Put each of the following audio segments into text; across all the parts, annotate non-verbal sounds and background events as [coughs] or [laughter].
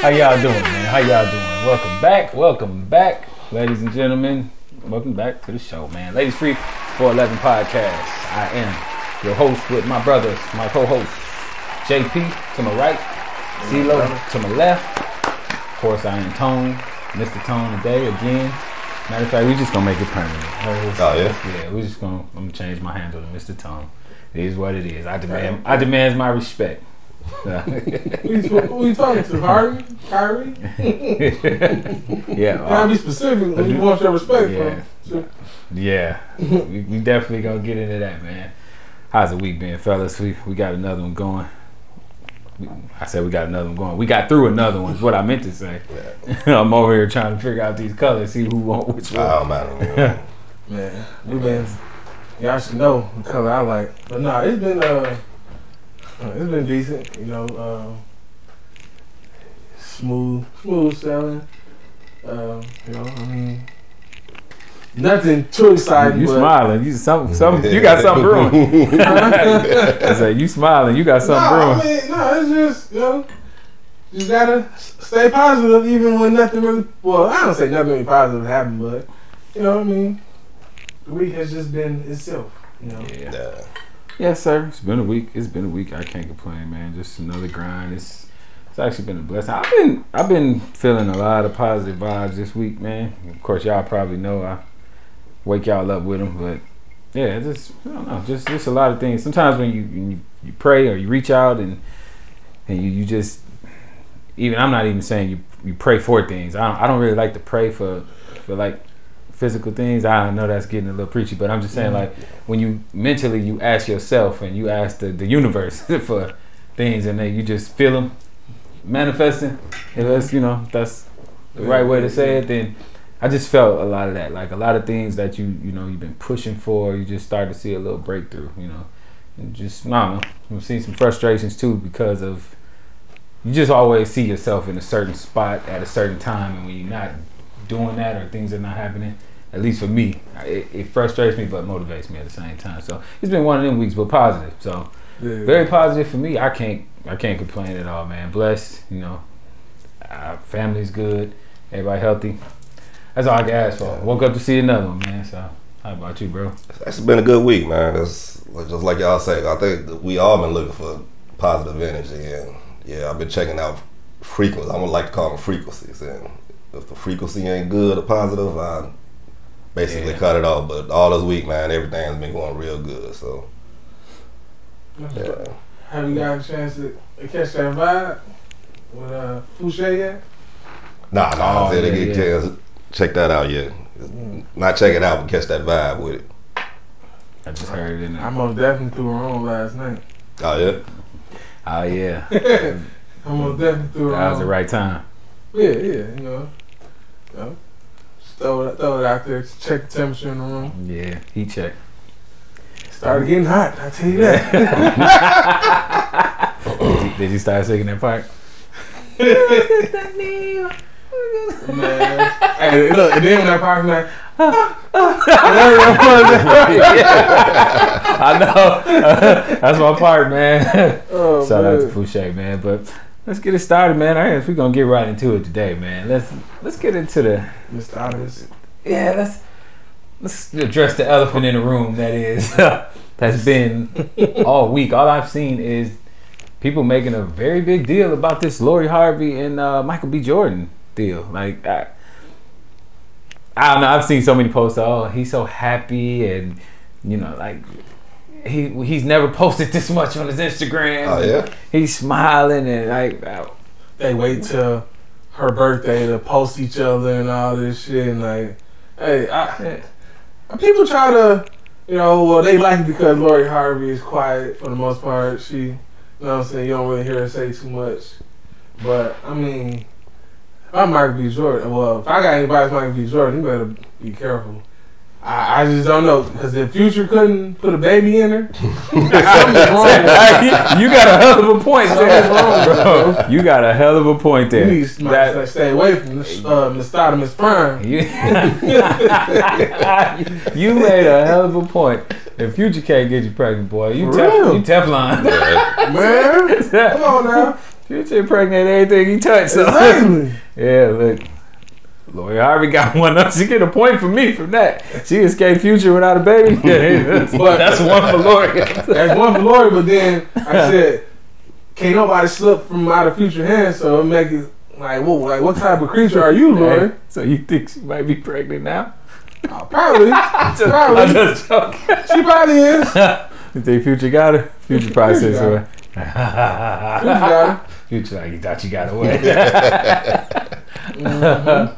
How y'all doing, man? How y'all doing? Welcome back. Welcome back, ladies and gentlemen. Welcome back to the show, man. Ladies Free 411 Podcast. I am your host with my brothers, my co-host, JP to my right, CeeLo to my left. Of course, I am Tone, Mr. Tone today again. Matter of fact, we just gonna make it permanent. Oh, yeah? Oh, yeah, we just gonna I'm gonna change my handle to Mr. Tone. It is what it is. I demand I demand my respect. Who you, who you talking to? Harvey? Kyrie? [laughs] yeah, You gotta be specific when you want your respect Yeah. from. Yeah, we, we definitely gonna get into that, man. How's the week been, fellas? We we got another one going. We- I said we got another one going. We got through another one. Is what I meant to say. [laughs] I'm over here trying to figure out these colors, see who want which one. Oh man. [laughs] Man, we been. Y'all should know the color I like. But nah, it's been uh, it's been decent. You know, uh, smooth, smooth selling. Uh, you know, I mean, nothing too exciting. you but, smiling? You some some you got something brewing. [laughs] I said you smiling? You got something no, brewing? I mean, no, it's just you know, just gotta stay positive even when nothing really. Well, I don't say nothing really positive happened, but you know, what I mean, the week has just been itself. You know, Yeah. Yes, sir. It's been a week. It's been a week. I can't complain, man. Just another grind. It's it's actually been a blessing. I've been I've been feeling a lot of positive vibes this week, man. Of course, y'all probably know I wake y'all up with them, but yeah, just I don't know, just just a lot of things. Sometimes when you when you, you pray or you reach out and and you, you just even I'm not even saying you you pray for things. I don't, I don't really like to pray for for like physical things. I know that's getting a little preachy, but I'm just saying mm-hmm. like when you mentally you ask yourself and you ask the, the universe [laughs] for things and then you just feel them manifesting if that's you know that's the right way to say it then i just felt a lot of that like a lot of things that you you know you've been pushing for you just start to see a little breakthrough you know and just i don't know i've seen some frustrations too because of you just always see yourself in a certain spot at a certain time and when you're not doing that or things are not happening at least for me it, it frustrates me but motivates me at the same time. So it's been one of them weeks but positive. So Yeah. very positive for me. I can't i can't complain at all man. Blessed you know. Uh, family's good. Everybody healthy. That's all i can ask for. Woke up to see another one man. So how about you bro? It's been a good week, man. That's just like y'all say. I think we all been looking for positive energy, and yeah, I've been checking out frequencies. I would like to call them frequencies, and if the frequency ain't good or positive, I basically Yeah. cut it off. But all this week, man, everything's been going real good. So yeah, Have you got a chance to to catch that vibe with uh, Fousheé yet? nah, nah. Oh, I said yeah, to get yeah. chance, check that out yet. Not check it out, but catch that vibe with it. i just heard it in I there most definitely threw her on last night. Oh yeah. oh yeah [laughs] I most definitely threw her that was on. the right time Yeah, yeah, you know. You know, just throw it, throw it out there, to check the temperature in the room. yeah he checked Started getting hot, I tell you that. did, [laughs] you, did you start singing that part Man. Hey, look, and then when that part like, [laughs] i know [laughs] that's my part man oh, Shout out to man. Fousheé, man. But let's get it started, man. I guess we're gonna get right into it today, man. Let's let's get into the Mr. Otis. yeah. Let's let's address the elephant in the room that is [laughs] that's been all week. All I've seen is people making a very big deal about this Lori Harvey and uh, Michael B. Jordan deal. Like I, I don't know. I've seen so many posts. Oh, he's so happy, and you know, like he he's never posted this much on his Instagram. Oh yeah. He's smiling and like uh, They wait till her birthday to post each other and all this shit. And like, hey, I, people try to, you know, well, they like it because Lori Harvey is quiet for the most part. She, you know what I'm saying, you don't really hear her say too much. But, I mean, I'm Michael B. Jordan, well, if I got anybody's Michael B. Jordan, you better be careful. I, I just don't know because if Future couldn't put a baby in her, wrong. [laughs] with you got a hell of a point there, wrong, bro. [laughs] You got a hell of a point there. You there. need to That- stay away from this, uh, Miss Miss Prime. You, [laughs] you made a hell of a point. If Future can't get you pregnant, boy, you, For tef- real? you Teflon. Yeah. Man, come on now. Future impregnate anything he touched. So. Exactly. yeah, look. Lori Harvey got [laughs] one up. She get a point for me from that. She escaped Future without a baby. [laughs] Yeah, that's, [laughs] that's one for Lori. That's one for Lori, but then I said, can't nobody slip from out of future hands, so it make it like, what, like, what type of creature are you, Lori? So you think she might be pregnant now? Oh, probably. I'm just joking. She probably is. You think Future got her? Future probably says. Future got her. Future like you thought you got away. Mhm.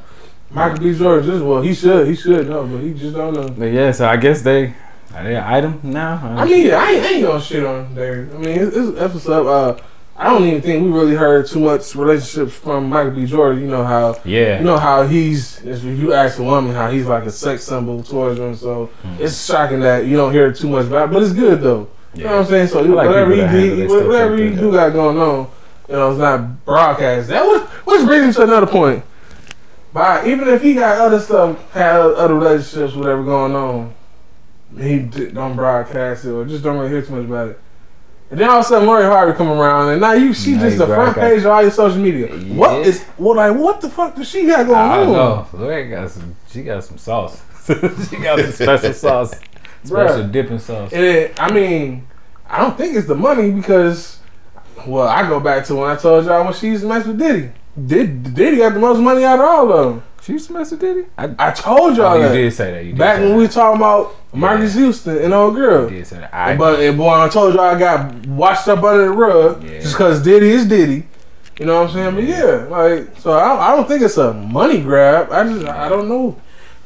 Michael B. Jordan just well, he should, he should know, but he just don't know. but yeah, so I guess they are they an item now. I mean, yeah, I ain't, I ain't gonna shit on there. I mean, it's, it's episode. Uh, I don't even think we really heard too much relationships from Michael B. Jordan. You know how, yeah, you know how he's. If you ask a woman how he's like a sex symbol towards them, so Mm. it's shocking that you don't hear too much about. it, But it's good though. You know what I'm saying? So like whatever he people that handle do, whatever that. do got going on, you know, it's not broadcast. That was which brings me to another point. By even if he got other stuff, had other relationships, whatever going on, he don't broadcast it or just don't really hear too much about it. And then all of a sudden, Lori Harvey come around, and now you she Now just the front page of all your social media. What Yeah. is what like what the fuck does she got going I on? don't know. Lori got some. She got some sauce. [laughs] she got some special [laughs] sauce, special Bruh. dipping sauce. And it, I mean, I don't think it's the money because, well, I go back to when I told y'all when she used to mess with Diddy. Did Diddy got the most money out of all of them? She used to mess with Diddy. I, I told y'all oh, you did say that. You did back say when that. we were talking about Marcus Houston and old girl. You did say that. I, but and boy, I told y'all I got washed up under the rug Yeah. just because Diddy is Diddy. You know what I'm saying? But yeah, like so I, I don't think it's a money grab. I just I don't know.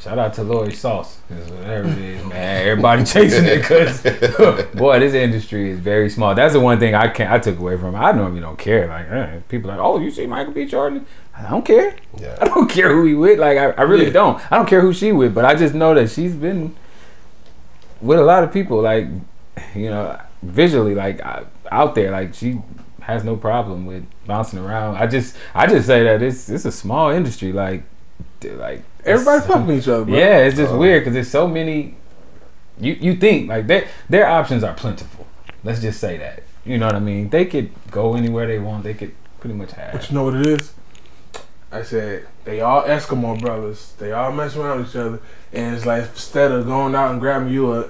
Shout out to Lori Sauce. 'cause whatever it is, man. Everybody [laughs] chasing it because, [laughs] boy, this industry is very small. That's the one thing I can't. I took away from. it. I normally don't care. Like eh, people are like, oh, you see Michael B. Jordan? I don't care. Yeah. [laughs] I don't care who he with. Like I, I really Yeah. don't. I don't care who she with. But I just know that she's been with a lot of people. Like you know, visually, like out there. Like she has no problem with bouncing around. I just, I just say that it's it's a small industry. Like, like Everybody fucking each other. Bro. yeah, it's just Uh, weird because there's so many. You you think like their their options are plentiful. Let's just say that. You know what I mean? They could go anywhere they want. They could pretty much have. But you know what it is? I said they all Eskimo brothers. They all mess around with each other, and it's like instead of going out and grabbing you a,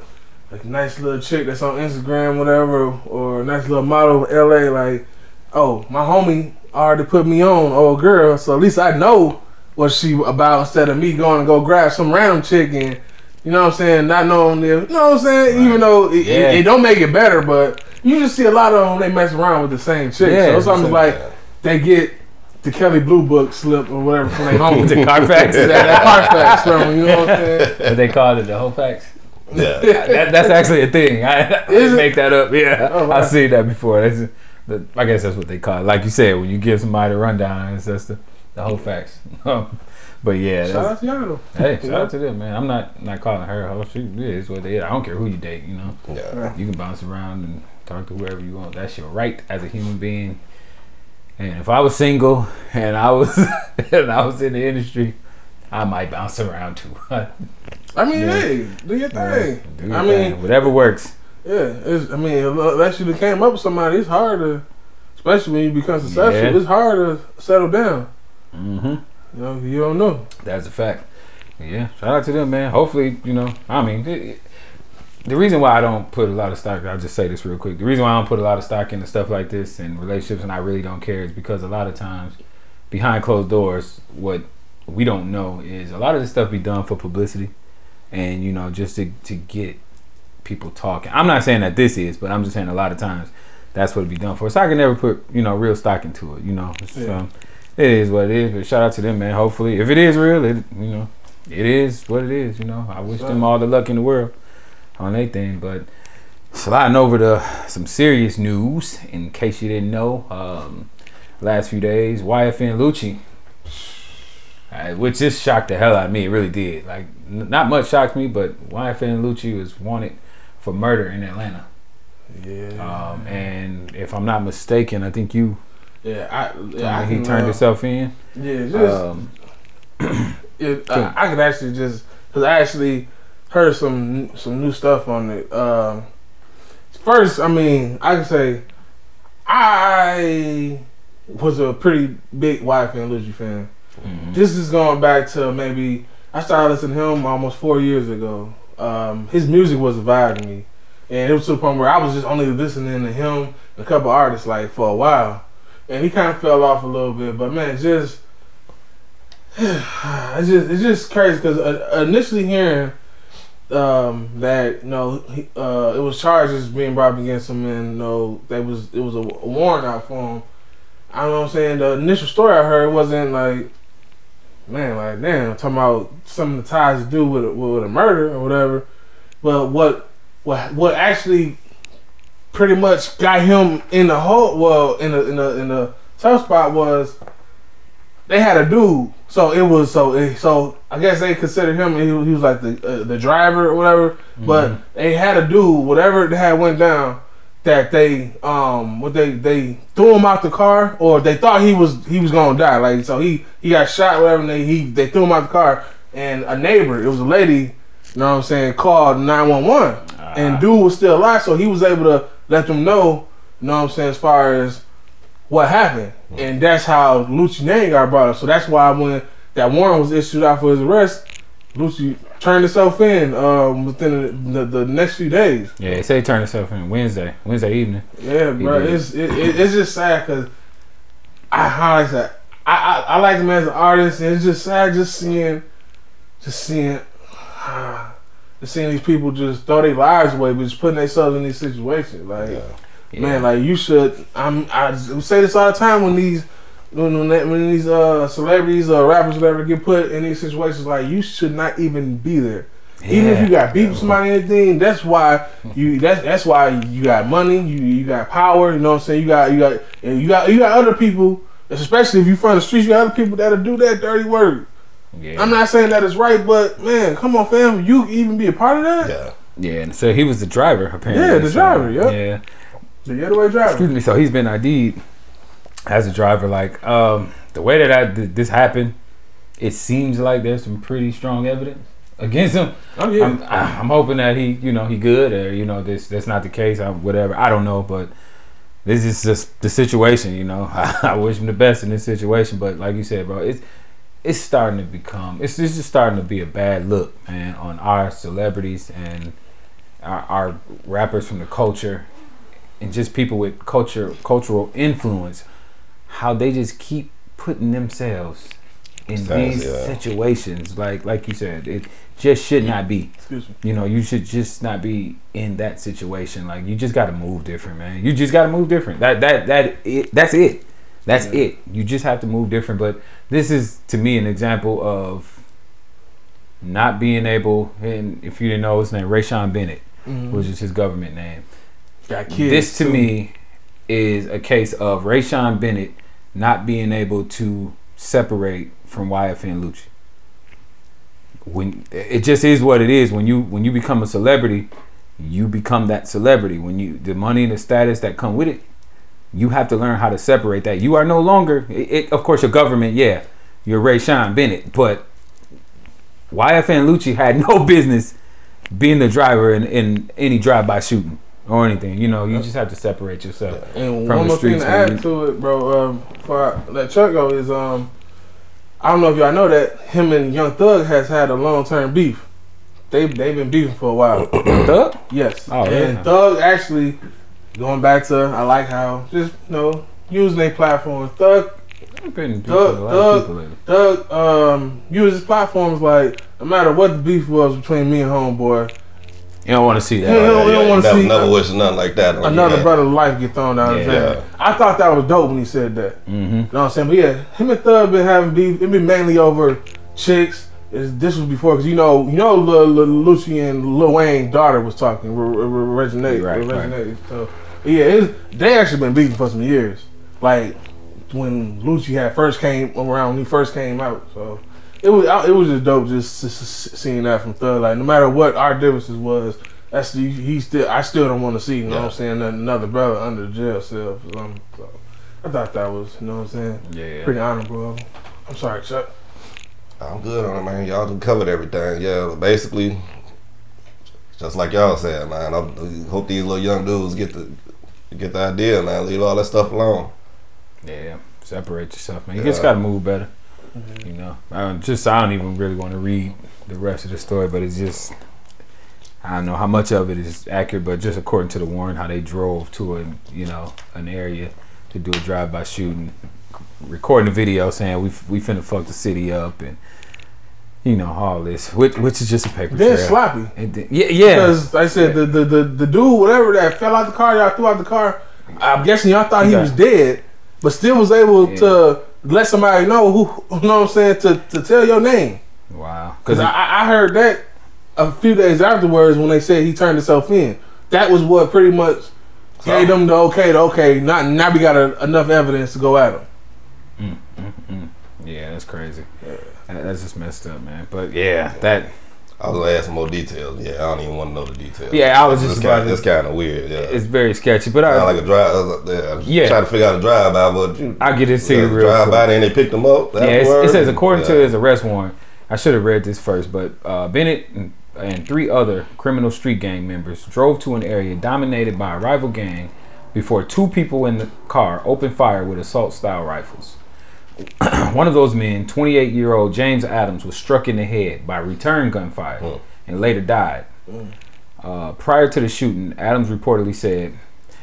a nice little chick that's on Instagram, whatever, or a nice little model in LA, like, oh, my homie already put me on, old girl, so at least I know what she about instead of me going to go grab some random chick and. You know what I'm saying? Not knowing them. You know what I'm saying? Right. Even though it, Yeah. it, it don't make it better, but you just see a lot of them. They mess around with the same chick. Yeah, so it's almost so- like they get the Kelley Blue Book slip or whatever from their home. [laughs] The Carfax. that, that Carfax from you know what I'm saying? [laughs] What they called it, the whole facts. [laughs] Yeah. That, that's actually a thing. I, I didn't make that up. Yeah, Oh, wow. I've seen that before. That's, the, I guess that's what they call it. Like you said, when you give somebody a rundown, it's just the, the whole facts. [laughs] but yeah, Shout out to y'all hey, shout out to them, man. I'm not not calling her a hoe. She is what they is. I don't care who you date. You know, Yeah. you can bounce around and talk to whoever you want. That's your right as a human being. And if I was single and I was [laughs] and I was in the industry, I might bounce around too. [laughs] I mean, Yeah. hey, do your thing. Do your I thing. mean, whatever works. yeah. It's, I mean, uh, unless you came up with somebody, it's hard to, especially when you become successful. Yeah. It's hard to settle down. Hmm You know, you don't know. That's a fact. Yeah, shout out to them, man. Hopefully, you know, I mean, it, the reason why I don't put a lot of stock, I'll just say this real quick. The reason why I don't put a lot of stock into stuff like this and relationships and I really don't care is because a lot of times behind closed doors, what we don't know is a lot of this stuff be done for publicity and, you know, just to, to get people talking. I'm not saying that this is, but I'm just saying a lot of times that's what it be done for. So I can never put, you know, real stock into it, you know. It's, Yeah. It is what it is, but shout out to them, man. Hopefully, if it is real, it you know, it is what it is. You know, I wish them all the luck in the world on their thing. But sliding over to some serious news, in case you didn't know, um, last few days, YFN Lucci, uh, which just shocked the hell out of me. It really did. Like, n- not much shocked me, but YFN Lucci was wanted for murder in Atlanta. Yeah. Um, and if I'm not mistaken, I think you yeah. I. Yeah. I he can, turned uh, himself in. Yeah. Just. Um, [clears throat] it, I, I could actually just because I actually heard some some new stuff on it. Um, first, I mean, I can say I was a pretty big YFN Lucci fan. Mhm. This is going back to maybe I started listening to him almost four years ago. Um, his music was a vibe to me, and it was to the point where I was just only listening to him and a couple artists like for a while, and he kind of fell off a little bit. But man, it's just [sighs] it's just it's just crazy because uh, initially hearing um, that you know he, uh, it was charges being brought against him, and you know that was it was a, warrant out for him. I know what I'm saying. The initial story I heard wasn't like, man, like damn, talking about some of the ties to do with a, with a murder or whatever. But what what what actually pretty much got him in the hole, well, in the in the in the tough spot was they had a dude. So it was so so I guess they considered him. He, was- he was like the uh, the driver or whatever. But they had a dude, whatever that had went down, that they um what they they threw him out the car or they thought he was he was gonna die. Like so he he got shot whatever. And they he they threw him out the car and a neighbor, it was a lady, you know what I'm saying, called nine one one Ah. and dude was still alive, so he was able to let them know, you know what I'm saying, as far as what happened. And that's how Lucci name got brought up. So that's why when that warrant was issued out for his arrest, Lucci turned himself in um, within the, the, the next few days. Yeah, they say he turned himself in Wednesday, Wednesday evening. Yeah, He bro, did. it's it, it, it's just sad because I how I said I, I I like him as an artist, and it's just sad just seeing, just seeing, [sighs] seeing these people just throw their lives away, but just putting themselves in these situations. Like Yeah. Yeah. man, like you should. I'm I say this all the time when these. When, when, they- when these uh, celebrities or rappers whatever get put in these situations, like you should not even be there. Even if you got beef with somebody, or anything, that's why you. That's that's why you got money. You you got power. You know what I'm saying. You got you got and you got you got other people. Especially if you from the streets, you got other people that'll do that dirty work. Yeah. I'm not saying that it's right, but man, come on, fam, you even be a part of that. Yeah. Yeah, and so he was the driver apparently. Yeah, the so, driver, yep. Yeah. The getaway driver. Excuse me. So he's been ID'd as a driver. Like um, the way that I, th- this happened, it seems like there's some pretty strong evidence against him. Oh yeah. I'm, [sighs] I'm hoping that he, you know, he good or you know this that's not the case. I, whatever. I don't know, but this is just the situation. You know, I, [laughs] I wish him the best in this situation, but like you said, bro, it's it's starting to become it's, it's just starting to be a bad look, man, on our celebrities and our, our rappers from the culture and just people with culture cultural influence. How they just keep putting themselves in Sounds- these yeah. situations, like like you said, it just should not be. Excuse me. You know, you should just not be in that situation. Like you just got to move different, man. You just got to move different. That that that it, that's it. That's Yeah. it. You just have to move different. But this is to me an example of not being able. And if you didn't know his name, Rayshawn Bennett, Mhm. which is his government name. Got kids. this to too. me is a case of Rayshawn Bennett not being able to separate from YFN Lucci. When it just is what it is. When you when you become a celebrity, you become that celebrity. When you the money and the status that come with it, you have to learn how to separate that. You are no longer, it, it, of course, your government. Yeah, you're Rayshawn Bennett, but YFN Lucci had [laughs] no business being the driver in, in any drive-by shooting or anything. You know, you just have to separate yourself. And from one the more thing to add to it, bro, um, before I let Chuck go is um, I don't know if y'all know that him and Young Thug has had a long term beef. They they've been beefing for a while. [coughs] Thug? yes. Oh, and yeah. Thug actually going back to I like how just you know using their platform. Thug been Thug- a Thug- of people lately. Thug um uses platforms like no matter what the beef was between me and homeboy, You don't want to see that. Yeah, we don't wanna never, see- never wish nothing like that. on another you, man. brother's life get thrown down his Yeah. I thought that was dope when he said that. Mm-hmm. You know what I'm saying? But yeah, him and Thug been having beef. It been mainly over chicks. It's, this was before because you know, you know, Lil, Lil, Lucci and Lil Wayne daughter was talking. Re, re, re, Right, Re- right. So yeah, they actually been beefing for some years. Like when Lucci had first came around when he first came out. So it was it was just dope just s- seeing that from Thug. Like no matter what our differences was. That's the, he still. I still don't want to see. You know what I'm saying? Another brother under the jail cell for. So I thought that was. You know what I'm saying? Yeah. Pretty honorable. I'm sorry, Chuck. I'm good on it, man. Y'all done covered everything. Yeah, but basically, just like y'all said, man. I hope these little young dudes get the get the idea, man. Leave all that stuff alone. Yeah. separate yourself, man. You just gotta move better. Mm-hmm. You know, I don't, just I don't even really want to read the rest of the story, but it's just I don't know how much of it is accurate, but just according to the warrant, how they drove to a you know an area to do a drive-by shooting, recording a video saying we we finna fuck the city up and you know all this, which which is just a paper Then trail. sloppy. And then- yeah, yeah. Because I said the, the the the dude whatever that fell out the car, y'all threw out the car. I'm guessing y'all thought he was dead, but still was able Yeah. to let somebody know who [laughs] you know what I'm saying to to tell your name. Wow. Because I, I heard that a few days afterwards when they said he turned himself in. That was what pretty much gave them the okay to okay. Not now we got a, enough evidence to go at him. Mm, mm, mm. yeah, that's crazy. That- That's just messed up, man. But yeah, that I was gonna ask more details. Yeah, I don't even want to know the details. Yeah, I was just it's kind, to- it's kind of weird. Yeah, is very sketchy. But I like a drive. Yeah, Yeah. trying to figure out a drive by, but you I get this to you real drive by and they picked them up. Yeah, it says according to his arrest warrant. I should have read this first, but uh, Bennett and, and three other criminal street gang members drove to an area dominated by a rival gang before two people in the car opened fire with assault-style rifles. [clears throat] One of those men, 28-year-old James Adams, was struck in the head by return gunfire Mm. and later died. Uh, prior to the shooting, Adams reportedly said,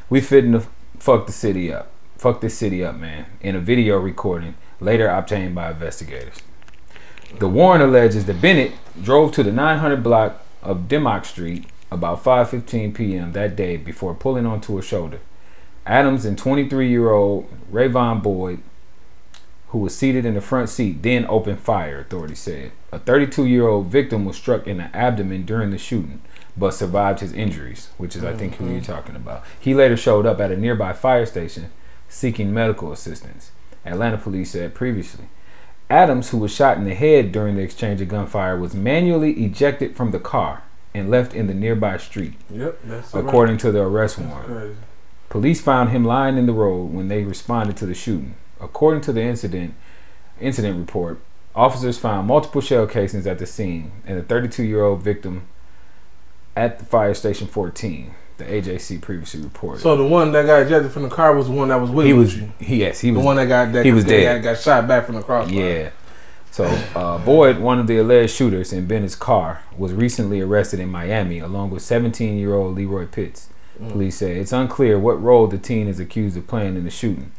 "We fitting to fuck the city up, fuck this city up, man." In a video recording later obtained by investigators. The warrant alleges that Bennett drove to the 900 block of Dimmock Street about 5:15 p.m. that day before pulling onto a shoulder. Adams and 23-year-old Rayvon Boyd, who was seated in the front seat, then opened fire. Authorities said a 32-year-old victim was struck in the abdomen during the shooting, but survived his injuries, which is I think who you're mm-hmm. talking about. He later showed up at a nearby fire station seeking medical assistance. Atlanta police said previously. Adams, who was shot in the head during the exchange of gunfire, was manually ejected from the car and left in the nearby street, Yep, that's according to the arrest warrant. Police found him lying in the road when they responded to the shooting. According to the incident incident report, officers found multiple shell casings at the scene and a 32-year-old victim at the fire station 14. The AJC previously reported. So the one that got ejected from the car was the one that was with he was you. he yes he the was one that got that he was dead. Got, got shot back from the crossfire. Yeah. So, uh, Boyd, one of the alleged shooters in Bennett's car, was recently arrested in Miami along with 17 year old Leroy Pitts. Police say it's unclear what role the teen is accused of playing in the shooting.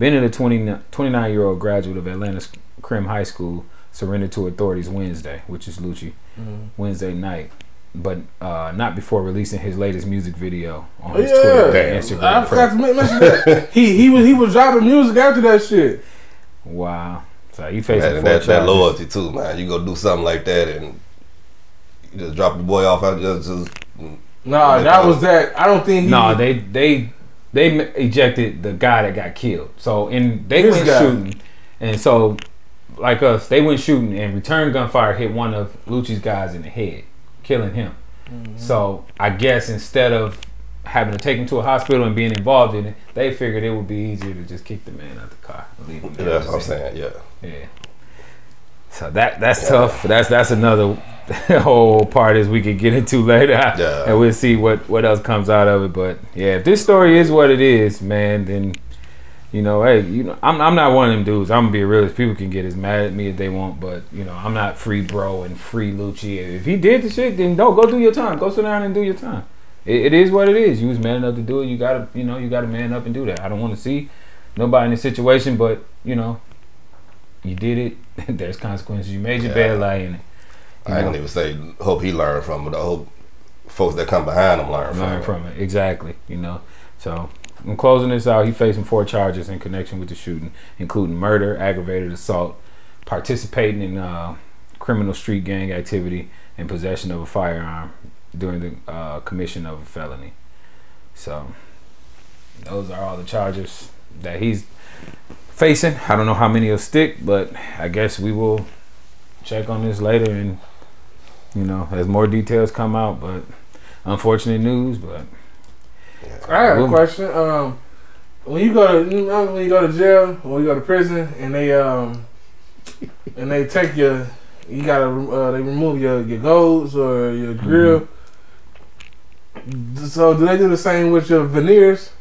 Bennett, a 29 year old graduate of Atlanta's Crim High School, surrendered to authorities Wednesday, which is Lucci, Mhm. Wednesday night, but uh, not before releasing his latest music video on his Twitter and Instagram. I forgot to mention that. [laughs] he he was he was dropping music after that shit. Wow. So he facing That, four that, that loyalty too, man. You go do something like that and you just drop the boy off out just, just Nah, that was that. I don't think. He, No, they they they ejected the guy that got killed. So and they This went guy. shooting, and so like us, they went shooting and return gunfire hit one of Lucci's guys in the head, killing him. Mm-hmm. So I guess instead of having to take him to a hospital and being involved in it, they figured it would be easier to just kick the man out of the car and leave him. there that's what I'm saying, yeah. Yeah. So that that's tough. That's that's another [laughs] whole part as we could get into later, Yeah. and we'll see what what else comes out of it. But yeah, if this story is what it is, man, then you know, hey, you know, I'm I'm not one of them dudes. I'm gonna be a realist. People can get as mad at me as they want, but you know, I'm not free bro and free Lucci. If he did the shit, then no, go do your time. Go sit down and do your time. It, it is what it is. You was man enough to do it. You gotta, you know, you gotta man up and do that. I don't want to see nobody in this situation, but you know, you did it. [laughs] There's consequences. You made your Yeah. bed lie in it. You I know, didn't even say hope he learned from it. I hope folks that come behind him learn, learn from, from it. Exactly. You know. So in closing this out, he facing four charges in connection with the shooting, including murder, aggravated assault, participating in uh, criminal street gang activity, and possession of a firearm during the uh, commission of a felony. So those are all the charges that he's facing. I don't know how many will stick, but I guess we will check on this later and you know as more details come out. But unfortunate news, but I got a question. Um, when you go to you know, when you go to jail, when you go to prison, and they um, and they take your, you gotta uh, they remove your your golds or your grill. So do they do the same with your veneers?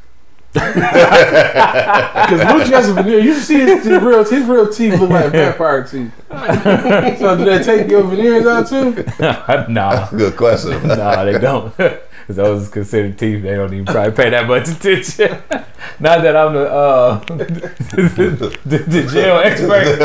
Because Lucci has a veneer. You see his, his real his real teeth look like vampire teeth. so do they take your veneers out too? [laughs] nah, Good question. [laughs] nah, they don't. 'Cause [laughs] those is considered teeth. They don't even probably pay that much attention. Not that I'm the uh, the, the, the jail expert.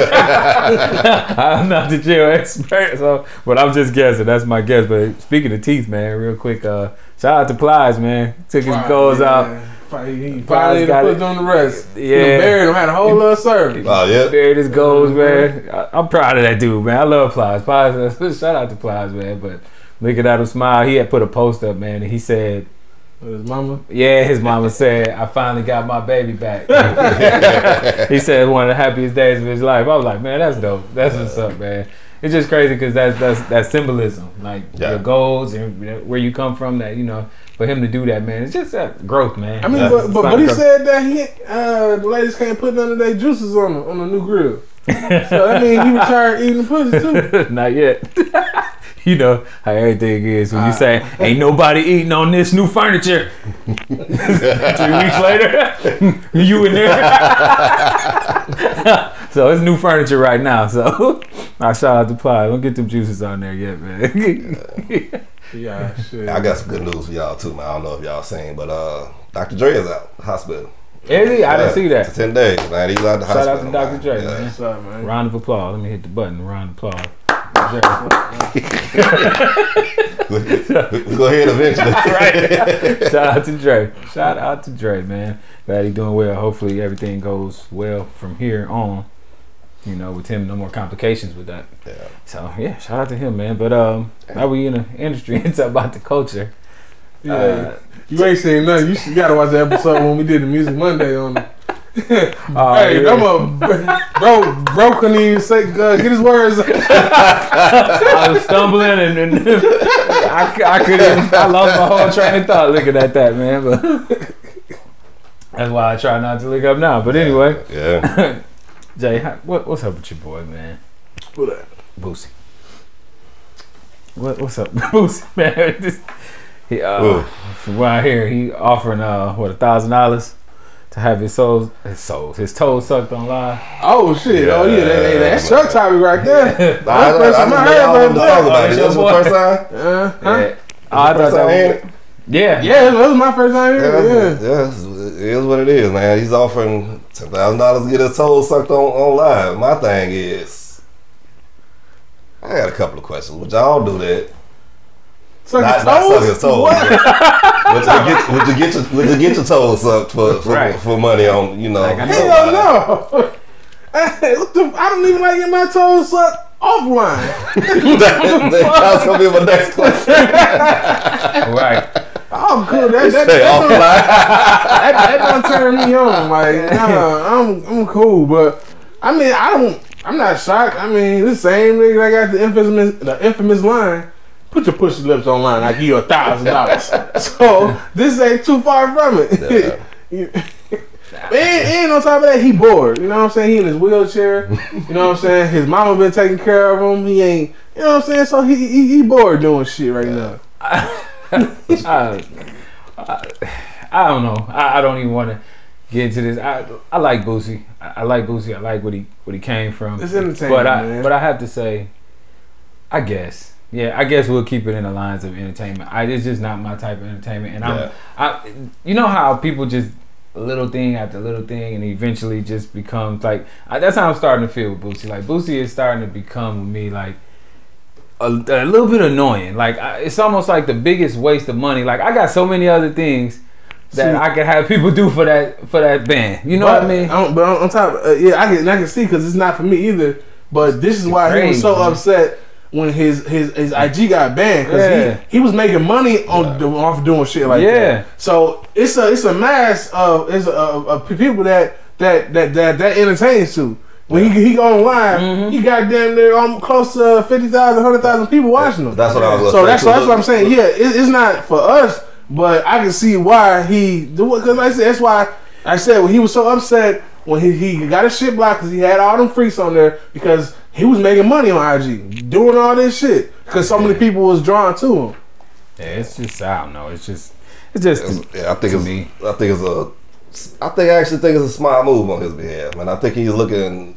I'm not the jail expert, so but I'm just guessing. That's my guess. But speaking of teeth, man, real quick, uh, shout out to Plies, man. Took his goals out. Finally, he finally got put it. on the rest. Yeah, Yeah. buried him. Had a whole little service. Oh yeah. Buried his goals, man. I, I'm proud of that dude, man. I love Plies. Plies, [laughs] shout out to Plies, man. But looking at him smile, he had put a post up, man, and he said, his mama. "Yeah, his mama said I finally got my baby back." [laughs] [laughs] he said one of the happiest days of his life. I was like, man, that's dope. That's what's up, man. It's just crazy because that's that's that symbolism, like Yeah. your goals and where you come from. That you know, for him to do that, man, it's just that growth, man. I mean, Yeah. but, but, but he like said that he uh, the ladies can't put none of their juices on the, on the new grill. [laughs] so I mean, he retired eating pussy too. [laughs] Not yet. [laughs] you know how everything is when you Ah. say, "Ain't nobody eating on this new furniture." Three weeks later, you in there. So it's new furniture right now. So [laughs] I shout out to Ply. Don't get them juices on there yet, man. [laughs] Yeah, shit. I got some good news for y'all too, man. I don't know if y'all seen, but uh, Dr. Dre is out hospital. Is he? I didn't see for that. Ten days, man. He's out the Shout out to Dr. man. Dre, Yeah. man. What's up, man? Round of applause. Let me hit the button. Round of applause. we we go ahead eventually. [laughs] right. Shout out to Dre. Shout out to Dre, man. Glad he's doing well. Hopefully everything goes well from here on. You know, with him, no more complications with that. Yeah. So yeah, shout out to him, man. But um, now we in the industry. [laughs] and talk about the culture. Yeah, Uh, you ain't seen nothing. You should- gotta watch the episode when we did the Music Monday on. [laughs] oh, hey, yeah. I'm a bro. Bro couldn't even say uh, get his words. [laughs] I was stumbling and, and I, I couldn't. I lost my whole train of thought looking at that, man. But that's why I try not to look up now. But anyway, Yeah. Jay, how, what, what's up with your boy, man? What that? Boosie. What what's up, [laughs] Boosie? Man, [laughs] this, he uh, Ooh. from what I hear, he offering uh what a thousand dollars to have his soul, his souls, his toes sucked on live. Oh shit! oh yeah, that, that, that's Yeah, your topic right there. [laughs] I, I, That's the I, first just time I made heard all about them to that. talk about it. it's This was your the boy. first time. Uh, huh? Yeah. I thought First that time was, hearing it? Yeah, Yeah, that was my first time Yeah, hearing. Yeah. yeah, it's- what it is, man. He's offering ten thousand dollars to get his toes sucked on, on live. My thing is, I got a couple of questions. Would y'all do that? Suck not, not suck toes? his toes. What? but would, you get, would you get your would you get your toes sucked for for, Right. for money on you know? Like I know. Hell no. Hey, what the, I don't even like getting my toes sucked offline. [laughs] that, that's gonna be my next question. right. I'm cool. That, that, Say that, don't, offline. that, that don't turn me on. Like, nah, I'm I'm cool. But I mean, I don't. I'm not shocked. I mean, the same nigga that got the infamous the infamous line. Put your pussy lips online. I give you a thousand dollars. [laughs] So this ain't too far from it. [laughs] You- and, and on top of that, he bored. You know what I'm saying? He in his wheelchair. You know what I'm saying? His mama been taking care of him. He ain't. You know what I'm saying? So he he, he bored doing shit right now. [laughs] I, I, I don't know. I, I don't even want to get into this. I I like Boosie. I, I like Boosie. I like what he what he came from. It's entertaining, But I man. but I have to say, I guess. Yeah, I guess we'll keep it in the lines of entertainment. I it's just not my type of entertainment, and Yeah. I'm, I, you know how people just little thing after little thing, and eventually just becomes like I, that's how I'm starting to feel with Boosie. Like Boosie is starting to become with me like a, a little bit annoying. Like I, it's almost like the biggest waste of money. Like I got so many other things that See- I could have people do for that for that band. You know what I mean? On, but on, on top, uh, yeah, I can I can see because it's not for me either. But this is why he was so man. upset when his his his IG got banned because Yeah. he, he was making money on Yeah. off doing shit like Yeah. that. So it's a it's a mass of it's a, of, people that that that that that entertains to. When he he go online, Mhm. he got damn near um, close to 50,000, 100,000 people watching him. That's what I was. So that's that's what I'm saying. Yeah, it, it's not for us, but I can see why he do it. Because like I said, that's why I said when he was so upset when he, he got his shit blocked because he had all them freaks on there because he was making money on IG doing all this shit because so many people was drawn to him. Yeah, it's just I don't know. It's just it's just It's- yeah, I think to it's me. I think it's a I think I actually think it's a smart move on his behalf, man. I think he's looking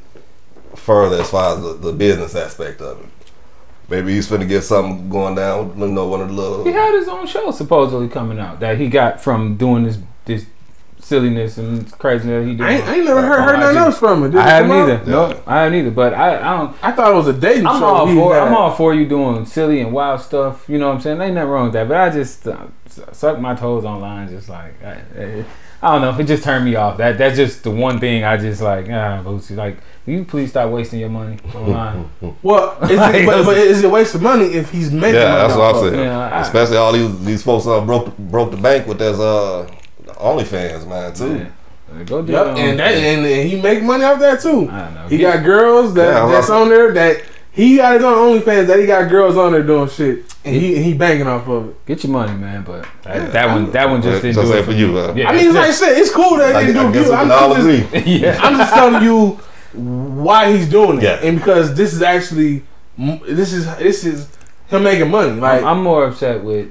further as far as the, the business aspect of it. Maybe he's finna get something going down. You know, one of the little. He had his own show supposedly coming out that he got from doing this this silliness and craziness he did. I ain't, I ain't never heard, on heard nothing else from it. Did I haven't come either. No, I haven't either. But I, I don't. I thought it was a dating I'm show. all for. had. I'm all for you doing silly and wild stuff. You know what I'm saying? Ain't nothing wrong with that. But I just uh, suck my toes online. Just like I, I, I don't know. It just turned me off. That that's just the one thing I just like. Ah, Boosie. Like, will you please stop wasting your money online? [laughs] Well, is Like, it, but, but is it a waste of money if he's making Yeah, money that's what I'm saying. Yeah, I- Especially all these these folks that broke broke the bank with this uh OnlyFans, man, too. Yeah. Go do Yep, and that and, and he make money off that too. I know. He Get- got girls that Yeah, that's on there that he got his own OnlyFans that he got girls on there doing shit and he he banging off of it. Get your money, man. But that, that one, that one just didn't just do it for you, man. Uh, yeah, I mean, it's like I said, it's cool that I, he I do guess I'm, can all I'm just, [laughs] yeah. I'm just telling you [laughs] why he's doing it, Yeah. and because this is actually this is this is him making money. Like I'm, I'm more upset with.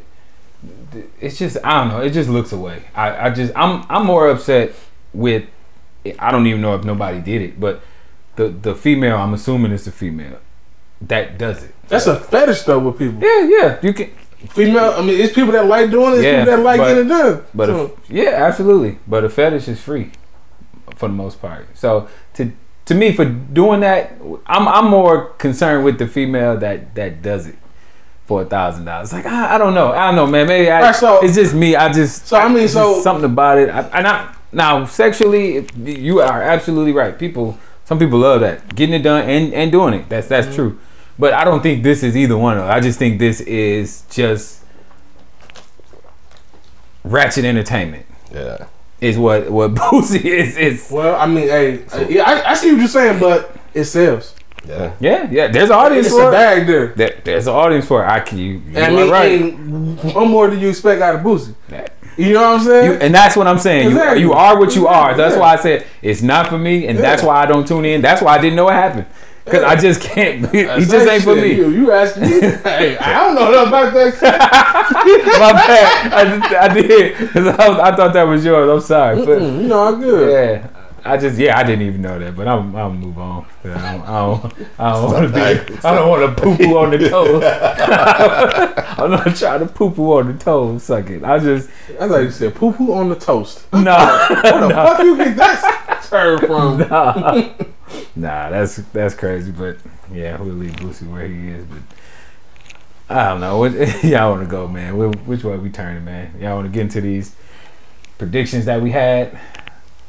It's just I don't know. It just looks away. I, I just I'm I'm more upset with. I don't even know if nobody did it, but the the female. I'm assuming it's the female that does it. that's a fetish though with people. Yeah, yeah. You can. Female, I mean, it's people that like doing it. It's Yeah, people that like but- getting it done. But So, yeah, absolutely. But a fetish is free for the most part. So to to me, for doing that, I'm I'm more concerned with the female that that does it for a thousand dollars. Like I, I don't know, I don't know, man. Maybe I, Right, so- it's just me. I just So, I mean, so- something about it. I, and I, now sexually, you are absolutely right. People, some people love that getting it done and and doing it. That's that's mm-hmm. true. But I don't think this is either one of. them. I just think this is just ratchet entertainment Yeah. is what what [laughs] Boosie is. Is well, I mean, hey, yeah, I, I see what you're saying, but it sells. Yeah. yeah, yeah. There's an audience It's a for it. bag there. There, there's an audience for it. I can you. you And I mean, right. and what more do you expect out of Boosie? That- You know what I'm saying? You, and that's what I'm saying. You, Exactly. you are what you are. That's Yeah. why I said it's not for me, and that's why I don't tune in. That's why I didn't know what happened because I just can't. He [laughs] That's just that ain't for me. You, you asking me? [laughs] hey, I don't know nothing about that. shit. [laughs] My bad. I, just, I did. 'Cause I, was- I thought that was yours. I'm sorry, but you know, I'm good. yeah. I just yeah I didn't even know that, but I'm I'll move on. I don't I don't, I don't want to be I don't want to poo poo on the toes. [laughs] I'm not trying to poo poo on the toes. Suck it. I just I thought you said poo poo on the toast. [laughs] no Where the fuck you get that term from? [laughs] nah. nah, that's that's crazy. But yeah, we'll leave Boosie where he is. But I don't know. What, y'all want to go, man? Which way we turning, man? Y'all want to get into these predictions that we had?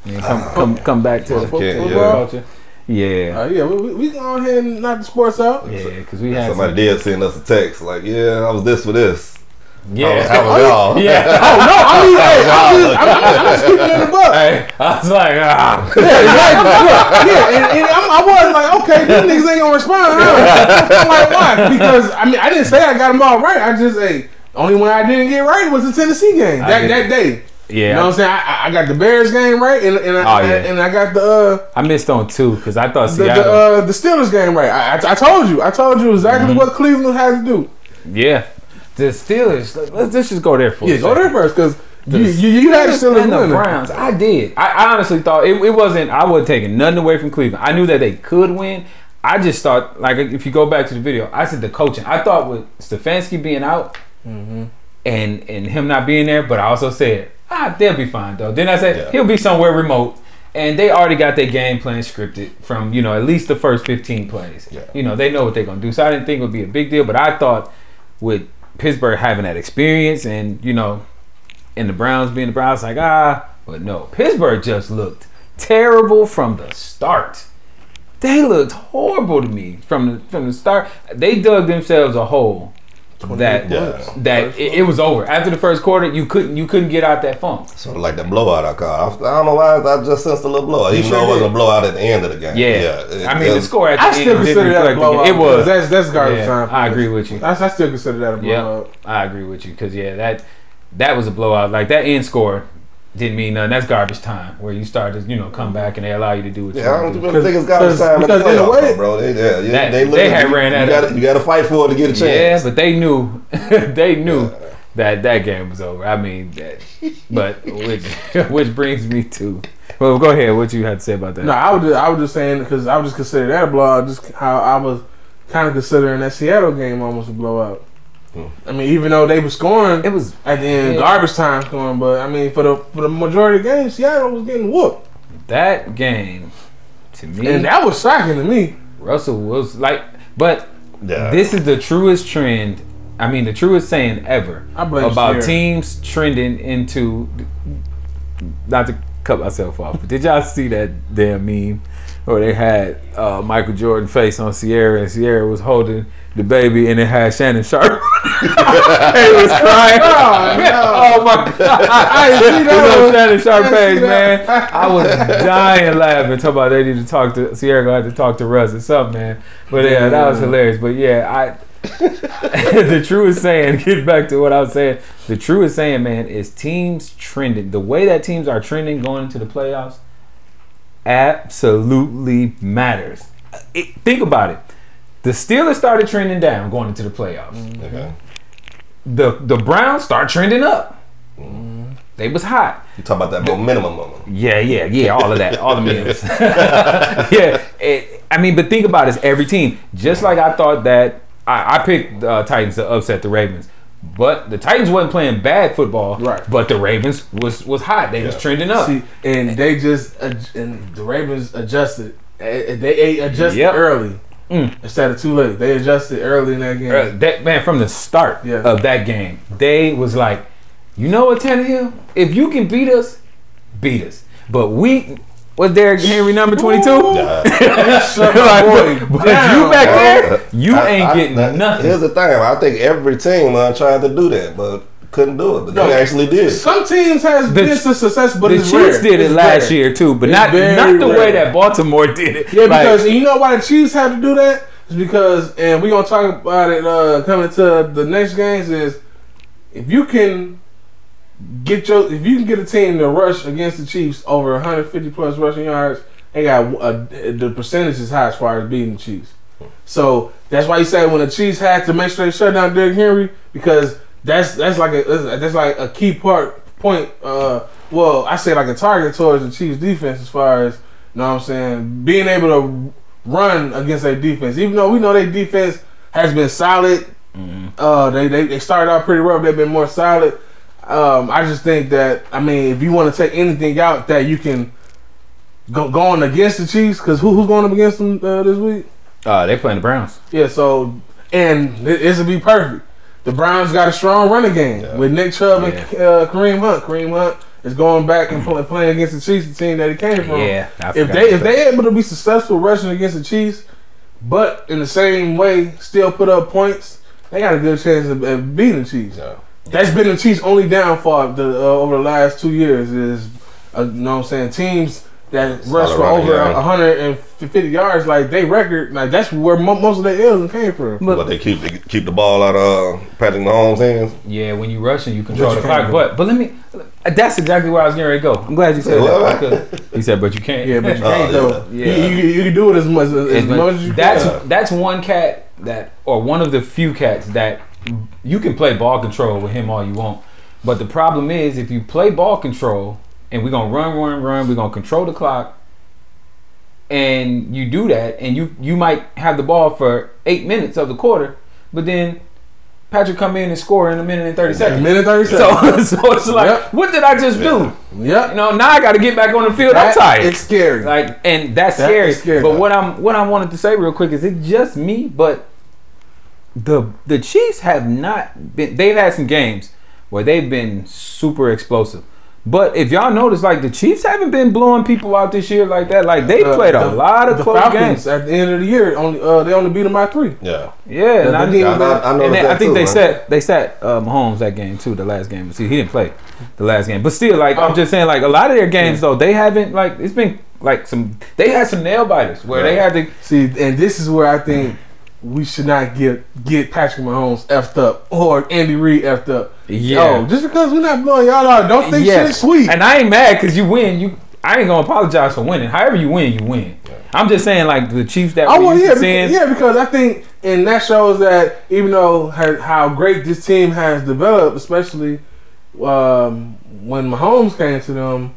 And come come come back to the Okay, football yeah. culture. Yeah, Uh, yeah, we, we, we go ahead and knock the sports out. yeah, because we had Somebody some, did send us a text like, "Yeah, I was this for this." yeah, How was y'all? yeah. [laughs] Oh no, I mean, hey, I'm just, I'm, I'm, I'm speaking in the butt. Hey, I was like, ah, [laughs] Yeah, exactly. [laughs] Look, yeah, and, and I'm, I was like, okay, these niggas ain't gonna respond. Huh? I'm like, why? Because I mean, I didn't say I got them all right. I just, hey, only one I didn't get right was the Tennessee game that that day. Yeah. You know what I'm saying? I, I got the Bears game right, and and, I, Oh, yeah. and I got the uh, I missed on two because I thought the, Seattle. the, uh, the Steelers game right. I, I, I told you, I told you exactly Mm-hmm. what Cleveland had to do. yeah, the Steelers. Let's, let's just go there first. Yeah, go there first because you, you, you had the Steelers and the winning. Browns. I did. I, I honestly thought it, it wasn't. I wasn't taking nothing away from Cleveland. I knew that they could win. I just thought, like, if you go back to the video, I said the coaching. I thought with Stefanski being out Mm-hmm. and and him not being there, but I also said, ah, they'll be fine though. Then I said Yeah. he'll be somewhere remote. And they already got their game plan scripted from, you know, at least the first 15 plays. Yeah. You know, they know what they're going to do. So I didn't think it would be a big deal. But I thought with Pittsburgh having that experience and, you know, and the Browns being the Browns, like, ah, but no. Pittsburgh just looked terrible from the start. They looked horrible to me from the from the start. They dug themselves a hole that Yeah. that it, it was over after the first quarter. You couldn't you couldn't get out that funk. Sort of like that blowout I called. I, I don't know why I just sensed a little blowout, even sure though it wasn't did. a blowout at the end of the game. Yeah, it- I mean it- the score at the I still didn't consider that a blowout. It was. That's that's garbage Yeah, time. I agree with you. I, I still consider that a Yeah, blowout. I agree with you because yeah, that that was a blowout. Like that end score didn't mean nothing. That's garbage time where you start to you know come back and they allow you to do what you Yeah, I want don't to do. think it's got Because- time in the because in a way- bro. They, yeah, yeah, That- they, they had you, ran you that gotta, you got to fight for it to get a chance. Yeah, chance. but they knew [laughs] they knew that that game was over. I mean, that, but which [laughs] which brings me to well, go ahead. What you had to say about that? No, I was just, I was just saying because I was just considering that a blowout. Just how I was kind of considering that Seattle game almost a blowout. I mean, even though they were scoring It was at the end, Yeah. garbage time scoring, but I mean, for the for the majority of the game, Seattle was getting whooped, that game to me. and that was shocking to me. Russell was like, but Yeah. this is the truest trend. I mean, the truest saying ever I about Ciara. teams trending into. Not to cut myself off, but did y'all see that damn meme where they had uh, Michael Jordan face on Ciara and Ciara was holding the baby and it had Shannon Sharpe. [laughs] he was crying. Oh, no. Oh my god! I didn't see that on. Shannon Sharpe I page, man. I was dying laughing. Talking about they need to talk to Ciara. Gonna have to talk to Russ or something, man. But yeah, that was hilarious. But yeah, I. [laughs] the truest saying, [laughs] get back to what I was saying. The truest saying, man, is teams trending. The way that teams are trending going into the playoffs absolutely matters. It, think about it. The Steelers started trending down going into the playoffs Okay. the the Browns start trending up. They was hot. You talk about that momentum moment. Yeah, yeah, yeah. All of that, all the [laughs] memes. [laughs] yeah, it, I mean, but think about this: every team. Just like I thought that I, I picked uh, Titans to upset the Ravens, but the Titans wasn't playing bad football. Right. But the Ravens was was hot. They was trending up. See, and they just and the Ravens adjusted. They adjusted Yep. early Mm. instead of too late. They adjusted early in that game. Uh, that man from the start Yeah. of that game, they was like, you know what, Tannehill, if you can beat us, beat us. But we was Derrick Henry number twenty two. Yeah. [laughs] Shut my boy but you back there, you I- ain't I- getting that- nothing. Here's the thing. I think every team uh, tried to do that, but couldn't do it. But No. they actually did. Some teams has The- been some success, but the it's Chiefs rare. did it It's last rare. year too, but It's not not the way that Baltimore did it. Yeah, Like, because you know why the Chiefs had to do that? Is because, and we're gonna talk about it uh, coming to the next games. Is if you can get your, if you can get a team to rush against the Chiefs over 150 plus rushing yards, they got uh the percentage is high as far as beating the Chiefs. So that's why you say when the Chiefs had to make sure they shut down Derrick Henry because that's that's like a that's like a key part point. Uh, well, I say like a target towards the Chiefs defense as far as you know what I'm saying being able to run against their defense. Even though we know their defense has been solid, uh, they, they they started out pretty rough. They've been more solid. Um, I just think that I mean, if you want to take anything out that you can go going against the Chiefs, because who, who's going up against them uh, this week? uh, they playing the Browns. Yeah, so and th- this will be perfect. The Browns got a strong running game Yeah. with Nick Chubb and uh, Kareem Hunt. Kareem Hunt is going back and play, playing against the Chiefs, the team that he came from. Yeah, If they if about they able to be successful rushing against the Chiefs, but in the same way still put up points, they got a good chance of, of beating the Chiefs. Yeah. That's been the Chiefs' only downfall the, uh, over the last two years. Is uh, you know what I'm saying teams that rush for over game. 150 yards, like they record, like that's where mo- most of their ills came from. But they keep they keep the ball out of uh, Patrick Mahomes' hands. Yeah, when you rush and you control But the you clock. But but let me. That's exactly where I was getting ready to go. I'm glad you said that. because- He said, but you can't. Yeah, but you [laughs] Oh, can't though. yeah. You, you, you can do it as much as, as much as you that's can. that's one cat that, or one of the few cats that you can play ball control with him all you want. But the problem is, if you play ball control and we're gonna run, run, run, we're gonna control the clock, and you do that, and you you might have the ball for eight minutes of the quarter, but then Patrick come in and score in a minute and thirty A seconds. minute thirty seconds. [laughs] so it's like, Yep. what did I just do? yep. You know, now I got to get back on the field. That- I'm tired. It's scary. Like, and that's That scary. scary. But what I'm what I wanted to say real quick is it just me, but the the Chiefs have not been. They've had some games where they've been super explosive. But if y'all notice, like the Chiefs haven't been blowing people out this year like that. Like they Uh, played a lot of the close Falcons games. at the end of the year only uh, they only beat them by three. Yeah. Yeah, and I, team- I, I, I and they, that I think too, they man. sat they sat uh, Mahomes that game too. The last game, see, he didn't play the last game, but still, like I'm Oh. just saying, like a lot of their games though, they haven't like it's been like some they had some nail biters where they had to See, and this is where I think we should not get get Patrick Mahomes effed up or Andy Reid effed up. Yeah. Yo, just because we're not blowing y'all out, don't think Yes. shit's sweet. And I ain't mad because you win. You I ain't gonna apologize for winning. However you win, you win. I'm just saying, like the Chiefs that Oh we used yeah, seeing. yeah, because I think, and that shows that even though how, how great this team has developed, especially um, when Mahomes came to them,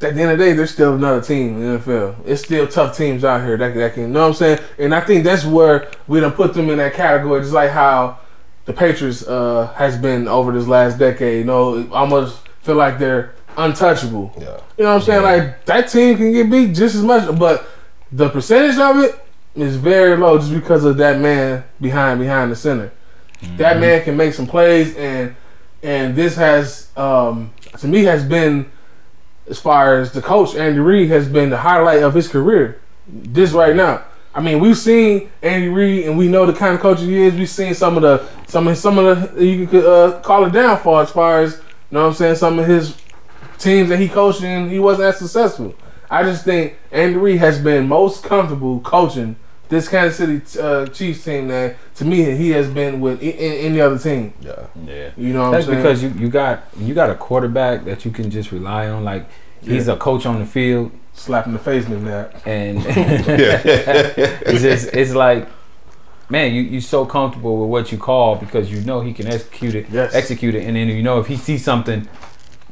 at the end of the day, they're still another team in the NFL. It's still tough teams out here that, that can, you know what I'm saying? And I think that's where we done put them in that category, just like how the Patriots uh, has been over this last decade. You know, almost feel like they're untouchable. Yeah. You know what I'm saying? Like that team can get beat just as much, but the percentage of it is very low just because of that man behind behind the center. That man can make some plays, and and this has um, to me has been as far as the coach Andy Reid has been the highlight of his career. This right now. I mean, we've seen Andy Reid, and we know the kind of coach he is. We've seen some of the some of some of the you could uh, call it downfall as far as you know what I'm saying. Some of his teams that he coached in, he wasn't as successful. I just think Andy Reid has been most comfortable coaching this Kansas City uh, Chiefs team that to me he has been with i- in, any other team. Yeah. Yeah. You know what That's I'm saying? because you, you got you got a quarterback that you can just rely on. Like he's a coach on the field, slapping the face in that. and [laughs] [laughs] it's just it's like, man, you you so comfortable with what you call because you know he can execute it, Yes. execute it, and then you know if he sees something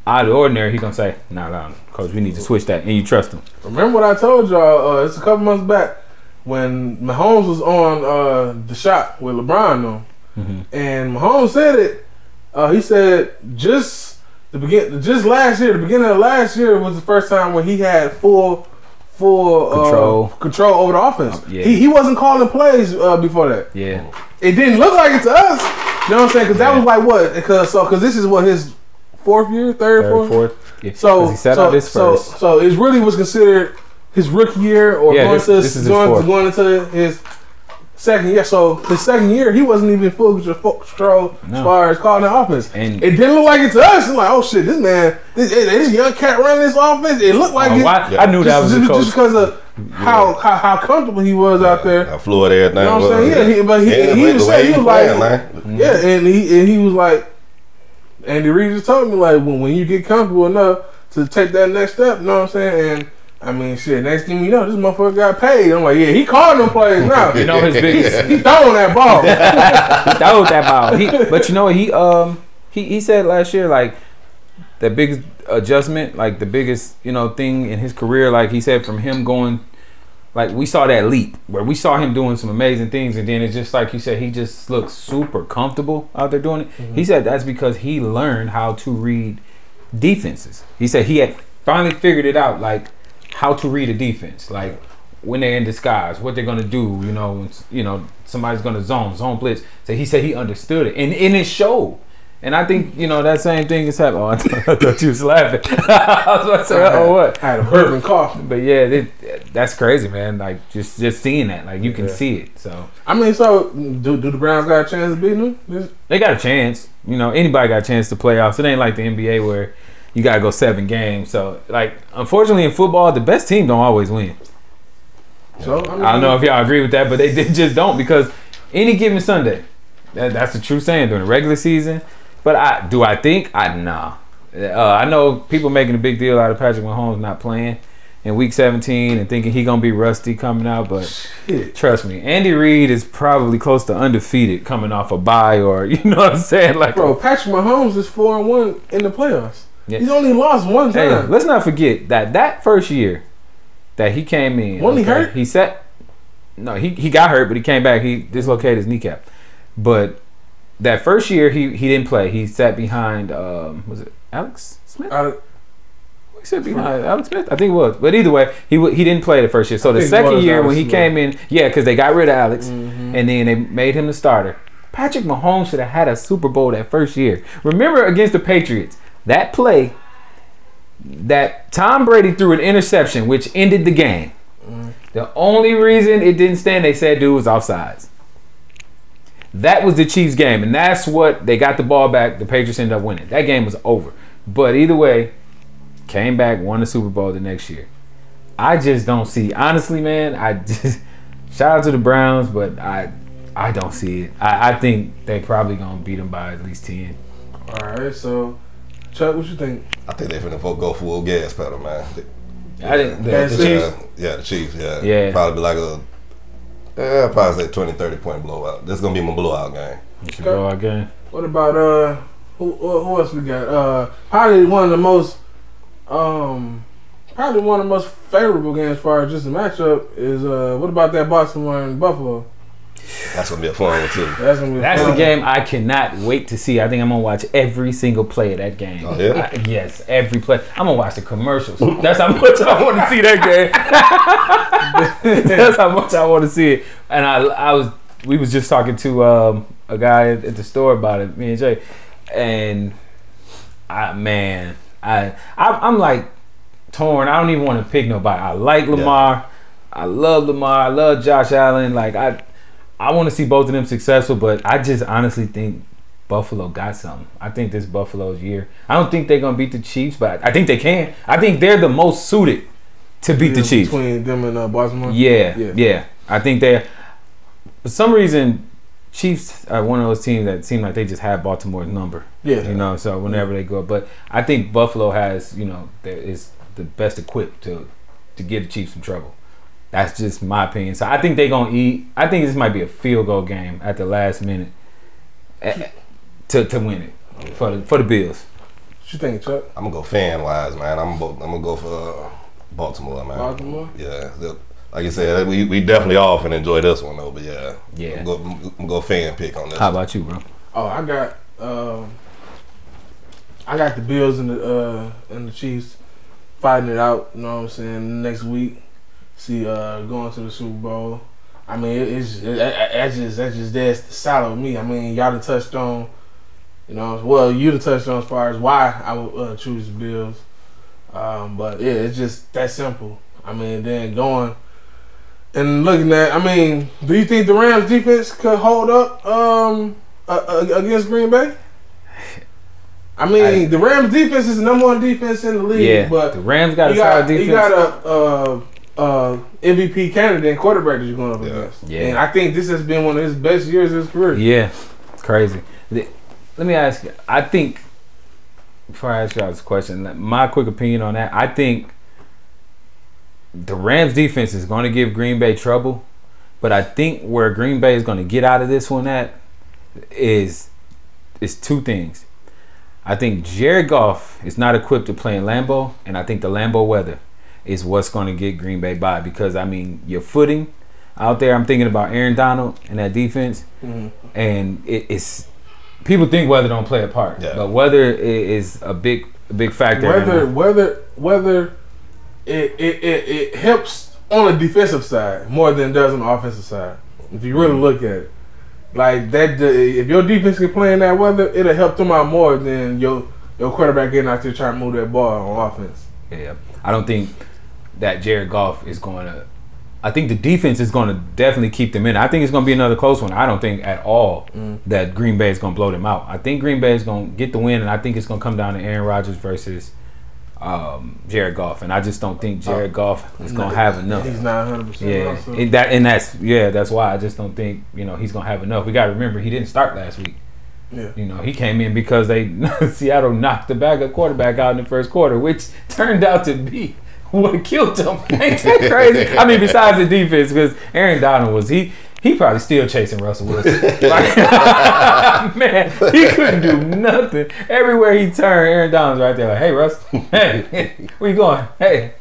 out of the ordinary, he gonna say, "Nah, nah, coach, we need to switch that," and you trust him. Remember what I told y'all? Uh, it's a couple months back when Mahomes was on uh, The Shop with LeBron though, Mhm. and Mahomes said it. Uh, he said just the begin, just last year, the beginning of last year was the first time when he had full, full uh, Control. control over the offense. Uh, yeah. He he wasn't calling plays uh, before that. Yeah, It didn't look like it to us. You know what I'm saying? Because that Yeah. was like what? Because so because this is what his fourth year, third, third, fourth. fourth. Yeah. So 'Cause he set so, so, first. so it really was considered his rookie year or Yeah, going this- to this is his going, fourth. going into his second year. So his second year, he wasn't even full control as far as calling the offense. And- it didn't look like it to us. It's like, oh shit, this man, this, this young cat running this offense. It looked like Oh, it. why- Yeah. I knew that just, was just, the coach. just because of how, how how comfortable he was out there. How fluid everything You know what I'm saying? Yeah, he, but he, Yeah, he the was way saying he was playing, like, man. Mm-hmm. yeah, and he and he was like, Andy Reid just told me like when when you get comfortable enough to take that next step, you know what I'm saying? And I mean, shit. Next thing you know, this motherfucker got paid. I'm like, yeah, he calling them plays [laughs] now. You know his biggest [laughs] he throwing that ball. [laughs] that was that ball. He, but you know what? He um he he said last year like the biggest adjustment, like the biggest you know thing in his career. Like he said, from him going, like we saw that leap where we saw him doing some amazing things, and then it's just like you said, he just looks super comfortable out there doing it. He said that's because he learned how to read defenses. He said he had finally figured it out, like how to read a defense, like when they're in disguise, what they're gonna do. You know, when, you know somebody's gonna zone, zone blitz. So he said he understood it, and and it showed. And I think you know that same thing is happening. [laughs] Oh, I, thought, I thought you was laughing. [laughs] I was about to say, oh what? I had a and cough. But yeah, it, that's crazy, man. Like just just seeing that, like you can Yeah. see it. So I mean, so do, do the Browns got a chance of beating them? They got a chance. You know, anybody got a chance to play off. It ain't like the NBA where you gotta go seven games. So like, unfortunately, in football, the best team don't always win. So I, mean, I don't know if y'all agree with that, but they, they just don't because any given Sunday, that, that's the true saying during the regular season. But I do I think I nah. Uh, I know people making a big deal out of Patrick Mahomes not playing in Week 17 and thinking he gonna be rusty coming out, but Shit. trust me, Andy Reid is probably close to undefeated coming off a bye or [laughs] you know what I'm saying, like Bro, Patrick Mahomes is four and one in the playoffs. Yeah. He's only lost one Hey, time. let's not forget that that first year that he came in. Wasn't he hurt? He set. No, he, he got hurt, but he came back. He dislocated his kneecap. But that first year, he he didn't play. He sat behind. Um, was it Alex Smith? I- He sat behind Alex Smith. I think it was. But either way, he wa- he didn't play the first year. So I the second year Alex when he Smith. came in, yeah, because they got rid of Alex, Mhm. and then they made him the starter. Patrick Mahomes should have had a Super Bowl that first year. Remember against the Patriots, that play that Tom Brady threw an interception, which ended the game. Mm. The only reason it didn't stand, they said, dude was offsides. That was the Chiefs game, and that's what they got the ball back. The Patriots ended up winning. That game was over. But either way, came back, won the Super Bowl the next year. I just don't see. Honestly, man, I [laughs] just shout out to the Browns, but I I don't see it. I, I think they probably gonna beat them by at least ten. All right, so Chuck, what you think? I think they're finna full- go full gas pedal, man. They, I didn't. Yeah, the Chiefs. Yeah, yeah, the Chiefs. Yeah, Yeah. Probably be like a, yeah, probably say 20, 30 point blowout. This is gonna be my blowout game. It's a blowout game. What about uh who who who else we got? Uh probably one of the most um probably one of the most favorable games as far as just the matchup is uh what about that Baltimore and Buffalo? That's gonna be a fun one too. That's gonna be That's the game I cannot wait to see. I think I'm gonna watch every single play of that game. Oh, yeah? I- yes, every play. I'm gonna watch the commercials. That's how much I want to see that game. [laughs] That's how much I want to see it. And I, I was, we was just talking to um, a guy at at the store about it, me and Jay, and I, man, I, I, I'm like torn. I don't even want to pick nobody. I like Lamar. I love Lamar. I love Josh Allen. Like I, I want to see both of them successful, but I just honestly think Buffalo got something. I think this Buffalo's year. I don't think they're gonna beat the Chiefs, but I think they can. I think they're the most suited to beat the Chiefs. between them and uh, Baltimore. Yeah, Yeah. yeah, I think they. For some reason, Chiefs are one of those teams that seem like they just have Baltimore's number. Yeah. You know, so whenever they go, but I think Buffalo has, you know, is the best equipped to to give the Chiefs some trouble. That's just my opinion. So I think they're gonna eat. I think this might be a field goal game at the last minute eh, to to win it for the for the Bills. What you think, Chuck? I'm gonna go fan wise, man. I'm bo- I'm gonna go for uh, Baltimore, man. Baltimore? Yeah, like you said, we, we definitely all finna enjoy this one though. But yeah, Yeah. I'm go, I'm gonna go fan pick on this. How about you, bro? Oh, I got um I got the Bills and the uh and the Chiefs fighting it out, you know what I'm saying, next week. See uh going to the Super Bowl. I mean it, it's it, that- that's just that's just that's solid with me. I mean y'all done touched on you know, well you done touched on as far as why I would uh, choose the Bills. Um, but yeah, it's just that simple. I mean then going and looking at I mean, do you think the Rams defense could hold up um uh, against Green Bay? I mean, I- the Rams defense is the number one defense in the league, Yeah, but the Rams got a solid got defense. you got a uh, uh, MVP candidate and quarterback that you're going up Yeah. against. Yeah. And I think this has been one of his best years of his career. Yeah, crazy. The- Let me ask you. I think before I ask y'all this question, my quick opinion on that, I think the Rams defense is going to give Green Bay trouble, but I think where Green Bay is going to get out of this one at is is two things. I think Jared Goff is not equipped to play in Lambeau, and I think the Lambeau weather is what's going to get Green Bay by because I mean your footing out there. I'm thinking about Aaron Donald and that defense Mhm. and it, it's people think weather don't play a part, Yeah. but weather is a big big factor. Whether whether whether it, it, it, it helps on the defensive side more than it does on the offensive side. If you really look at it, like that, if your defense can play in that weather, it'll help them out more than your your quarterback getting out there trying to move that ball on offense. yeah, I don't think that Jared Goff is going to. I think the defense is going to definitely keep them in. I think it's going to be another close one. I don't think at all Mm. that Green Bay is going to blow them out. I think Green Bay is going to get the win, and I think it's going to come down to Aaron Rodgers versus um, Jared Goff. And I just don't think Jared Goff is going to have enough. He's not 100. percent Yeah, and that and that's yeah, that's why I just don't think you know he's gonna have enough. We got to remember he didn't start last week. Yeah. You know he came in because they [laughs] Seattle knocked the backup quarterback out in the first quarter, which [laughs] turned out to be what killed him. [laughs] Ain't that crazy? I mean, besides the defense, because Aaron Donald was he. He probably still chasing Russell Wilson. [laughs] Like, [laughs] man, he couldn't do nothing. Everywhere he turned, Aaron Donald's right there, like, "Hey, Russ, hey, where you going? Hey."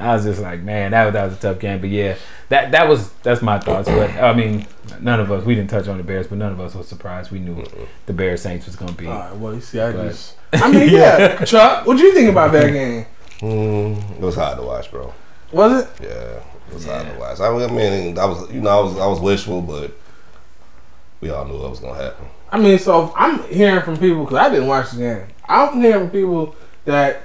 I was just like, man, that was, that was a tough game. But yeah, that that was that's my thoughts. But I mean, none of us we didn't touch on the Bears, but none of us was surprised. We knew the Bears Saints was gonna be. All right. Well, you see, I But- just. I mean, yeah, Chuck. What do you think about that game? Mm, it was hard to watch, bro. Was it? Yeah, it was Yeah. hard to watch. I mean, I was, you know, I was, I was wishful, but we all knew what was gonna happen. I mean, so I'm hearing from people because I didn't watch the game. I'm hearing from people that,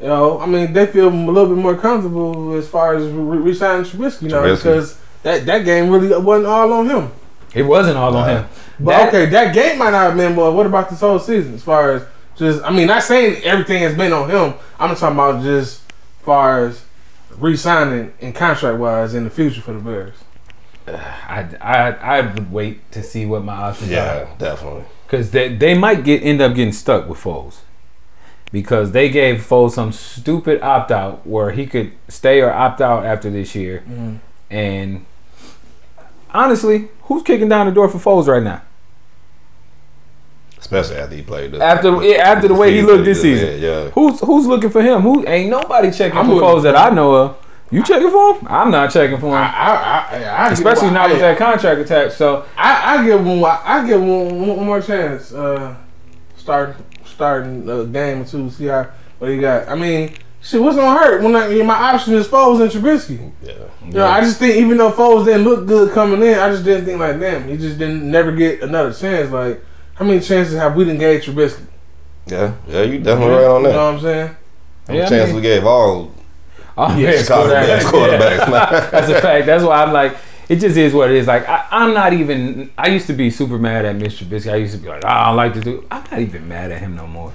you know, I mean, they feel a little bit more comfortable as far as re- re-signing Trubisky now Trubisky. because that that game really wasn't all on him. It wasn't all on him. But That- okay, that game might not have been. But what about this whole season? As far as just, I mean, not saying everything has been on him. I'm just talking about just far as re-signing and contract wise in the future for the Bears. I, I I would wait to see what my options are Yeah, definitely. because they they might get end up getting stuck with Foles. because they gave Foles some stupid opt out where he could stay or opt out after this year. Mm. And honestly, who's kicking down the door for Foles right now? Especially after he played. The, After yeah, after the way he looked this season, Yeah. who's who's looking for him? Who ain't nobody checking I'm for looking Foles that I know of. You checking for him? I'm not checking for him, I, I, I, I especially not with I, that contract attached. So I, I give one. I give one, one more chance. Uh, start starting a game or two. See how what he got. I mean, shit. What's gonna hurt when I, my option is Foles and Trubisky? Yeah. You know, I just think even though Foles didn't look good coming in, I just didn't think like damn. He just didn't never get another chance. Like how many chances have we done gave Trubisky? Yeah. Yeah. You definitely right on that. You know what I'm saying? How many Yeah, I mean- we gave all oh, Yeah, yeah, quarterbacks. man. [laughs] That's a fact. That's why I'm like, it just is what it is. Like, I, I'm not even. I used to be super mad at Mr. Trubisky. I used to be like, oh, I don't like to do. I'm not even mad at him no more.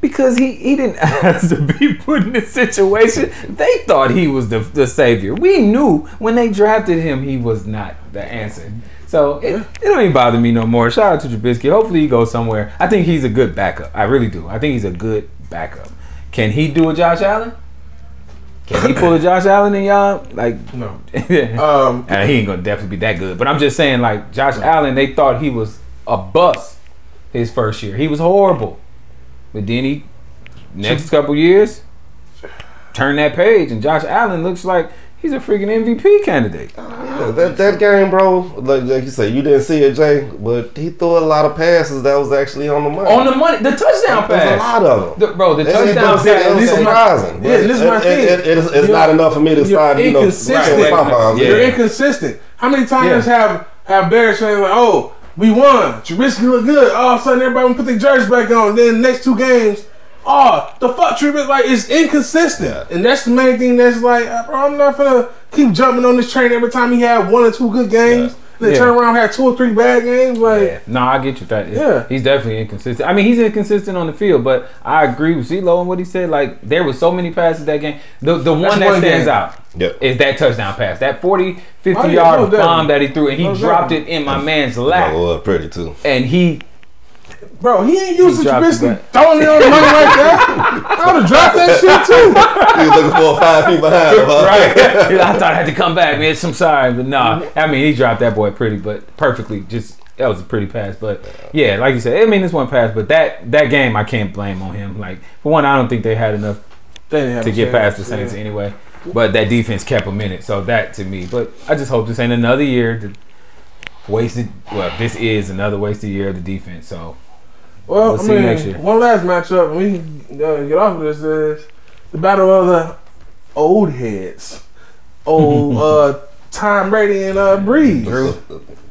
Because he, he didn't [laughs] ask to be put in this situation. They thought he was the, the savior. We knew when they drafted him, he was not the answer. So it, it don't even bother me no more. Shout out to Trubisky. Hopefully he goes somewhere. I think he's a good backup. I really do. I think he's a good backup. Can he do a Josh Allen? Can he pull a [clears throat] Josh Allen in y'all? Like, No. [laughs] um, Um, he ain't gonna definitely be that good. But I'm just saying, like Josh Allen, they thought he was a bust his first year. He was horrible, but then he next couple years turn that page, and Josh Allen looks like he's a freaking MVP candidate. Oh, yeah, that that game, bro. Like, like you say, you didn't see it, Jay, but he threw a lot of passes that was actually on the money. On the money, the touchdown There's a lot of them. The- bro. The It- touchdown pass. is surprising. yeah, this is my thing. It, it, it's it's not enough for me to start, you know, inconsistent. right. Yeah. You're inconsistent. How many times Yeah. have have Bears saying like, "Oh, we won. Trubisky look good." All of a sudden, everybody put their jerseys back on. Then next two games, oh, the fuck treatment like is inconsistent, Yeah. and that's the main thing. That's like, uh, bro, I'm not gonna keep jumping on this train every time he had one or two good games. Then Yeah. turn around and had two or three bad games. Like, Yeah. No, I get you with that. Yeah. He's definitely inconsistent. I mean, he's inconsistent on the field, but I agree with CeeLo and what he said. Like, there was so many passes that game. The the one that one stands game. out Yep. is that touchdown pass. That 40, 50 Oh, yeah, yard no bomb that he threw, and he No dropped doubt. it in my man's That lap. was pretty too. And he, bro, he ain't using He to dropped Trubisky it throwing it on the money like that. [laughs] I would have dropped that shit too. [laughs] He was looking for a five feet behind him. huh? right? [laughs] I thought I had to come back, man. I'm sorry, but nah. I mean, he dropped that boy pretty, but perfectly. Just that was a pretty pass. But yeah, like you said, I mean, this one pass, but that that game, I can't blame on him. Like for one, I don't think they had enough They didn't have to get chance, past the Saints yeah. anyway. But that defense kept a minute, so that to me. But I just hope this ain't another year to wasted. Well, this is another wasted year of the defense. So Well, We'll I see mean, next year. one last matchup, and we can uh, get off of this is the battle of the old heads, old [laughs] uh, Tom Brady and uh, Brees. Drew.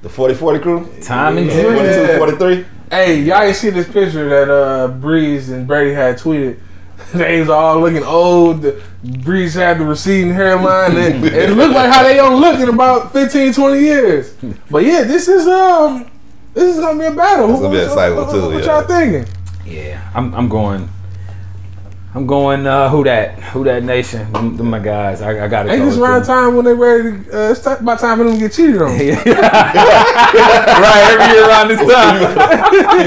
The 40-40 crew? Tom and Yeah. Drew. 42, 43? Hey, y'all ain't see this picture that uh, Brees and Brady had tweeted. [laughs] They was all looking old. The- Brees had the receding hairline. And [laughs] it looked like how they don't look in about 15, 20 years. But yeah, this is um, this is gonna be a battle. It's gonna be a cycle what- too, What yeah. y'all thinking? Yeah, I'm I'm going. I'm going. Uh, who that? Who that nation? Them, them my guys. I, I gotta Ain't go. this with around them. time when they ready to? Uh, it's time, about time for them to get cheated on. [laughs] right, every year around this [laughs] time, you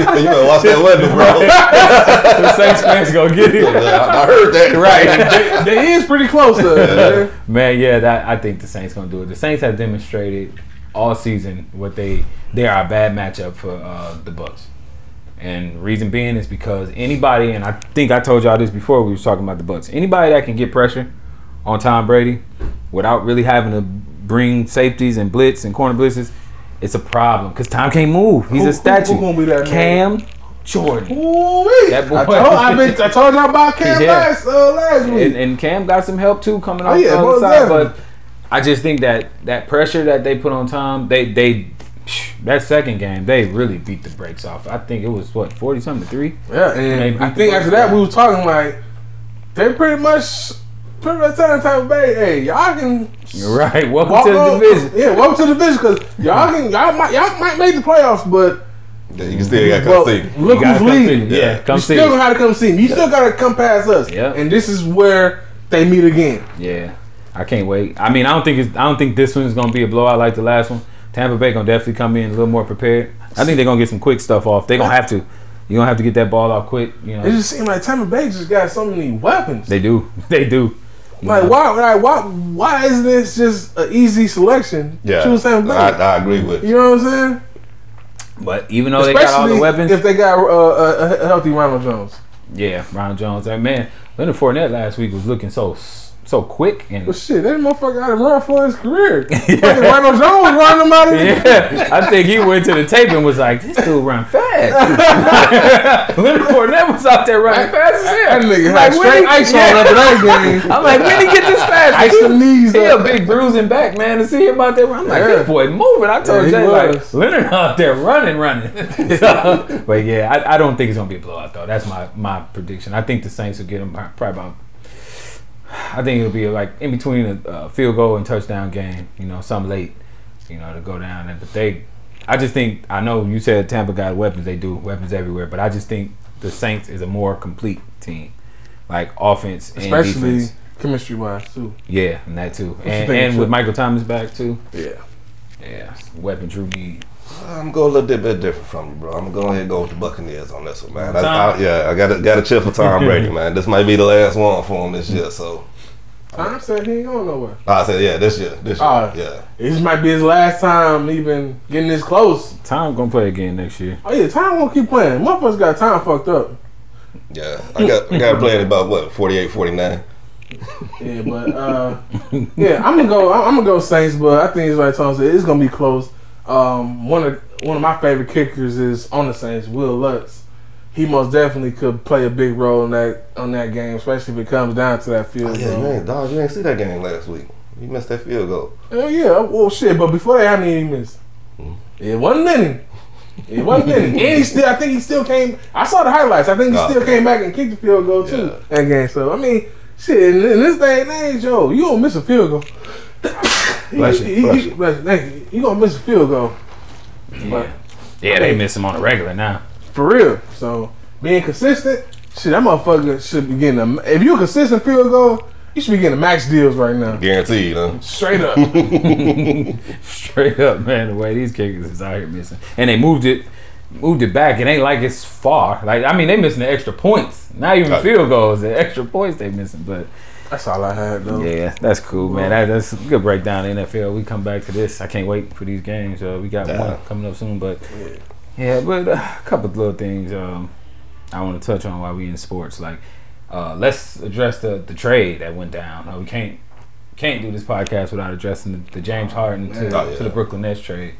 better watch that window, bro. [laughs] the Saints fans gonna get it. I I heard that. Right, they, they is pretty close to it. man. man. Yeah, that I think the Saints gonna do it. The Saints have demonstrated all season what they they are a bad matchup for uh, the Bucs. And reason being is because anybody, and I think I told y'all this before we was talking about the Bucs. Anybody that can get pressure on Tom Brady without really having to bring safeties and blitz and corner blitzes, it's a problem because Tom can't move. He's Who- a statue. who be that man? Cam Jordan. Ooh-wee. That boy- I told, I, been, I told y'all about [laughs] Cam Yeah. last uh, last week. and, and Cam got some help too coming Oh, off yeah, the other side. But I just think that that pressure that they put on Tom, they they that second game they really beat the brakes off. I think it was what forty something to three. yeah, and I think after that down. we were talking like they pretty much pretty much telling Tampa Bay, hey, y'all can you Right. Welcome walk to the on- division. Yeah, welcome to the division because y'all can y'all might y'all might make the playoffs, but Yeah, you can still got to well, come see. look You gotta who's come leading. see. Yeah, Yeah. come you see. still gonna have to come see me. You still gotta come past us. Yeah. And this is where they meet again. Yeah, I can't wait. I mean, I don't think it's. I don't think this one is gonna be a blowout like the last one. Tampa Bay gonna definitely come in a little more prepared. I think they're gonna get some quick stuff off. They're gonna have to. You don't have to get that ball off quick. You know, It just seems like Tampa Bay just got so many weapons. they do. [laughs] They do. Like know? why? Like why? Why is this just an easy selection? Yeah, Choose Tampa Bay. I, I agree with you. you know what I'm saying? But even though they got all the weapons, if they got uh, a, a healthy Ronald Jones. yeah, Ronald Jones. Like man, Leonard Fournette last week was looking so so quick and But shit, that motherfucker got to run for his career. [laughs] Fucking Ronald Jones running him out of. Yeah, I think he went to the tape and was like, "This dude run fast." [laughs] Leonard Fournette was out there running fast as That nigga I'm had like, when straight ice yeah. on that game. I'm like, when he get this fast? Ice he, knees he up. a big bruising back, man. To see him out there, I'm like, Yeah. this boy moving. I told Yeah, Jay like, was. Leonard out there running, running. [laughs] So, but yeah, I, I don't think it's gonna be a blowout though. That's my my prediction. I think the Saints will get him probably about. I think it'll be like in between a uh, field goal and touchdown game. You know, some late. You know, to go down and but they. I just think I know you said Tampa got weapons. They do weapons everywhere, but I just think the Saints is a more complete team, like offense and Especially defense. chemistry wise, too. Yeah, and that too, you and, and with Michael Thomas back too. Yeah. Yeah, weapon Drew need. I'm going a little bit, bit different from you, bro. I'm gonna go ahead and go with the Buccaneers on this one, man. I, I, yeah, I got to got to chill for Tom Brady, [laughs] man. This might be the last one for him this year. So Tom said he ain't going nowhere. I said, yeah, this year, this year, Ah. yeah. This might be his last time even getting this close. Tom gonna play again next year. Oh yeah, Tom won't keep playing. Motherfuckers got time fucked up. Yeah, I got I got to play at about what 48, 49. Yeah, but uh, yeah, I'm gonna go. I'm gonna go Saints, but I think it's like Tom said, it's gonna be close. Um, one of one of my favorite kickers is on the Saints, Wil Lutz. He most definitely could play a big role in that on that game, especially if it comes down to that Oh, field yeah, you goal. ain't dog. You ain't see that game last week. You missed that field goal. Oh yeah, well shit. But before that, how many he missed? Mhm. It wasn't many. It wasn't many. and he still, I think he still came. I saw the highlights. I think he Oh, still okay. came back and kicked the field goal too Yeah. that game. So I mean, shit. In this day and age, yo, you don't miss a field goal. Bless you, He- he- bless he- bless you. Thank you. You gonna miss a field goal Yeah, yeah, they miss him on a regular now. for real. So being consistent, shit, that motherfucker should be getting a. If you're a consistent field goal, you should be getting max deals right now. Guaranteed, huh? Straight up. [laughs] Straight up, man. The way these kickers is out here missing, and they moved it, moved it back. It ain't like it's far. Like I mean, they missing the extra points. Not even field goals. The extra points they missing, but. That's all I had though. Yeah, that's cool, man. That, that's a good breakdown of NFL. We come back to this. I can't wait for these games. Uh, we got Yeah. one coming up soon, but Yeah. yeah, but uh, a couple of little things um, I want to touch on while we in sports. Like, uh, let's address the the trade that went down. Uh, we can't can't do this podcast without addressing the, the James Harden to, Oh, yeah. to the Brooklyn Nets trade.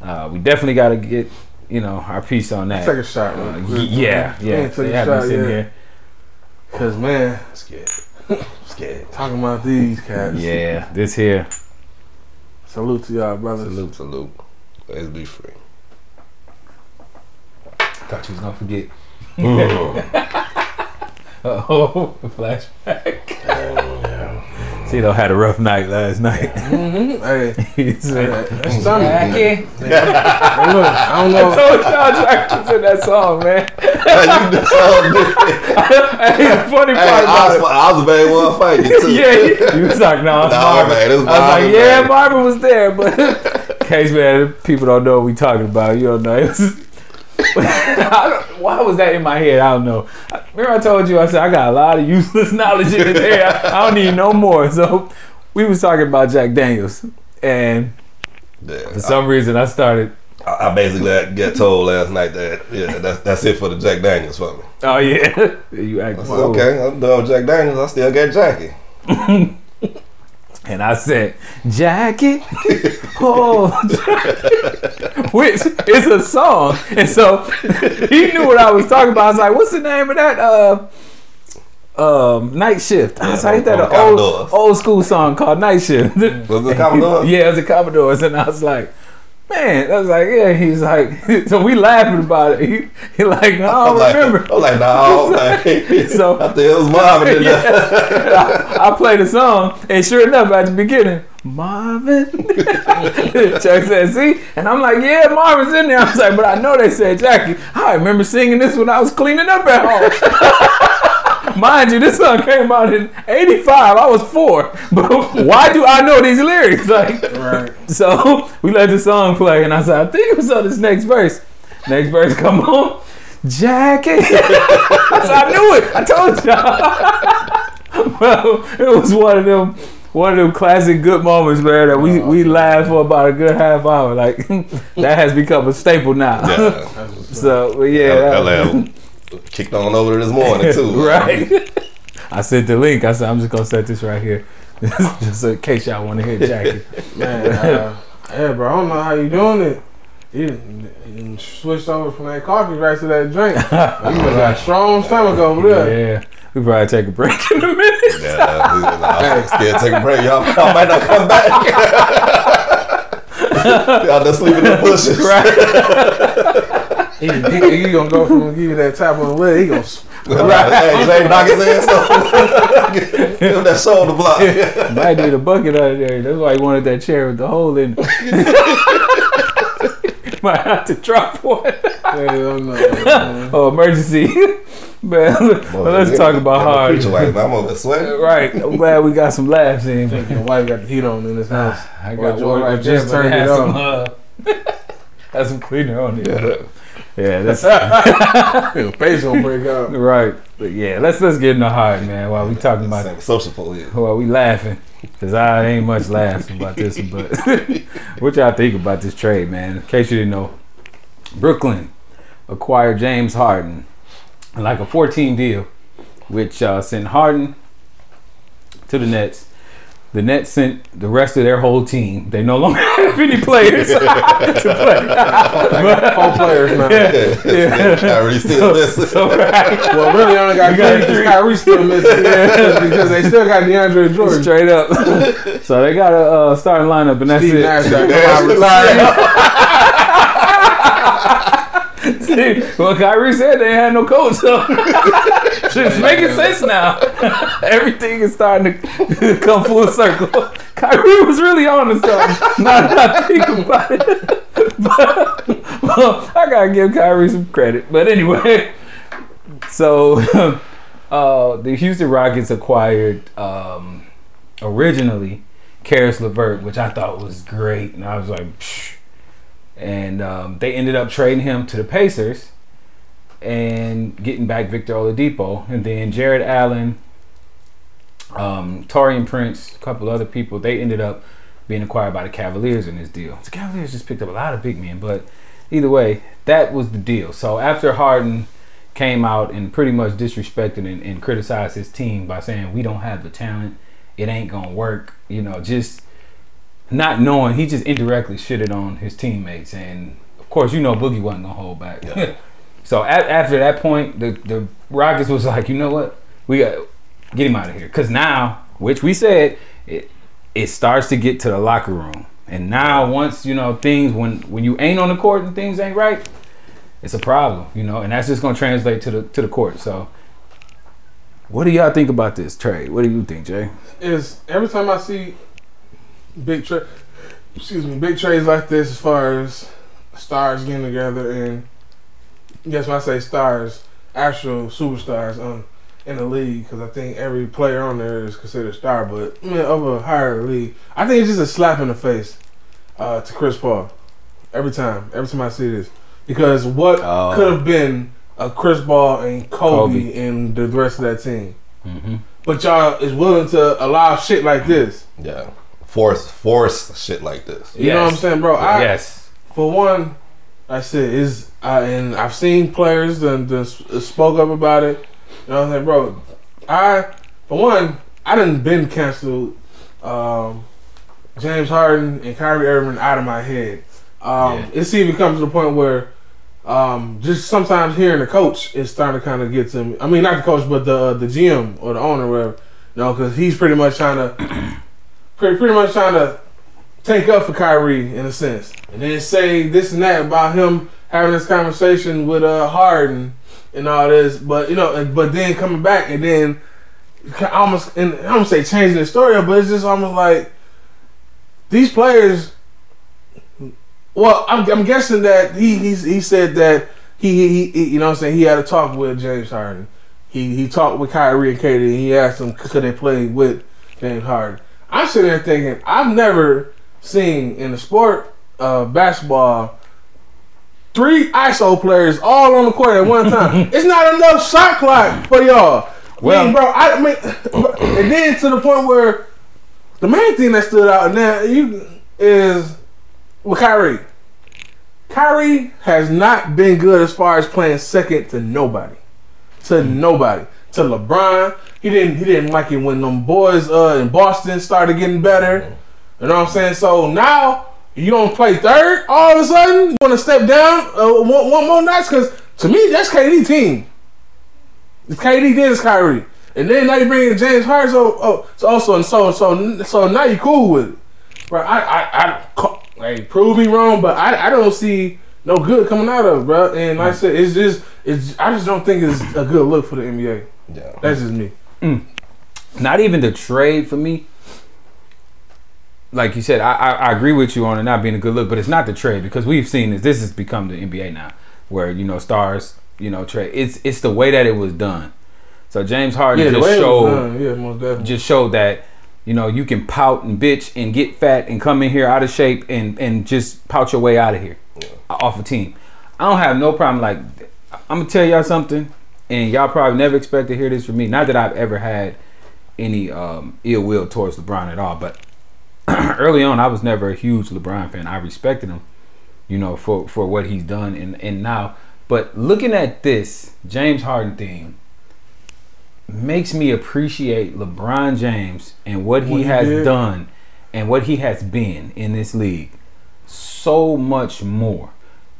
Uh, we definitely got to get you know our piece on that. Take a shot. Uh, real yeah, yeah. ain't took They a have me shot sitting yet. here. Cause man, scared. scared. Talking about these cats. Yeah, this here. Salute to y'all, brothers. Salute, salute. Let's be free. Thought you was gonna forget. [laughs] Oh, [laughs] flashback. Oh, Cito had a rough night last night. Mm-hmm. Hey, [laughs] he hey, that's something. Jackie. Hey, look, I don't [laughs] know. I told y'all Jackie was that song, man. you done so [laughs] hey, the funny Hey, part I about was, I was the main one fighting too. Yeah, he, he was like, no, it's Nah, Marvin. man, it's I was like, yeah, man. Marvin was there, but in case man, people don't know what we talking about. You don't know. It was, I don't, [laughs] why was that in my head? I don't know. Remember I told you I said I got a lot of useless [laughs] knowledge in there. I, I don't need no more. So we was talking about Jack Daniels, and Yeah, for some reason I started. I, I basically got, told last night that yeah, that's that's it for the Jack Daniels for me. Oh yeah, [laughs] you I said, okay, I'm done with Jack Daniels. I still got Jackie. And I said, Jackie, oh, Jackie. which is a song. And so he knew what I was talking about. I was like, what's the name of that? Uh, um, Night Shift. I was Yeah, like, that an old, old school song called Night Shift. Was it Commodore? [laughs] yeah, it was the Commodores. And I was like, man, I was like, yeah. He's like, [laughs] so we laughing about it. He, he like, no, I I'm don't like, remember. I'm like, no, man. [laughs] So- [laughs] I think it was Marvin. yeah. I, I played the song, and sure enough, at the beginning, Marvin. Chuck said, "See," and I'm like, "Yeah, Marvin's in there." I was like, "But I know they said Jackie." I remember singing this when I was cleaning up at home. [laughs] Mind you, this song came out in '85. I was four, [laughs] but why do I know these lyrics? [laughs] Like, Right. so we let the song play, and I said, I think it was on this next verse. Next verse come on. Jackie. I knew it. I told y'all. well, it was one of them one of them classic good moments, man, that we, we laughed for about a good half hour. Like that has become a staple now. Yeah. so yeah. that- LL kicked on over this morning too. [laughs] right. I sent the link. I said I'm just gonna set this right here. [laughs] just in case y'all want to hear Jackie. [laughs] Man, uh, yeah, bro. I don't know how you doing it. You, you switched over from that coffee right to that drink. You must got a strong stomach over there. Yeah. We probably take a break in a minute. Yeah, we was like, scared take a break. Y'all, y'all might not come back. y'all just sleep in the bushes. He, he, he gonna go from give you that tap on the leg. He gonna s- [laughs] Right. Hey, Jay, knock his ass off. [laughs] Give him that shoulder block. [laughs] Might need a bucket out of there. That's why he wanted that chair with the hole in it. Might have to drop one. hell oh, no. man. Oh, emergency. Man, let's talk about hard. Preacher wife, man. I'm over there sweating. Right. I'm glad we got some laughs in. Think your wife got the heat on in this ah, house. I got or- one or just turned it it some, on. Has some cleaner on it. Yeah. Yeah, [laughs] that's Your face gonna break out. right. But yeah, let's let's get in the heart, man. While we talking about Same social phobia. while we laughing, cause I ain't much laughing about this, but [laughs] what y'all think about this trade, man? In case you didn't know, Brooklyn acquired James Harden, like a 14 deal, which uh, sent Harden to the Nets. The Nets sent the rest of their whole team. They no longer [laughs] have any players [laughs] to play. Four players now. Yeah. Kyrie still missing. So, right. Well, really, only got got three because three. Kyrie still missing. [laughs] because they still got DeAndre Jordan. Straight up. so they got a uh, starting lineup, and that's Steve it. Nash got Nash come. See, well, Kyrie said they had no coach, so it's making sense now. [laughs] Everything is starting to [laughs] come full circle. [laughs] Kyrie was really on to something. Now that I think about it, but, well, I gotta give Kyrie some credit. But anyway, so uh, the Houston Rockets acquired um, originally Caris LeVert, which I thought was great, and I was like. Psh. And um, they ended up trading him to the Pacers and getting back Victor Oladipo, and then Jarrett Allen, um, Taurean Prince, a couple other people. They ended up being acquired by the Cavaliers in this deal. The Cavaliers just picked up a lot of big men, but either way, that was the deal. So after Harden came out and pretty much disrespected and, and criticized his team by saying we don't have the talent, it ain't gonna work. You know, just not knowing he just indirectly shitted on his teammates, and of course, you know Boogie wasn't gonna hold back. Yeah. [laughs] so after that point, the the Rockets was like, you know what, we got get him out of here, because now, which we said, it it starts to get to the locker room, and now once you know things when when you ain't on the court and things ain't right, it's a problem, you know, and that's just gonna translate to the to the court. So. What do y'all think about this trade? What do you think, Jay? is every time I see big trade, excuse me, big trades like this, as far as stars getting together, and guess when I say stars, actual superstars um, in the league, because I think every player on there is considered a star, but I mean, of a higher league, I think it's just a slap in the face uh, to Chris Paul every time, every time I see this, because what Oh. could have been a Chris Paul and Kobe, Kobe. and the rest of that team. Mm-hmm. But y'all is willing to allow shit like this. Yeah. Force, force shit like this. You know what I'm saying, bro? I, yes. For one, I said is I and I've seen players that, that spoke up about it. You know what I'm saying, bro? I for one, I didn't been canceled um, James Harden and Kyrie Irving out of my head. Um, Yeah. It's even comes to the point where um, just sometimes hearing the coach is starting to kind of get to me. I mean, not the coach, but the uh, the GM or the owner, or whatever. You know, because he's pretty much trying to [clears throat] pretty pretty much trying to take up for Kyrie in a sense, and then say this and that about him having this conversation with uh Harden and all this. But you know, but then coming back and then almost and I don't say changing the story, but it's just almost like these players. Well, I'm, I'm guessing that he he said that he, he he you know I'm saying he had a talk with James Harden. He he talked with Kyrie and KD. And he asked them could they play with James Harden. I'm sitting there thinking I've never seen in the sport uh, basketball three ISO players all on the court at one time. [laughs] it's not enough shot clock for y'all. Well- Well, bro, I mean, [laughs] and then to the point where the main thing that stood out now you is with Kyrie. Kyrie has not been good as far as playing second to nobody, to Hmm. nobody, to LeBron. He didn't. He didn't like it when them boys uh, in Boston started getting better. You know what I'm saying? So now you don't play third. All of a sudden, you want to step down uh, one, one more notch? Because to me, that's KD team. It's KD then it's Kyrie, and then now you bring in James Harden. So, oh, so also and so so so now you cool with it, bro. I I I ca- hey, prove me wrong, but I I don't see no good coming out of it, bro. And like I said, it's just it's I just don't think it's a good look for the NBA. Yeah. That's just me. not even the trade for me. Like you said, I, I, I agree with you on it not being a good look, but it's not the trade because we've seen this. This has become the NBA now, where you know stars, you know trade. It's it's the way that it was done. So James Harden Yeah, just way it was showed yeah, just showed that you know you can pout and bitch and get fat and come in here out of shape and and just pout your way out of here off a team. I don't have no problem. Like I'm gonna tell y'all something, and y'all probably never expect to hear this from me. Not that I've ever had any um, ill will towards LeBron at all, but [clears throat] early on I was never a huge LeBron fan. I respected him, you know, for for what he's done and and now. But looking at this James Harden thing makes me appreciate LeBron James and what he What he has did. done and what he has been in this league so much more.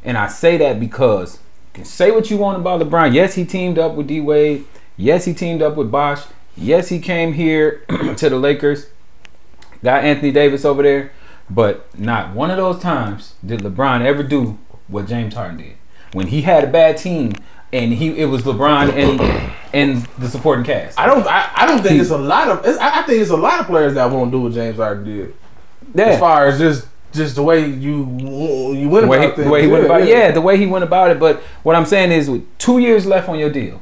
And I say that because you can say what you want about LeBron. Yes, he teamed up with D Wade. Yes, he teamed up with Bosh. Yes, he came here [clears throat] to the Lakers. Got Anthony Davis over there. But not one of those times did LeBron ever do what James Harden did. When he had a bad team and he it was LeBron and and the supporting cast. I don't. I, I don't think it's a lot of. It's, I I think it's a lot of players that won't do what James Harden did. As far as just just the way you you went the way, he, about the things. way he went about it. Yeah, the way he went about it. But what I'm saying is, with two years left on your deal,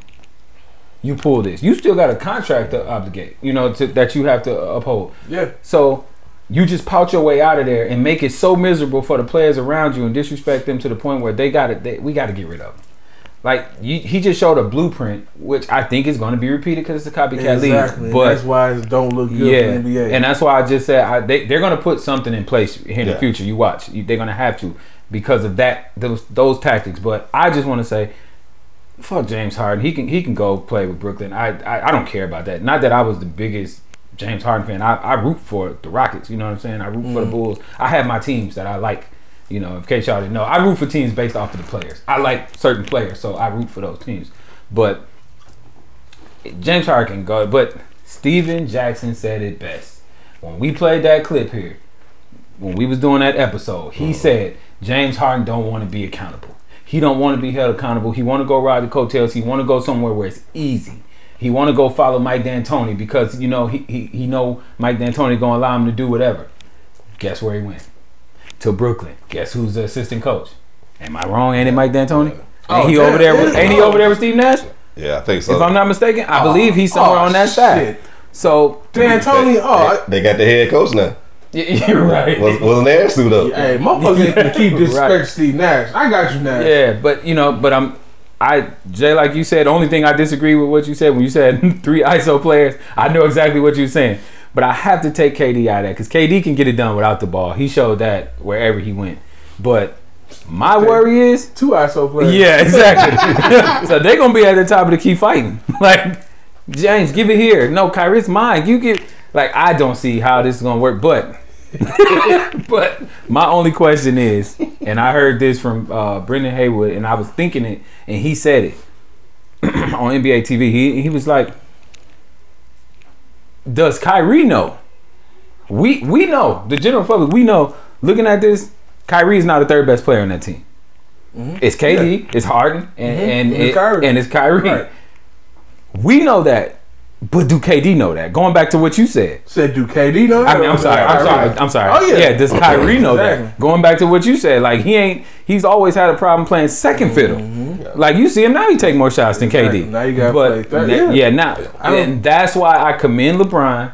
you pull this. You still got a contract to obligate. You know to, that you have to uphold. yeah. So you just pout your way out of there and make it so miserable for the players around you and disrespect them to the point where they got it. They, we got to get rid of them. Like you, he just showed a blueprint, which I think is going to be repeated because it's a copycat Exactly. league. But that's why it don't look good yeah, for the NBA. and that's why I just said I, they they're gonna put something in place here in the future. You watch, they're gonna have to because of that those those tactics. But I just want to say, fuck James Harden. He can he can go play with Brooklyn. I, I I don't care about that. Not that I was the biggest James Harden fan. I, I root for the Rockets. You know what I'm saying? I root Mm. for the Bulls. I have my teams that I like. You know, in case y'all didn't know, I root for teams based off of the players. I like certain players, so I root for those teams. But James Harden can go, but Stephen Jackson said it best. When we played that clip here, when we was doing that episode, he said James Harden don't want to be accountable. He don't want to be held accountable. He want to go ride the coattails. He want to go somewhere where it's easy. He want to go follow Mike D'Antoni because you know he he, he know Mike D'Antoni gonna allow him to do whatever. Guess where he went? To Brooklyn. Guess who's the assistant coach? Am I wrong? Ain't it Mike D'Antoni? Oh, ain't he damn, over there? With, yeah. ain't he over there with Steve Nash? Yeah, I think so. If I'm not mistaken, I believe he's somewhere Oh, on that side. shit. So D'Antoni, oh, they, they got the head coach now. [laughs] Yeah, you're right. Was, wasn't their suit up? hey, motherfuckers ain't gonna keep this [laughs] Right. Steve Nash. I got you, Nash. Yeah, but you know, but I'm, I Jay, like you said, the only thing I disagree with what you said when you said [laughs] three ISO players. I know exactly what you're saying, but I have to take KD out of that because KD can get it done without the ball. He showed that wherever he went. But my worry is, Two ISO players. yeah, exactly. so they're gonna be at the top of the key fighting. like James, give it here. No, Kyrie, it's mine. You get like I don't see how this is gonna work, but. [laughs] but my only question is, and I heard this from uh, Brendan Haywood, and I was thinking it, and he said it [clears throat] on NBA TV. He he was like, "Does Kyrie know? We we know the general public. We know. Looking at this, Kyrie is not the third best player on that team. It's KD, it's Harden, and and, And it's it- and it's Kyrie. Right. We know that, but do KD know that? Going back to what you said. Said, do KD know? I mean, I'm sorry. I'm sorry. I'm sorry. Oh, yeah. yeah. does Kyrie know Exactly. that? Going back to what you said, like he ain't. He's always had a problem playing second fiddle. Like you see him now, he take more shots than Mm-hmm. Exactly. KD. Now you gotta but play third. na- Yeah. yeah, now and that's why I commend LeBron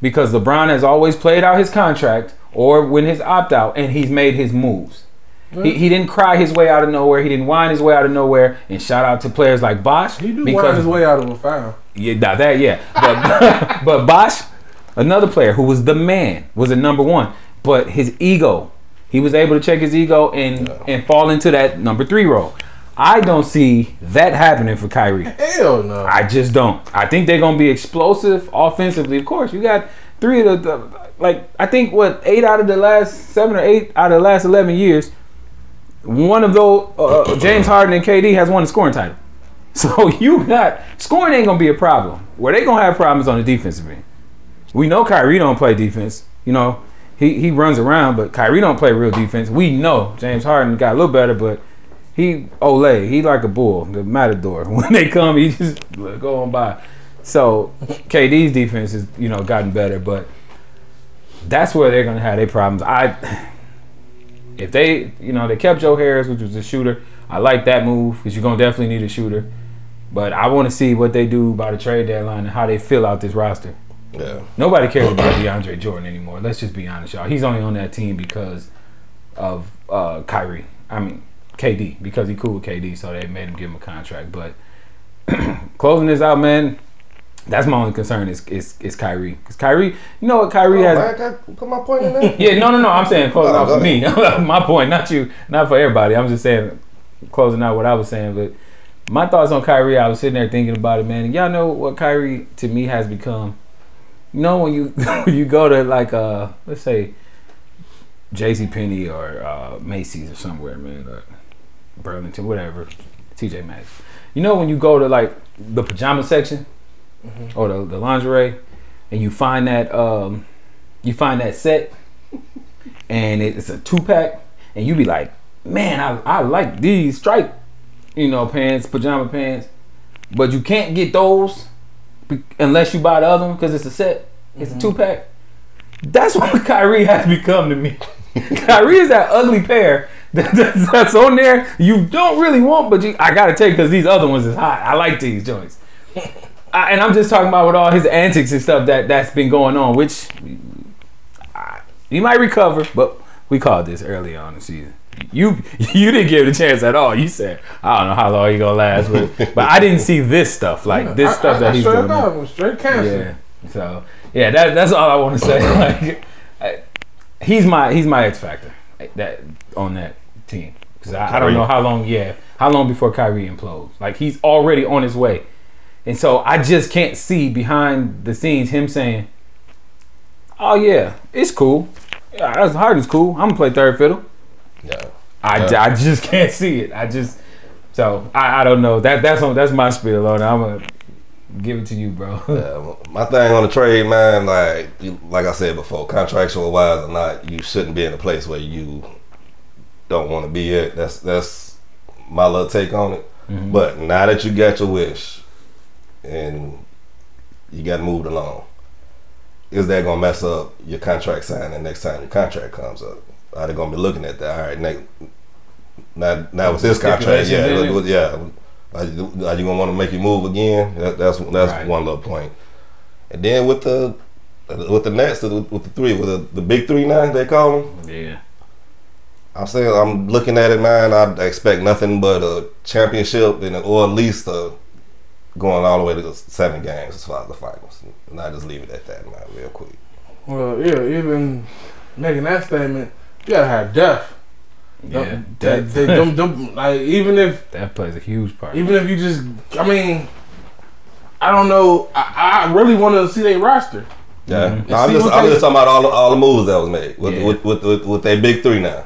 because LeBron has always played out his contract or when his opt out, and he's made his moves. He, he didn't cry his way out of nowhere. He didn't whine his way out of nowhere. And shout out to players like Bosh. He do wind his way out of a foul. Yeah, now that yeah, but [laughs] but Bosh, another player who was the man, was a number one, but his ego, he was able to check his ego and and fall into that number three role. I don't see that happening for Kyrie. Hell no. I just don't. I think they're gonna be explosive offensively. Of course, you got three of the, the like I think what eight out of the last seven or eight out of the last eleven years, one of those uh, James Harden and KD has won the scoring title. [laughs] So you got scoring ain't gonna be a problem. Where they gonna have problems on the defensive end. We know Kyrie don't play defense. You know he he runs around, but Kyrie don't play real defense. We know James Harden got a little better, but he Olay, he like a bull, the matador. [laughs] When they come, he just go on by. So KD's defense is you know gotten better, but that's where they're gonna have their problems. I if they you know they kept Joe Harris, which was a shooter. I like that move because you're gonna definitely need a shooter. But I want to see what they do by the trade deadline and how they fill out this roster. Yeah. Nobody cares about DeAndre Jordan anymore. Let's just be honest, y'all. He's only on that team because of uh, Kyrie. I mean KD because he cool with KD, so they made him give him a contract. But [clears throat] closing this out, man. That's my only concern is is, is Kyrie. Because Kyrie, you know what Kyrie Oh, has. man, I put my point in there. [laughs] Yeah, no, no, no. I'm saying closing [laughs] out for me. [laughs] my point, not you, not for everybody. I'm just saying closing out what I was saying. But my thoughts on Kyrie, I was sitting there thinking about it, man. Y'all know what Kyrie to me has become. You know when you [laughs] when you go to like uh let's say J.C. Penney or uh, Macy's or somewhere, man, or Burlington, whatever, T.J. Maxx. You know when you go to like the pajama section or the, the lingerie, and you find that um you find that set [laughs] and it's a two pack, and you be like, man, I, I like these stripe, you know, pants, pajama pants, but you can't get those unless you buy the other one because it's a set, it's a mm-hmm. two pack. That's [laughs] what Kyrie has become to me. [laughs] Kyrie is that ugly pair [laughs] that's, that's on there you don't really want, but you, I gotta take because these other ones is hot. I like these joints. I, and I'm just talking about with all his antics and stuff that that's been going on, which I, he might recover, but we called this early on in the season. You you didn't give it a chance at all. You said I don't know how long he gonna last, but but I didn't see this stuff like this I- stuff I, that I he's straight doing. now. up, straight cancer. Yeah. So yeah, that that's all I want to say. [laughs] Like, I, he's my he's my X factor that on that team because I, I don't know how long. Yeah, how long before Kyrie implodes? Like he's already on his way, and so I just can't see behind the scenes him saying, "Oh yeah, it's cool. Yeah, that's Harden's cool. I'm gonna play third fiddle." Yeah. I. I just [laughs] can't see it. I just so I, I don't know. That that's on, that's my spiel on it. I'm gonna give it to you, bro. Yeah, [laughs] my thing on the trade, man, like like I said before, contractual wise or not, you shouldn't be in a place where you don't want to be at. That's that's my little take on it. Mhm. But now that you got your wish and you got moved along, is that gonna mess up your contract signing next time your contract comes up? Are they gonna be looking at that? All right, next, now now with this contract, yeah, look- yeah. Are you, are you gonna want to make you move again? That, that's that's Right. one little point. And then with the with the Nets, with with the three, with the, the big three now they call them. yeah. I'm saying I'm looking at it, man. I expect nothing but a championship and or at least a going all the way to the seven games as far as the finals. And I just leave it at that, man, real quick. Well, yeah, even making that statement, you gotta have depth. Yeah, Them- that, they- them- them- like even if [laughs] that plays a huge part. even if you just, I mean, I don't know. I, I really want to see their roster. Yeah, Mhm. no, I'm just I'm they- just talking about all the, all the moves that was made with Yeah. with, with, with with their big three now.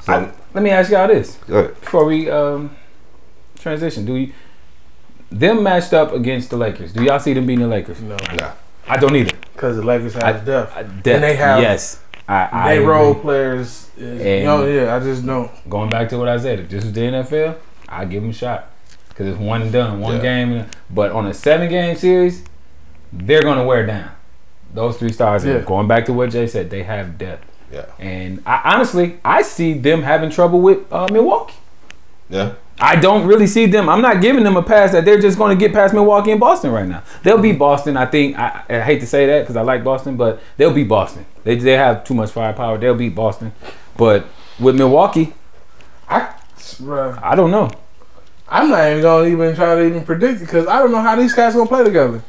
So I- Let me ask y'all this go ahead. before we um, transition. Do you them matched up against the Lakers? Do y'all see them beating the Lakers? No, Nah. I don't either. because the Lakers have I- depth. I, de- And they have- yes. I, I They agree. role players. Is, And- no, yeah, I just don't. Going back to what I said, if this was the NFL, I give them a shot because it's one and done, one Yeah. game. But on a seven game series, they're gonna wear down. Those three stars. Yeah. Going back to what Jay said, they have depth. Yeah, And I, honestly, I see them having trouble with uh, Milwaukee. yeah, I don't really see them. I'm not giving them a pass that they're just going to get past Milwaukee and Boston right now. They'll be Boston. I think. I, I hate to say that because I like Boston, but they'll be Boston. They they have too much firepower. They'll beat Boston. But with Milwaukee, I, bruh, I don't know. I'm not even gonna even try to even predict it because I don't know how these guys gonna play together.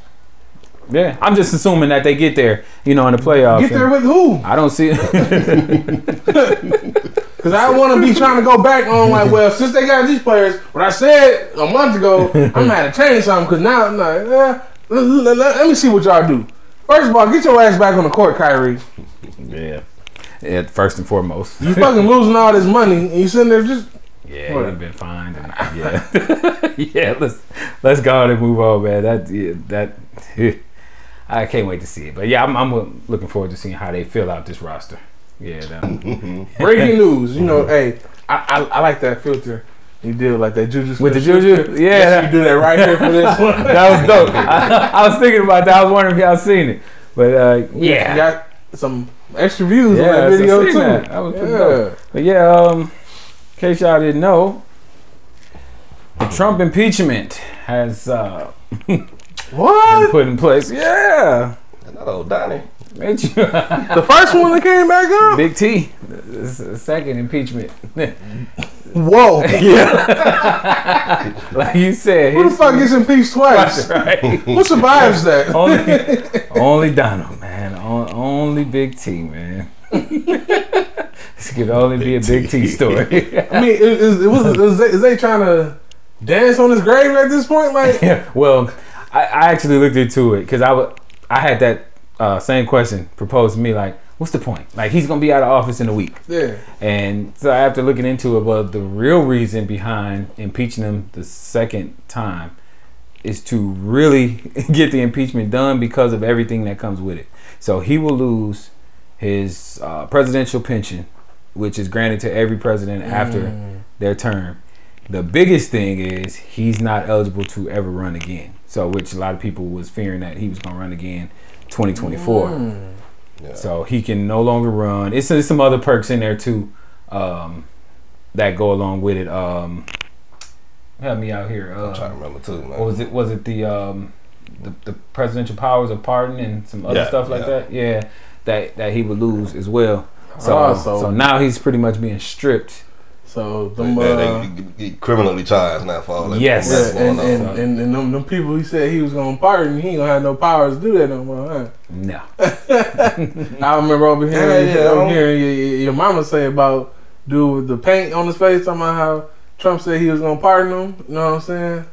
Yeah, I'm just assuming that they get there, you know, in the playoffs. Get there with who? I don't see. [laughs] [laughs] Because I don't want to be trying to go back on like, well, since they got these players, what I said a month ago, [laughs] I'm gonna have to change something. Because now, I'm like, eh, let, let- let- let me see what y'all do. First of all, get your ass back on the court, Kyrie. yeah. Yeah, first and foremost. You fucking losing all this money, and you sitting there just Yeah, What? we've been fined. And, [laughs] yeah, [laughs] yeah. Let's let's go on and move on, man. That yeah, that I can't wait to see it. But yeah, I'm, I'm looking forward to seeing how they fill out this roster. Yeah, [laughs] breaking news. You know, hey, I, I I like that filter. You did like that juju With the Smith juju? Yeah. Yes, you do that right here for this one. [laughs] that was dope. I, I was thinking about that. I was wondering if y'all seen it, but uh, You yeah, got some extra views Yeah, on that video seen too. that. That was pretty yeah. dope. But yeah, um, in case y'all didn't know, the Trump impeachment has uh, [laughs] been What? put in place. Yeah, And that old Donnie. Ain't [laughs] you? The first one that came back up. Big T, This the second impeachment. [laughs] Whoa. [laughs] Yeah. like you said, Who the his- fuck gets impeached twice? right? Who survives that? only, only Donald, man. On- Only Big T, man. this could only be a Big T story. I mean, it, it, it was, is, they, is they trying to dance on his grave at this point? Like, Yeah, well, I, I actually looked into it because I wa- I had that uh, same question proposed to me. Like, what's the point? Like, he's gonna be out of office in a week, yeah. and so after looking into it, well, the real reason behind impeaching him the second time is to really [laughs] get the impeachment done because of everything that comes with it. So he will lose his uh, presidential pension, which is granted to every president after Mm. their term. The biggest thing is he's not eligible to ever run again. So, which a lot of people was fearing that he was going to run again 2024. Mm. Yeah. So he can no longer run. It's, there's some other perks in there too um, that go along with it. Um, help me out here. I'm trying to Uh, remember too, man. what was it? Was it the um, the, the presidential powers of pardon and some other Yeah, stuff like yeah. that? Yeah, that that he would lose as well. So, Ah, so so- now he's pretty much being stripped. So, They, them, they, uh, they get- get criminally charged now for all that. Yes. yeah, going and, on. and, and, and them, them people he said he was going to pardon, he ain't going to have no powers to do that no more, huh? No. [laughs] I remember over here, Yeah, yeah, over here your, your, your mama say about dude with the paint on his face, talking about how Trump said he was going to pardon him. You know what I'm saying?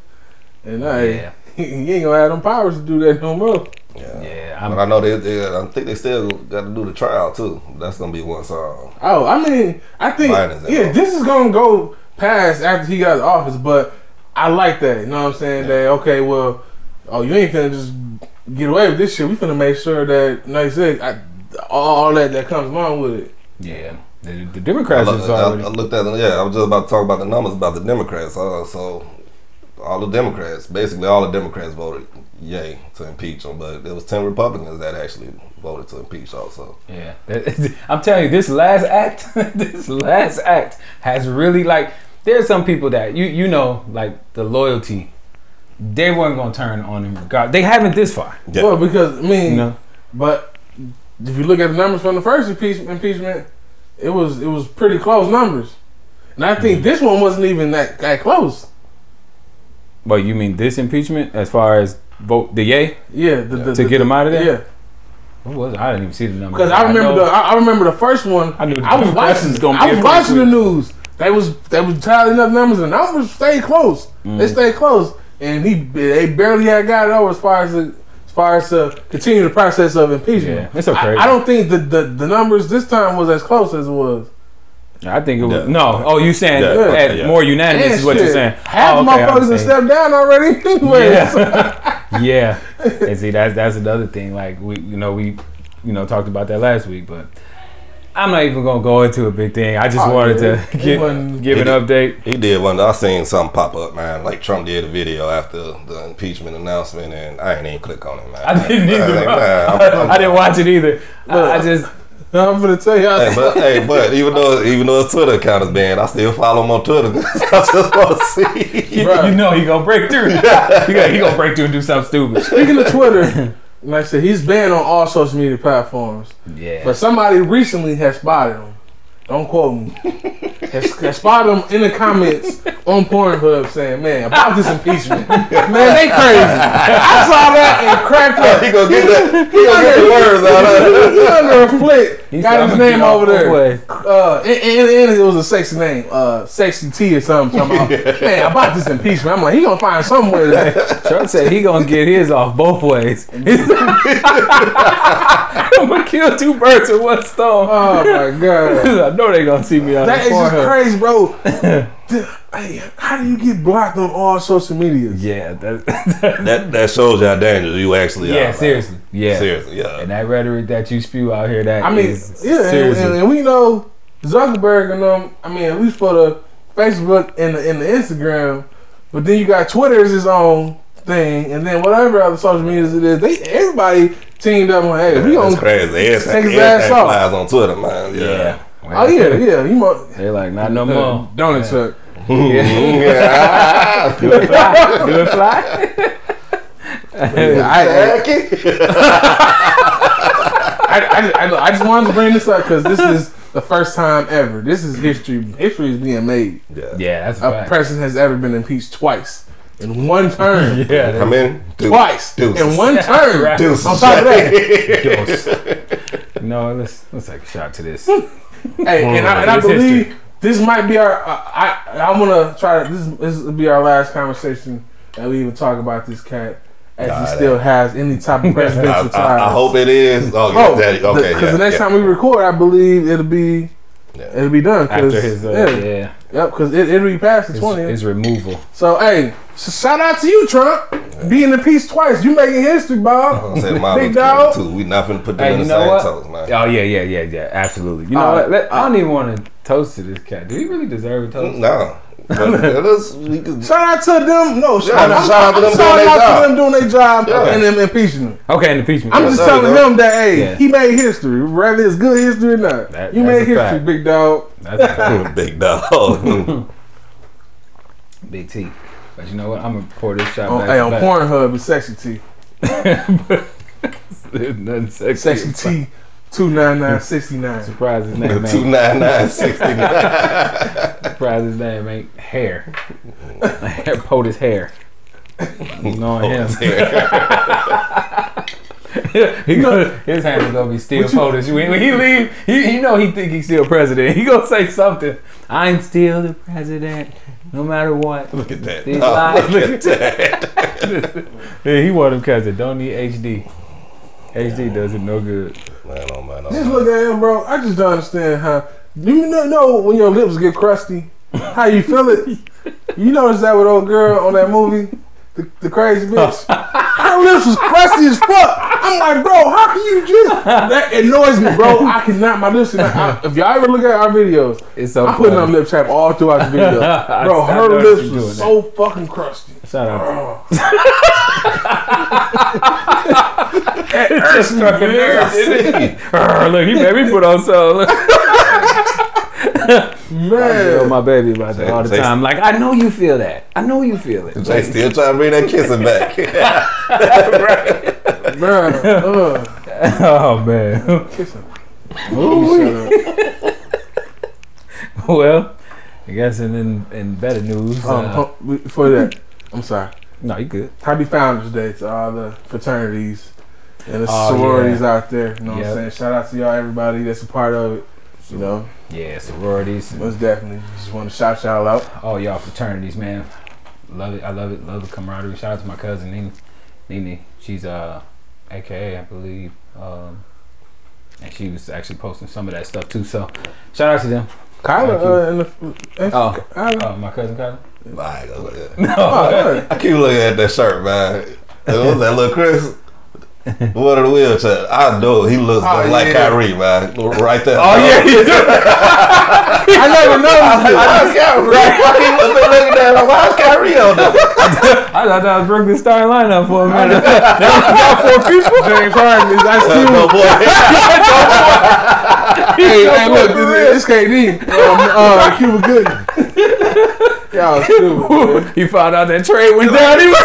And I, Yeah. [laughs] he ain't going to have them powers to do that no more. Yeah. Yeah. But I'm, I know they, they, I think they still got to do the trial too. That's gonna be one song. Oh, I mean, I think yeah, involved. this is gonna go past after he got the office, but I like that. You know what I'm saying? That okay, well, oh, you ain't finna just get away with this shit. We finna make sure that, like I said, I, all, all that that comes along with it. yeah. The, the I, Democrats look- is I- already. I looked at it. Yeah, I was just about to talk about the numbers about the Democrats. Uh, so all the Democrats, basically all the Democrats voted yay to impeach him, but there was ten Republicans that actually voted to impeach also. Yeah, [laughs] I'm telling you, this last act, [laughs] this last act has really like. There's some people that you you know like the loyalty, they weren't gonna turn on him. regard. They haven't this far. Yeah. Well, because I mean, You know, but if you look at the numbers from the first impeachment, impeachment, it was it was pretty close numbers, and I Mm-hmm. think this one wasn't even that that close. but you mean this impeachment as far as vote the yay Yeah, the, the, to the- get him out of there? Yeah, What was it? I didn't even see the number. because I remember know- the I, I remember the first one. I knew the I was [laughs] watching. gonna I was watching the news. They was they was tallying up numbers, and the numbers stayed close. Mm. They stayed close, and he they barely had got it over as far as the, as far as to continue the process of impeachment. Yeah, it's okay. I, I don't think the, the the numbers this time was as close as it was. I think it was Yeah. no. Oh, you saying Yeah, that yeah. more unanimous And is what you're saying? Half oh, the okay, I motherfuckers have stepped down already. [laughs] Yeah, [laughs] yeah. And see, that's that's another thing. Like we, you know, we, you know, talked about that last week, but I'm not even gonna go into a big thing. I just Oh, wanted yeah. to [laughs] get, wasn't- give an update. He did one. I seen something pop up, man. Like Trump did a video after the impeachment announcement, and I ain't even click on it, man. I didn't either. Like, man, I'm- I'm- I didn't watch it either. I, I just, I'm gonna tell y'all. Hey, but hey, but even though even though his Twitter account is banned, I still follow him on Twitter. [laughs] I just want to see. you, you know, he gonna break through. [laughs] he, gonna, he gonna break through and do something stupid. Speaking of Twitter, like I said, he's banned on all social media platforms. Yeah. But somebody recently has spotted him. Don't quote me, has, has spotted him in the comments on Pornhub saying, "Man, about this impeachment, man, they crazy." I saw that and cracked up. He gonna get that. He gonna get the words out of it. He under a flick. He said, Got his name off over both there. ways." Uh, and, and, and it was a sexy name, uh, sexy T or something. Talking about, man, about this impeachment. I'm like, he gonna find some way. To, Trump said he gonna get his off both ways. [laughs] I'm gonna [laughs] kill two birds with one stone. oh my god. [laughs] I know they gonna see me on That the is just crazy, bro. [laughs] Hey, how do you get blocked on all social media? Yeah, that, [laughs] That that shows you how dangerous you actually are. yeah, man. seriously, yeah. Seriously, yeah. And that rhetoric that you spew out here, that I mean, is yeah, and, seriously. and, and we know Zuckerberg and them. I mean, at least for the Facebook and the, and the Instagram, but then you got Twitter is its own thing, and then whatever other social medias it is, they everybody teamed up on. hey, we That's gonna. crazy. Everything, take his everything ass off. on Twitter, man. Yeah. yeah. Oh yeah, yeah, you mo- They're like, not no more. [laughs] Donut truck. yeah. Do it fly. Do it fly. Yeah, I, I, I, I, I just wanted to bring this up because this is the first time ever. This is history. History is being made. yeah. Yeah, that's a A fact. president has ever been impeached twice in one term. [laughs] yeah, Come in. Deuce. Twice Deuces. in one [laughs] term. Right. Deuces. On top of that, Dose. No, let's let's take a shot to this. [laughs] hey, and I, and I believe history. this might be our. Uh, I I want to try. to- This this will be our last conversation that we even talk about this cat as Nah, he still has any type of [laughs] I, presidential ties. I, I hope it is. Oh, Oh, yeah, that, okay. because yeah, the next yeah. time we record, I believe it'll be Yeah. it'll be done. 'cause- After his, uh, yeah, yeah, yep, because it, it'll be past the his, twentieth. his removal. So hey, so shout out to you, Trump, being in peace twice. You making history, Bob. I said Martin Big Luther dog. too. We not finna put them Hey, in the same what? toes, man. Oh yeah, yeah, yeah, yeah. Absolutely. You know Uh, what? Let, I don't even want to toast to this cat. Do he really deserve a toast? No. But [laughs] it is, Shout out to them. No, shout, Yeah, out, shout out to them I'm doing shouting their out job. to them doing their job Yeah. and them impeaching them. Okay, an impeachment. I'm yeah. just telling go. him that hey, Yeah. he made history. Whether it's good history or not, That- you made history, fact. big dog. That's a [laughs] big dog. [laughs] big T. But you know what? I'm gonna pour this shot On, back. hey, on back. Pornhub, it's sexy T. Nothing sexy. Sexy T, two nine nine sixty nine. Surprise his name Two ain't. nine nine sixty nine. [laughs] Surprise his name ain't hair. hair POTUS hair. Knowing him. [laughs] he gonna, his hand is gonna be still POTUS. When, when he leave, he, you know he think he's still president. He gonna say something. I'm still the president, no matter what. Look at that. These dog. Oh, look at that. [laughs] Yeah, he want him cause it don't need HD. HD does it no good. Man, oh man, oh Just man. look at him, bro. I just don't understand how. Do you know, when your lips get crusty? How you feel it? [laughs] You notice that with old girl on that movie, the, the crazy bitch. Her lips was crusty as fuck. I'm like, bro, how can you just? That annoys me, bro. I cannot. My lips. Cannot, I, if y'all ever look at our videos, It's so I'm putting on lip tap all throughout the video, [laughs] bro. I Her lips was so fucking crusty. Shout out. [laughs] [laughs] It struck a nerve. [laughs] Arr, look, he made me put on so. Look. I Man, my baby about that all the Say- time. Like, I know you feel that. I know you feel it. Jay still trying to bring that kissing back. [laughs] man. Uh, Oh man. kiss him. Ooh. Shut up. well, I guess in in, in better news. Um, uh, before that, I'm sorry. no, you good. Happy Founders Day to all the fraternities and the Oh, sororities yeah. out there. You know what I'm saying? Shout out to y'all, everybody that's a part of it. You know, Yeah, sororities. most definitely. Just want to shout y'all out. all y'all fraternities, man. Love it. I love it. Love the camaraderie. Shout out to my cousin Nini. Nini. She's uh, AKA I believe. Um, and she was actually posting some of that stuff too. So, shout out to them. Kyla, uh, in the, Oh, Kyla. uh, my cousin Kyla. Like, look at- No, Oh, I keep looking at that shirt, man. It was that little Chris. What of the wheelchair? I know he looks Oh, just like yeah. Kyrie, man. Right there. Oh yeah, he do. [laughs] I never noticed it. Why's Kyrie? I keep looking, looking at him. Why's Kyrie on there? [laughs] I thought that was Brooklyn Star lineup for a minute. [laughs] they only got four people. James Harden is Ice Cube. No boy. hey, hey, look, this, this KD. Um, uh, Cuba Gooding. Y'all stupid. man. he found out that trade went down. He was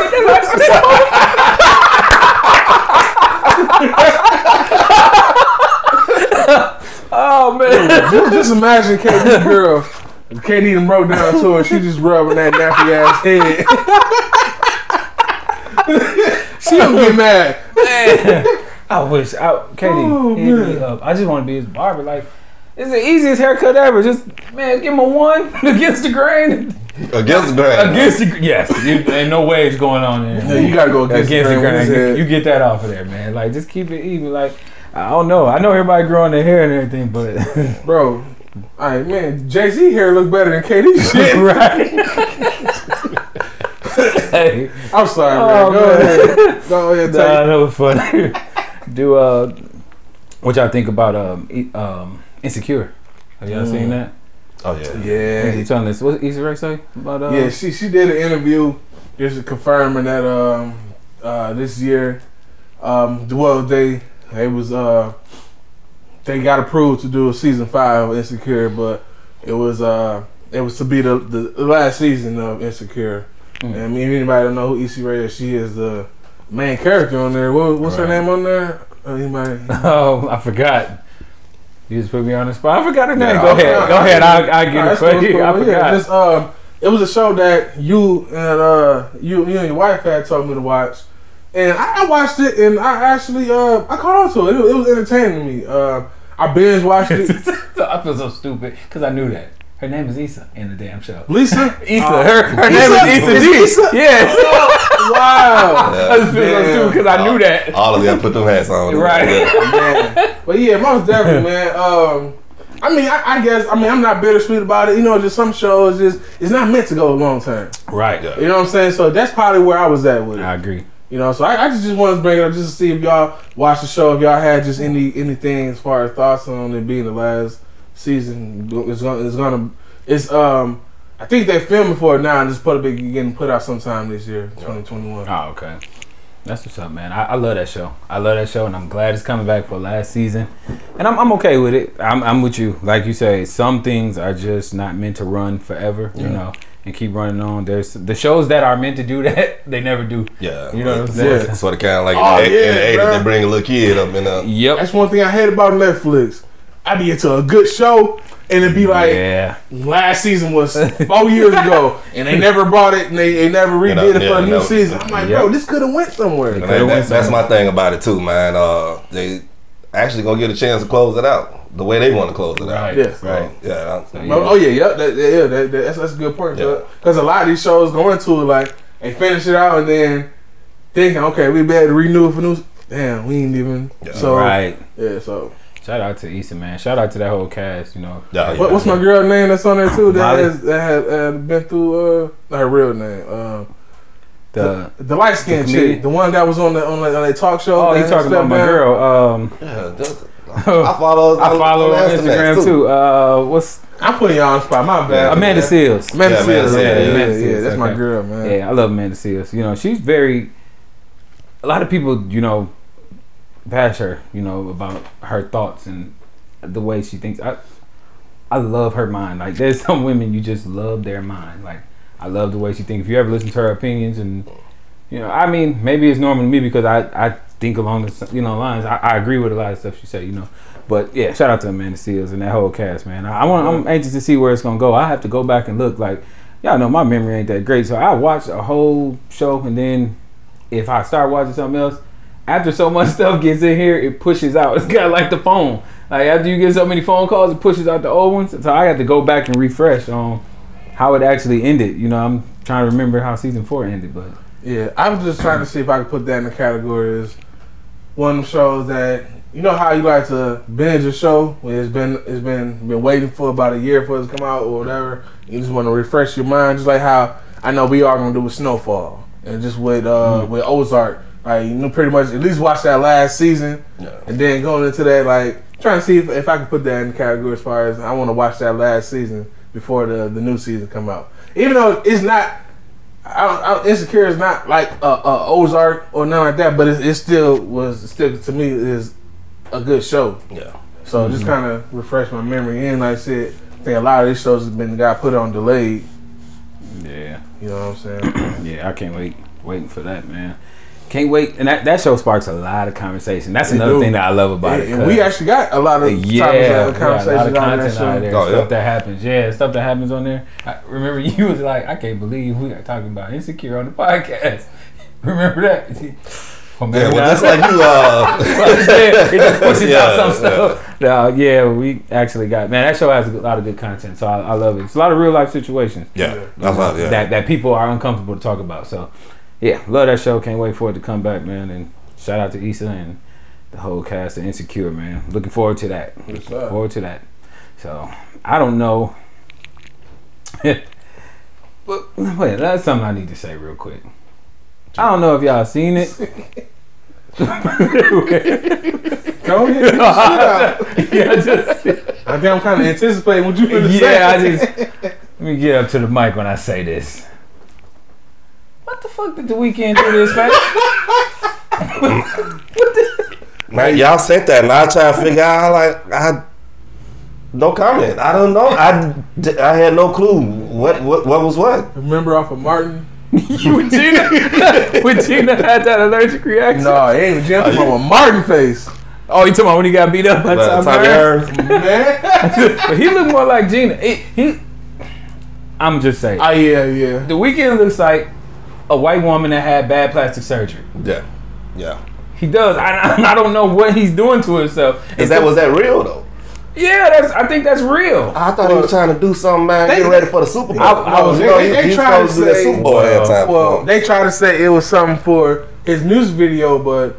oh man. just, just imagine KD [laughs] girl. KD done broke down to her. She just rubbing that nappy ass head. [laughs] she don't get mad. man. I wish I KD Oh, hit me up. I just want to be his barber. Like it's the easiest haircut ever. Just man, give him a one [laughs] against the grain. Against the grain. Against the grain. yes, you, ain't no ways going on there. Yeah, you gotta go against, against the the grain. grain. You, you get that off of there, man. Like just keep it even. Like I don't know. I know everybody growing their hair and everything, but. [laughs] Bro, all right, man. Jay Z hair look better than KD [laughs] shit. right. hey, [laughs] I'm sorry, Oh, man. Go man. ahead. Go ahead. nah, Take. that was funny. Do uh, what y'all think about um, e- um, insecure? Have y'all seen Mm. that? Oh yeah. Yeah. Yeah, You telling us what Issa Rae say about uh? yeah. She she did an interview just confirming that um uh this year um well they they was uh they got approved to do a season five of Insecure, but it was uh it was to be the the last season of Insecure. Mm. And I mean, if anybody don't know who Issa Rae is, she is the main character on there. What, what's her name on there? Uh, anybody? [laughs] Oh, I forgot. You just put me on the spot. I forgot her name. Yeah, go I- ahead. I- Go I- ahead. I'll, I'll get it for cool. I cool. Yeah, forgot. just um, it was a show that you and uh you you and your wife had told me to watch, and I, I watched it and I actually uh I caught on to it. It, was- it was entertaining to me. Uh, I binge watched it. [laughs] I feel so stupid because I knew that. Her name is Issa in the damn show. Lisa. [laughs] Issa. Uh, her her Issa? name is Issa It's G. Issa? Yes. [laughs] wow. I just feel so stupid because I knew that. All of them put them hats on. Right. Yeah. But yeah, most definitely, man. Um, I mean, I, I guess I mean I'm not bittersweet about it. You know, just some shows just it's not meant to go a long term. Right. Yeah. You know what I'm saying? So that's probably where I was at with it. I agree. You know, so I, I just, just wanted to bring it up just to see if y'all watched the show, if y'all had just any anything as far as thoughts on it being the last season. It's gonna, it's gonna, it's um, I think they're filming for it now and it's probably getting put out sometime this year, 2021. Oh, okay. That's what's up, man. I, I love that show. I love that show, and I'm glad it's coming back for last season. And I'm, I'm okay with it. I'm, I'm with you. Like you say, some things are just not meant to run forever, you know, and keep running on. There's the shows that are meant to do [laughs] that, they never do. Yeah. You know what I'm saying? Yeah. Sort of kind of like Oh, in, the, in the yeah, 80s, they bring a little kid up in uh, Yep. That's one thing I hate about Netflix. I'd be into a good show and it'd be like yeah. last season was four years ago [laughs] and they never brought it and they, they never redid it yeah, for a new no. season. I'm like, Yep. bro, this could have went somewhere. That- went that's somewhere. my thing about it too, man. Uh, they actually gonna get a chance to close it out the way they want to close it out. Right. Yes. So, Right. Yeah. So, yeah. Oh, yeah, yeah, that, yeah, that, that- that's, that's a good point. Yeah. Because a lot of these shows go into it like they finish it out and then thinking, okay, we better renew it for new. Damn, we ain't even. Yeah. So right. yeah, so Shout out to Issa, man. Shout out to that whole cast, you know. Yeah, yeah. what, what's my girl name that's on there too? That Molly. has that has uh, been through uh her real name. Uh, The, the, the light skinned chick, the one that was on the on the, on that talk show. oh, you talking stepped about my down. girl. Um, Yeah, that's- I follow. [laughs] I follow on Instagram Instagram too. Uh, what's I'm putting y'all on spot. My bad. Yeah. Amanda man. Seales? Amanda Yeah, Seales. Amanda Yeah, yeah, yeah. yeah, Amanda Seales, That's my girl, man. Yeah, I love Amanda Seales. You know, she's very. A lot of people, you know, bash her. You know about her thoughts and the way she thinks. I, I love her mind. Like there's [laughs] some women you just love their mind. Like I love the way she thinks. If you ever listen to her opinions and, you know, I mean, maybe it's normal to me because I I think along the you know lines. I, I agree with a lot of stuff she said. You know. But yeah, shout out to Amanda Seales and that whole cast, man. I, I want. I'm anxious to see where it's gonna go. I have to go back and look. Like y'all know, my memory ain't that great, so I watch a whole show and then if I start watching something else, after so much [laughs] stuff gets in here, it pushes out. It's got like the phone. Like after you get so many phone calls, it pushes out the old ones. So I have to go back and refresh on how it actually ended. You know, I'm trying to remember how season four ended, but Yeah, I was just trying to see if I could put that in the category as one of them shows that you know how you like to binge a show when it's been it's been been waiting for about a year for it to come out or whatever. You just want to refresh your mind, just like how I know we are gonna do with Snowfall and just with uh with Ozark. Like you know, pretty much at least watch that last season Yeah. and then going into that like trying to see if, if I can put that in the category as far as I want to watch that last season before the the new season come out. Even though it's not I I Insecure is not like a, a Ozark or nothing like that, but it, it still was still to me is a good show. Yeah. So just mm-hmm. kind of refresh my memory. And like I said, I think a lot of these shows have been got put on delayed. yeah, You know what I'm saying? yeah, I can't wait waiting for that, man. Can't wait, and that, that show sparks a lot of conversation. That's They another do. thing that I love about it. And, and we 'cause- actually got a lot of yeah, topics we of got a lot of conversations on that content out there. Oh, stuff yeah. that happens. Yeah, stuff that happens on there. I remember [laughs] you was like, I can't believe we are talking about insecure on the podcast. [laughs] remember that? [laughs] Well, Yeah, well, not. just like you, uh, it just pushes Yeah, out some yeah. stuff. No, yeah, we actually got man. That show has a lot of good content, so I, I love it. It's a lot of real life situations yeah, that's how, yeah. that that people are uncomfortable to talk about. So, yeah, love that show. Can't wait for it to come back, man. And shout out to Issa and the whole cast of Insecure, man. Looking forward to that. Yes, Looking sir. forward to that. So, I don't know. [laughs] but wait, that's something I need to say real quick. I don't know if y'all seen it. [laughs] Go ahead. [laughs] yeah, just I think I'm kind of anticipating what you're going to say. yeah, I just let me get up to the mic when I say this. What the fuck did the Weeknd do this, man? [laughs] Man, y'all sent that, and I try to figure out. Like, I no comment. I don't know. I, I had no clue what what what was what. Remember off of Martin? [laughs] you and Gina, [laughs] when Gina had that allergic reaction. No, it ain't Jim. I'm a Martin face. Oh, you talking about when he got beat up by But Tom Tommy Hearns? Hearns, Man. But he looked more like Gina. He, he I'm just saying. oh, yeah, yeah. the Weeknd looks like a white woman that had bad plastic surgery. yeah, yeah. He does. I, [laughs] I don't know what he's doing to himself. Is that was that real though? Yeah, that's. I think that's real. I thought he was trying to do something, man. They- Getting ready for the Super Bowl. I- I was- you know, they- he- they he's tried to to do that say- Super Bowl halftime. Well, they try to say it was something for his music video, but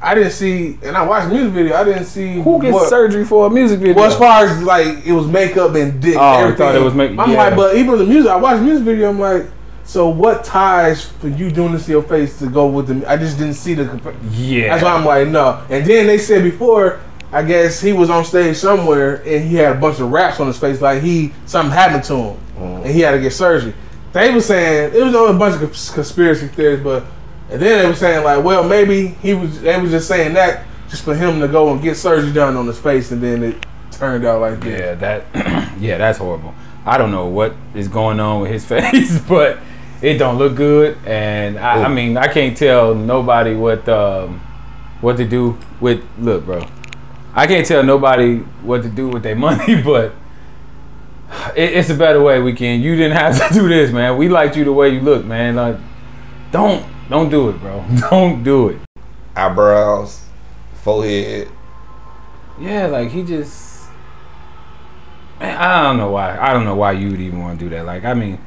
I didn't see, and I watched the music video. I didn't see Who gets what, surgery for a music video? Well, as far as like it was makeup and dick. Oh, I and everything. thought it was make- I'm yeah. like, but even the music, I watched the music video. I'm like, so what ties for you doing this to your face to go with the? I just didn't see the. compa- yeah. That's why I'm like, no. And then they said before, I guess he was on stage somewhere and he had a bunch of wraps on his face, like he something happened to him mm. and he had to get surgery. They were saying it was only a bunch of conspiracy theories, but and then they were saying like, well, maybe he was. They was just saying that just for him to go and get surgery done on his face, and then it turned out like that. Yeah, that. [clears throat] yeah, that's horrible. I don't know what is going on with his [laughs] face, but it don't look good. And I, I mean, I can't tell nobody what um, what to do with. Look, bro, I can't tell nobody what to do with their [laughs] money, but it, it's a better way. We can. You didn't have to [laughs] do this, man. We liked you the way you look, man. Like, don't don't do it, bro. [laughs] Don't do it. eyebrows, forehead. Yeah, like he just. Man, I don't know why. I don't know why you would even want to do that. Like, I mean,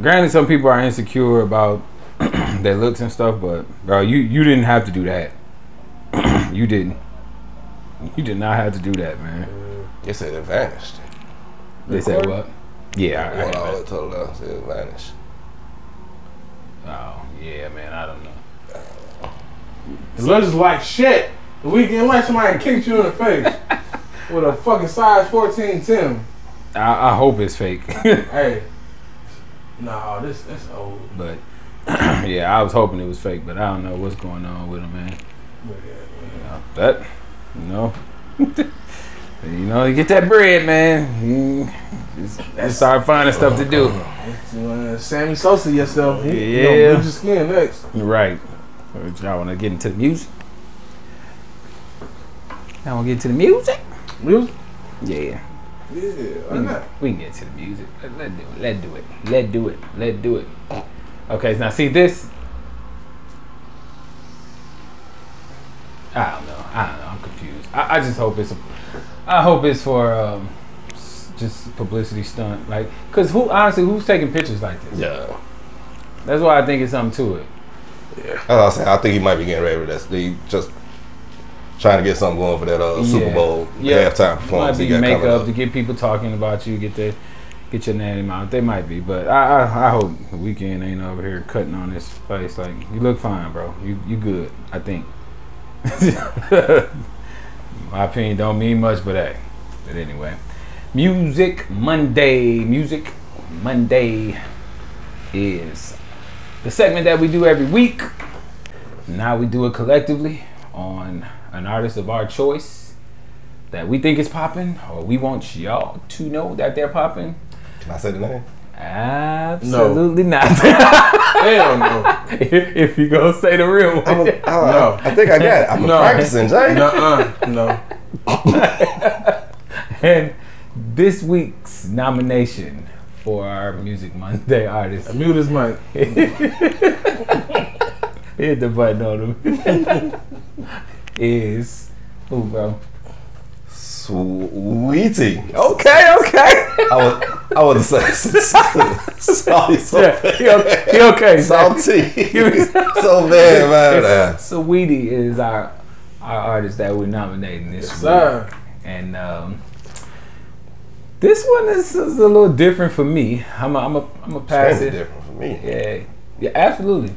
granted, some people are insecure about [clears throat] their looks and stuff, but bro, you you didn't have to do that. [clears throat] you didn't. You did not have to do that, man. Mm. They said it vanished. They said what? Yeah, I, I Went heard all that. to the it vanished. Oh, yeah, man. I don't know. The looks is like shit. The Weeknd like somebody kicked you in the face [laughs] with a fucking size 14 Tim. I, I hope it's fake, [laughs] Hey, no, this that's old. but [clears throat] yeah, I was hoping it was fake, but I don't know what's going on with him, man. You know, that, you know, [laughs] you know, you get that bread, man. Just, just start finding stuff to do. Uh, Sammy Sosa yourself. He, Yeah. You know, your skin next. Right. Y'all want to get into the music? Y'all want to get into the music? Music? Yeah. Yeah, why not? We can get to the music. Let, let do it. Let do it. Let do it. Let do it. Okay, now see this. I don't know. I don't know. I'm confused. I, I just hope it's. A, I hope it's for um, just publicity stunt. Like, cause who honestly who's taking pictures like this? Yeah. That's why I think it's something to it. As I I think he might be getting ready for that. He just trying to get something going for that uh, Super Yeah. Bowl Yeah. halftime performance he be makeup up. to get people talking about you, get the get your name out. They might be, but I I, I hope the Weeknd ain't over here cutting on his face. Like you look fine, bro. You you good. I think. [laughs] My opinion don't mean much, but hey. But anyway, music Monday. Music Monday is the segment that we do every week. Now we do it collectively on an artist of our choice that we think is popping, or we want y'all to know that they're popping. Can I say the name? Absolutely not. [laughs] Hell no. if, if you go say the real I'm one. a, I, No. I think I got it. I'm No. practicing, Jay. Nuh-uh. No. [laughs] and this week's nomination for our Music Monday artist. Mute his mic. [laughs] Hit the button on him. Is who, bro? Sweetie. Okay, okay. I was I would say salty, so yeah, he okay. He okay. salty, so bad, [laughs] man. Saweetie is our our artist that we're nominating this Yes, week. sir. And um, this one is, is a little different for me. I'm a, I'm a, I'm a pass That's it. different for me. Yeah, yeah, absolutely.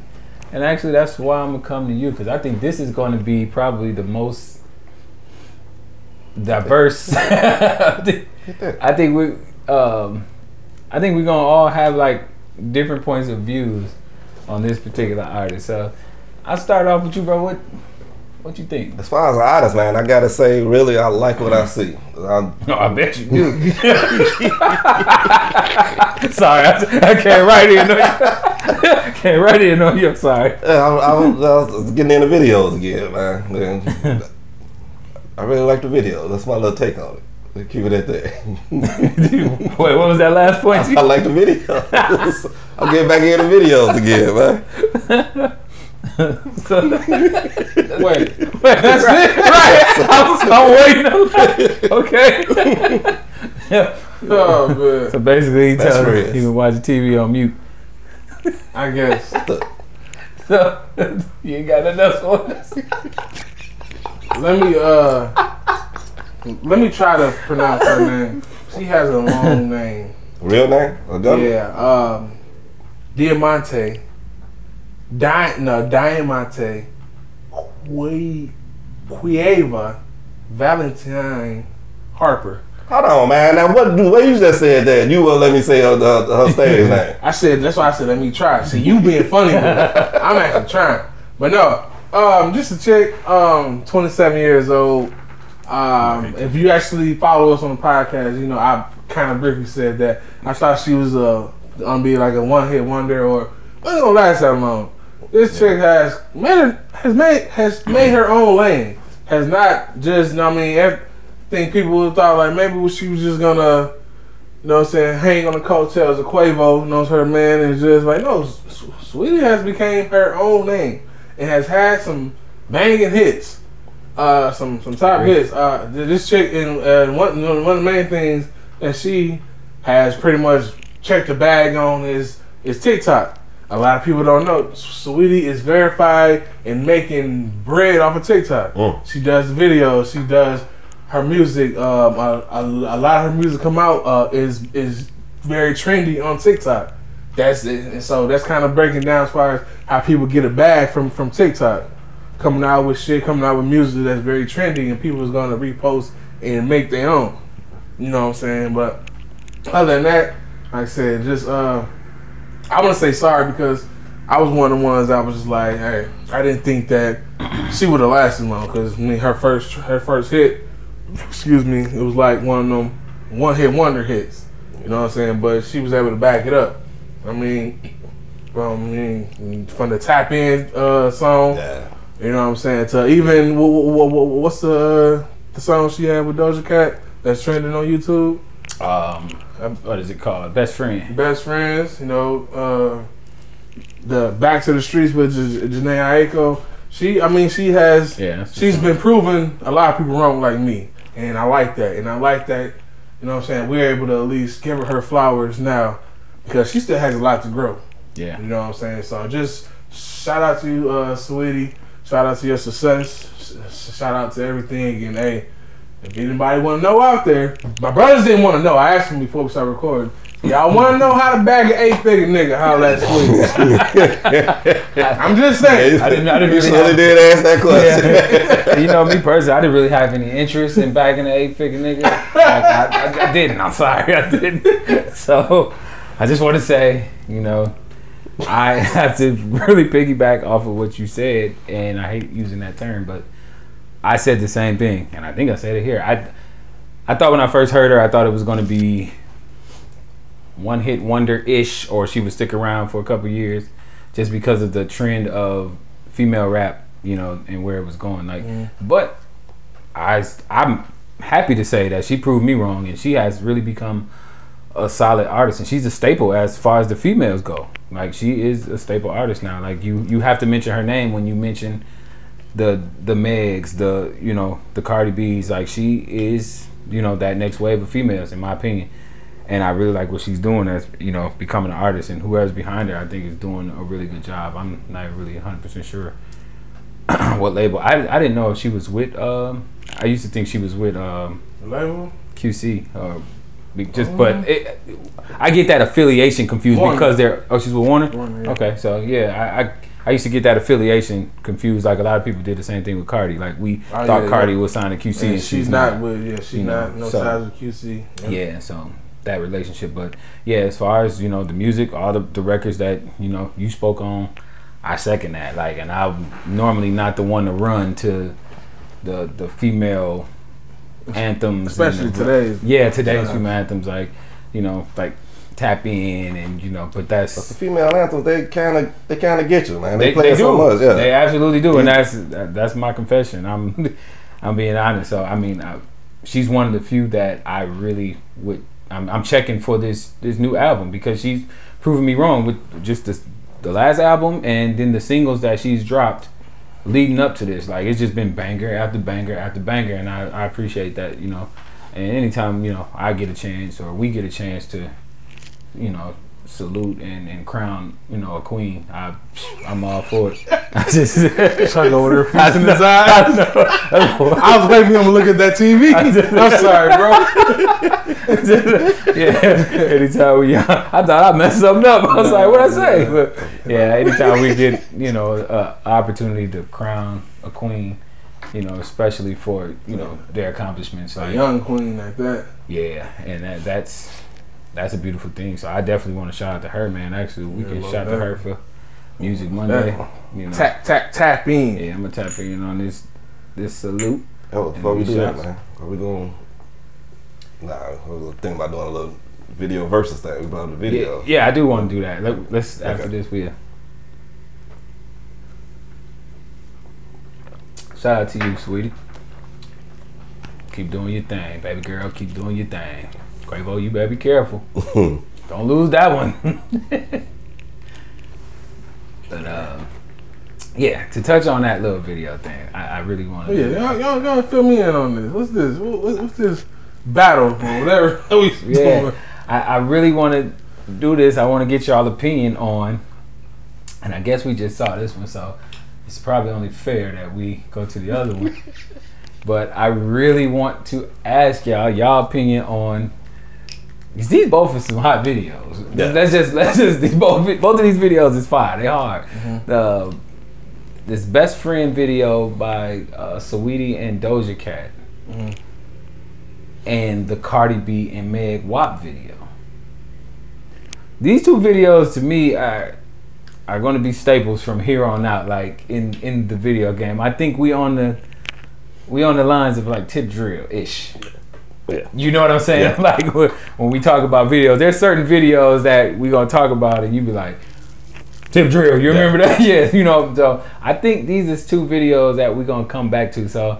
And actually, that's why I'm gonna come to you because I think this is going to be probably the most diverse. I [laughs] think- I think we, um, I think we're gonna all have like different points of views on this particular artist. So I'll start off with you, bro. What, what you think? As far as an artist, man, I gotta say, really, I like what I see. I, [laughs] No, I bet you do. [laughs] sorry, I, I can't write in on you. [laughs] can't write in on you. I'm sorry. Yeah, I, I, was, I was getting into videos again, man. I really like the video. That's my little take on it. Let's Keep it at that. Wait, what was that last point? I like the video. I'm getting back into videos again, man. [laughs] Wait. wait, That's it, right? I'm, I'm waiting. On okay. yeah. Oh, man. So basically, he That's tells real. he been watching TV on mute. I guess. So [laughs] you ain't got nothing else for us. Let me, uh, let me try to pronounce her name. She has a long name. Real name? Or? Yeah, um, Diamante, Di- no, Diamante, Qui- Quiava, Valentine Harper. Hold on, man. Now, what do what you just said that? You will let me say her, her, her [laughs] stage name. I said that's why I said let me try. See, you being funny, but [laughs] I'm actually trying. But no, um, just a chick, um, 27 years old. Um, if you actually follow us on the podcast, you know I kind of briefly said that I thought she was uh, gonna be like a one hit wonder or it wasn't gonna last that long. This chick has made her, has made has made her own lane. Has not just you know I mean. I think people would thought like maybe she was just gonna you know what I'm saying, hang on the coattails of Quavo, knows her man, and just like, no, Sweetie has became her own name and has had some banging hits, uh, some some top hits. Uh, this chick, and uh, one one of the main things that she has pretty much checked the bag on is is TikTok. A lot of people don't know. Sweetie is verified and making bread off of TikTok. Mm. She does videos. She does her music. Um, a, a, a lot of her music come out uh, is is very trendy on TikTok. That's it. And so that's kind of breaking down as far as how people get a bag from from TikTok, coming out with shit, coming out with music that's very trendy, and people is gonna repost and make their own. You know what I'm saying? But other than that, like I said, just uh, I want to say sorry because I was one of the ones that was just like, hey, I didn't think that she would have lasted long because I mean her first her first hit, excuse me, it was like one of them one hit wonder hits. You know what I'm saying? But she was able to back it up. I mean, from I mean, from the tap in uh, song, Yeah. you know what I'm saying, to even wh- wh- wh- what's the the song she had with Doja Cat that's trending on YouTube? Um, what is it called? Best friend. Best friends, you know, uh, the Back to the Streets with J- Jhené Aiko. She, I mean, she has, Yeah. she's been proving a lot of people wrong like me, and I like that, and I like that. You know what I'm saying? We're able to at least give her her flowers now because she still has a lot to grow. yeah. You know what I'm saying? So just shout out to you, uh, sweetie. Shout out to your success. Shout out to everything. And hey, if anybody want to know out there, my brothers didn't want to know. I asked them before we started recording. Y'all want to know how to bag an eight figure nigga? How that sweet? [laughs] I'm just saying. I didn't- I didn't You really really have- did ask that question. [laughs] you know me personally, I didn't really have any interest in bagging an eight figure nigga. Like, I, I, I didn't. I'm sorry, I didn't. [laughs] So I just want to say, you know, I have to really piggyback off of what you said, and I hate using that term, but I said the same thing, and I think I said it here. I I thought when I first heard her, I thought it was going to be one hit wonder ish, or she would stick around for a couple years, just because of the trend of female rap, you know, and where it was going. Like, mm-hmm. but I I'm happy to say that she proved me wrong, and she has really become a solid artist, and she's a staple as far as the females go. Like, she is a staple artist now. Like, you you have to mention her name when you mention the the Megs, the you know the Cardi B's. Like, she is you know that next wave of females, in my opinion. And I really like what she's doing as you know becoming an artist, and whoever's behind her, I think is doing a really good job. I'm not really 100 percent sure [clears throat] what label. I I didn't know if she was with. Um, I used to think she was with um, Label? QC. Uh, just but it, I get that affiliation confused Warner. because they're. Oh, she's with Warner. Warner, yeah. Okay, so yeah, I, I I used to get that affiliation confused. Like a lot of people did the same thing with Cardi. Like we Oh, thought yeah, Cardi yeah. was signed to QC, And and, she's, not, with, yeah, she's you know, not no so- ties with QC. yeah, so that relationship. But yeah, as far as you know, the music, all the, the records that you know you spoke on, I second that. Like, and I'm normally not the one to run to the the female anthems, Especially the- today's. Yeah, today's female anthems, like you know, like tap in and you know, but But the female anthems, they kind of they kind of get you, man. They, They, play they it do. so much, yeah. They absolutely do, and that's that's my confession. I'm [laughs] I'm being honest. So I mean, I, she's one of the few that I really would. I'm, I'm checking for this this new album because she's proven me wrong with just this the last album and then the singles that she's dropped leading up to this. Like it's just been banger after banger after banger, and I, I appreciate that. You know, and anytime you know I get a chance or we get a chance to, you know, salute and, and crown you know a queen, I I'm all for it. [laughs] I just Chuck over there feasting his I know. I was waiting for him to look at that TV. [laughs] I'm sorry, bro. [laughs] yeah. Anytime we, I thought I messed something up. I was like, what I say? But yeah, anytime we get, you know, uh, opportunity to crown a queen, you know, especially for you know their accomplishments, A like young queen like that. yeah, and that, that's that's a beautiful thing. So I definitely want to shout out to her, man. Actually, we Yeah, can shout that. to her for Music Monday. You know, Tap, tap, tap in. yeah, I'm gonna tap in on this this salute. Oh, before we do that, shots. man, are we going? Nah, we was thinking about doing a little video versus thing. We brought the video. Yeah, yeah, I do want to do that. Let, let's after Okay. this, we. Shout out to you, sweetie. Keep doing your thing, baby girl. Keep doing your thing. Quavo, you better be careful. [laughs] Don't lose that one. [laughs] but uh, yeah, to touch on that little video thing, I, I really want Oh, to. yeah, y'all, y'all, y'all fill me in on this. What's this? What, what- what's this battle or whatever? [laughs] we Yeah, doing? I, I really want to do this. I want to get y'all opinion on, and I guess we just saw this one, so it's probably only fair that we go to the other one. But I really want to ask y'all y'all opinion on. These both are some hot videos. Yeah. Let's just let's just [laughs] these both both of these videos is fire. They hard. Uh, this best friend video by uh, Saweetie and Doja Cat, and the Cardi B and Meg WAP video. These two videos to me are are going to be staples from here on out. Like in in the video game, I think we on the we on the lines of like tip drill ish. Yeah. You know what I'm saying? Yeah. [laughs] Like when we talk about videos, there's certain videos that we gonna talk about, and you be like, "Tip drill." You Yeah. remember that? [laughs] Yeah. You know. So I think these is two videos that we gonna come back to. So,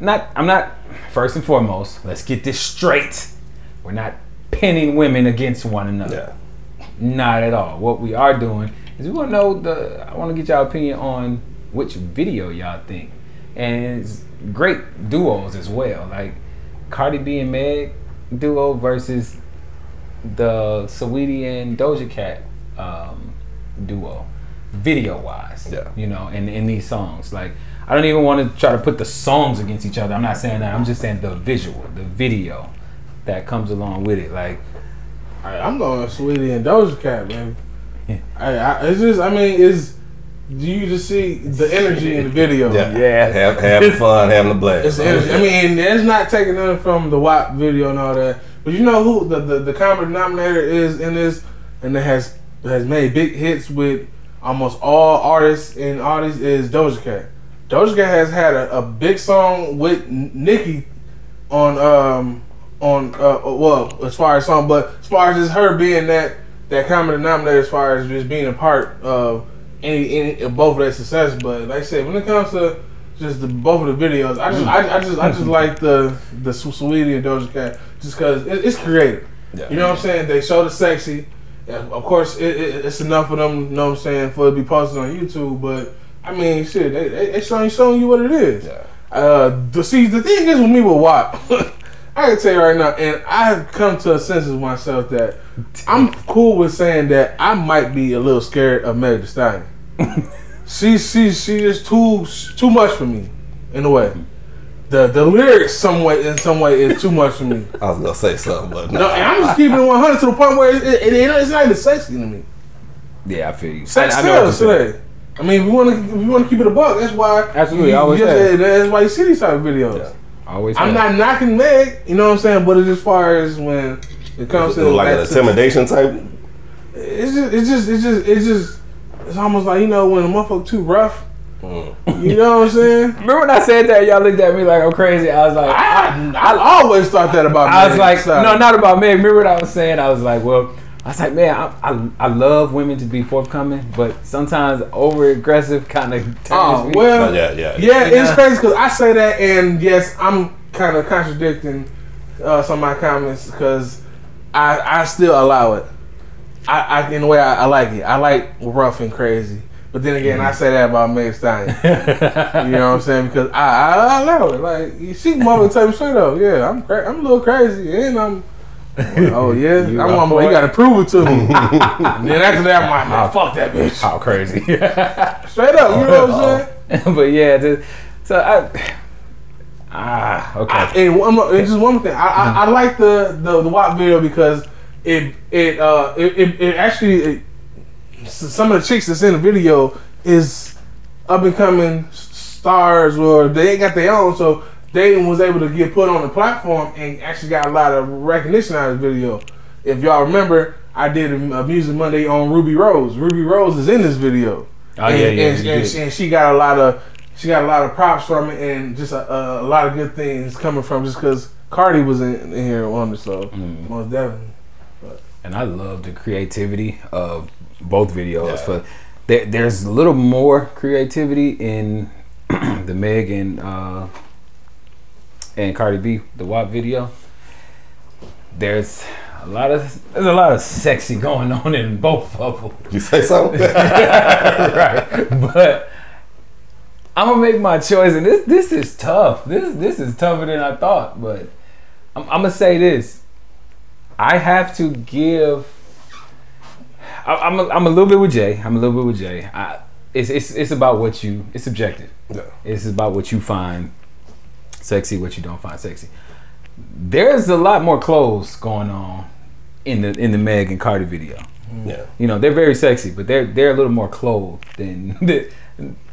not I'm not first and foremost. Let's get this straight. We're not pinning women against one another. Yeah. Not at all. What we are doing is we want to know the. I want to get y'all opinion on which video y'all think, and it's great duos as well. Like Cardi B and Meg duo versus the Saweetie and Doja Cat um, duo, video wise. Yeah. You know, in in these songs, like I don't even want to try to put the songs against each other. I'm not saying that. I'm just saying the visual, the video that comes along with it. Like I, I'm going Sweetie and Doja Cat, man. Yeah. I, I, it's just, I mean, do you just see the energy in the video? Yeah. Yeah. Have, having fun, having a blast. It's the energy. I mean, it's not taking nothing from the WAP video and all that. But you know who the, the, the common denominator is in this, and that has has made big hits with almost all artists and artists is Doja Cat. Doja Cat has had a, a big song with Nicki on um on uh well as far as song, but as far as just her being that that common denominator as far as just being a part of any, any both of their success. But like I said, when it comes to just the both of the videos, I just I, I just I just like the the Sweetie and Doja Cat just because it, it's creative. Yeah. You know what I'm saying? They show the sexy. Of course, it, it, it's enough of them. You know what I'm saying for it to be posted on YouTube. But I mean, shit, they they, they showing showing you what it is. Yeah. Uh, the see the thing is with me with WAP, [laughs] I can tell you right now, and I have come to a sense of myself that I'm cool with saying that I might be a little scared of Meg Thee Stallion. she she she is too too much for me, in a way. The the lyrics some way in some way is too much for me. [laughs] I was gonna say something, but No, no. and I'm just keeping it 100 to the point where it, it, it, it's not even sexy to me. Yeah, I feel you. Sex I, I know sells you're today. I mean, if you want to, if you want to keep it a buck, that's why. Absolutely, you, I always you have. That's why you see these type of videos. Yeah. Always. I'm have. not knocking Meg, you know what I'm saying, but it's as far as when it comes to like an that- intimidation type. It's just, it's just, it's just, it's just, it's almost like you know when a motherfucker too rough. Mm. You know what I'm saying? [laughs] Remember when I said that? Y'all looked at me like I'm crazy. I was like, I, I always thought that about. Me. I was like, Thee no, not about Meg. Remember what I was saying? I was like, well, I was like, man, I, I, I love women to be forthcoming, but sometimes over aggressive kind of [laughs] turns Oh me. well, Oh, yeah, yeah. Yeah, Yeah. it's crazy because I say that, and yes, I'm kind of contradicting uh, some of my comments because I I still allow it. I, I in a way I, I like it. I like rough and crazy, but then again, I say that about Meg Thee Stallion. [laughs] you know what I'm saying? Because I, I, I allow it. Like she mother tell me straight up, yeah, I'm cra- I'm a little crazy, and I'm. [laughs] Oh yeah, You I'm, up I'm, you gotta prove it to me. [laughs] then after that, I'm like, man, fuck that bitch. How crazy. [laughs] Straight up, you know what I'm saying? but yeah, just, so I. Ah, [sighs] okay. I, and one more, and just one more thing. I, I, I like the, the the WAP video because it it uh it, it, it actually it, some of the chicks that's in the video is up and coming stars or they ain't got their own so they was able to get put on the platform and actually got a lot of recognition out of the video. If y'all remember, I did a, Music Monday on Ruby Rose. Ruby Rose is in this video. Oh, and, yeah, yeah, and, and, she, and she got a lot of she got a lot of props from it and just a, a, lot of good things coming from just because Cardi was in, in here on it. So Mm. most definitely. and I love the creativity of both videos. Yeah. For there, there's a little more creativity in [clears throat] the Meg and uh, and Cardi B the WAP video. There's a lot of there's a lot of sexy going on in both of them. You say something? [laughs] right, but. I'm gonna make my choice, and this this is tough. This this is tougher than I thought. But I'm, I'm gonna say this: I have to give. I, I'm a, I'm a little bit with Jay. I'm a little bit with Jay. I, it's it's it's about what you. It's subjective. yeah. It's about what you find sexy, what you don't find sexy. There's a lot more clothes going on in the in the Meg and Cardi video. Yeah. You know, they're very sexy, but they're they're a little more clothed than [laughs]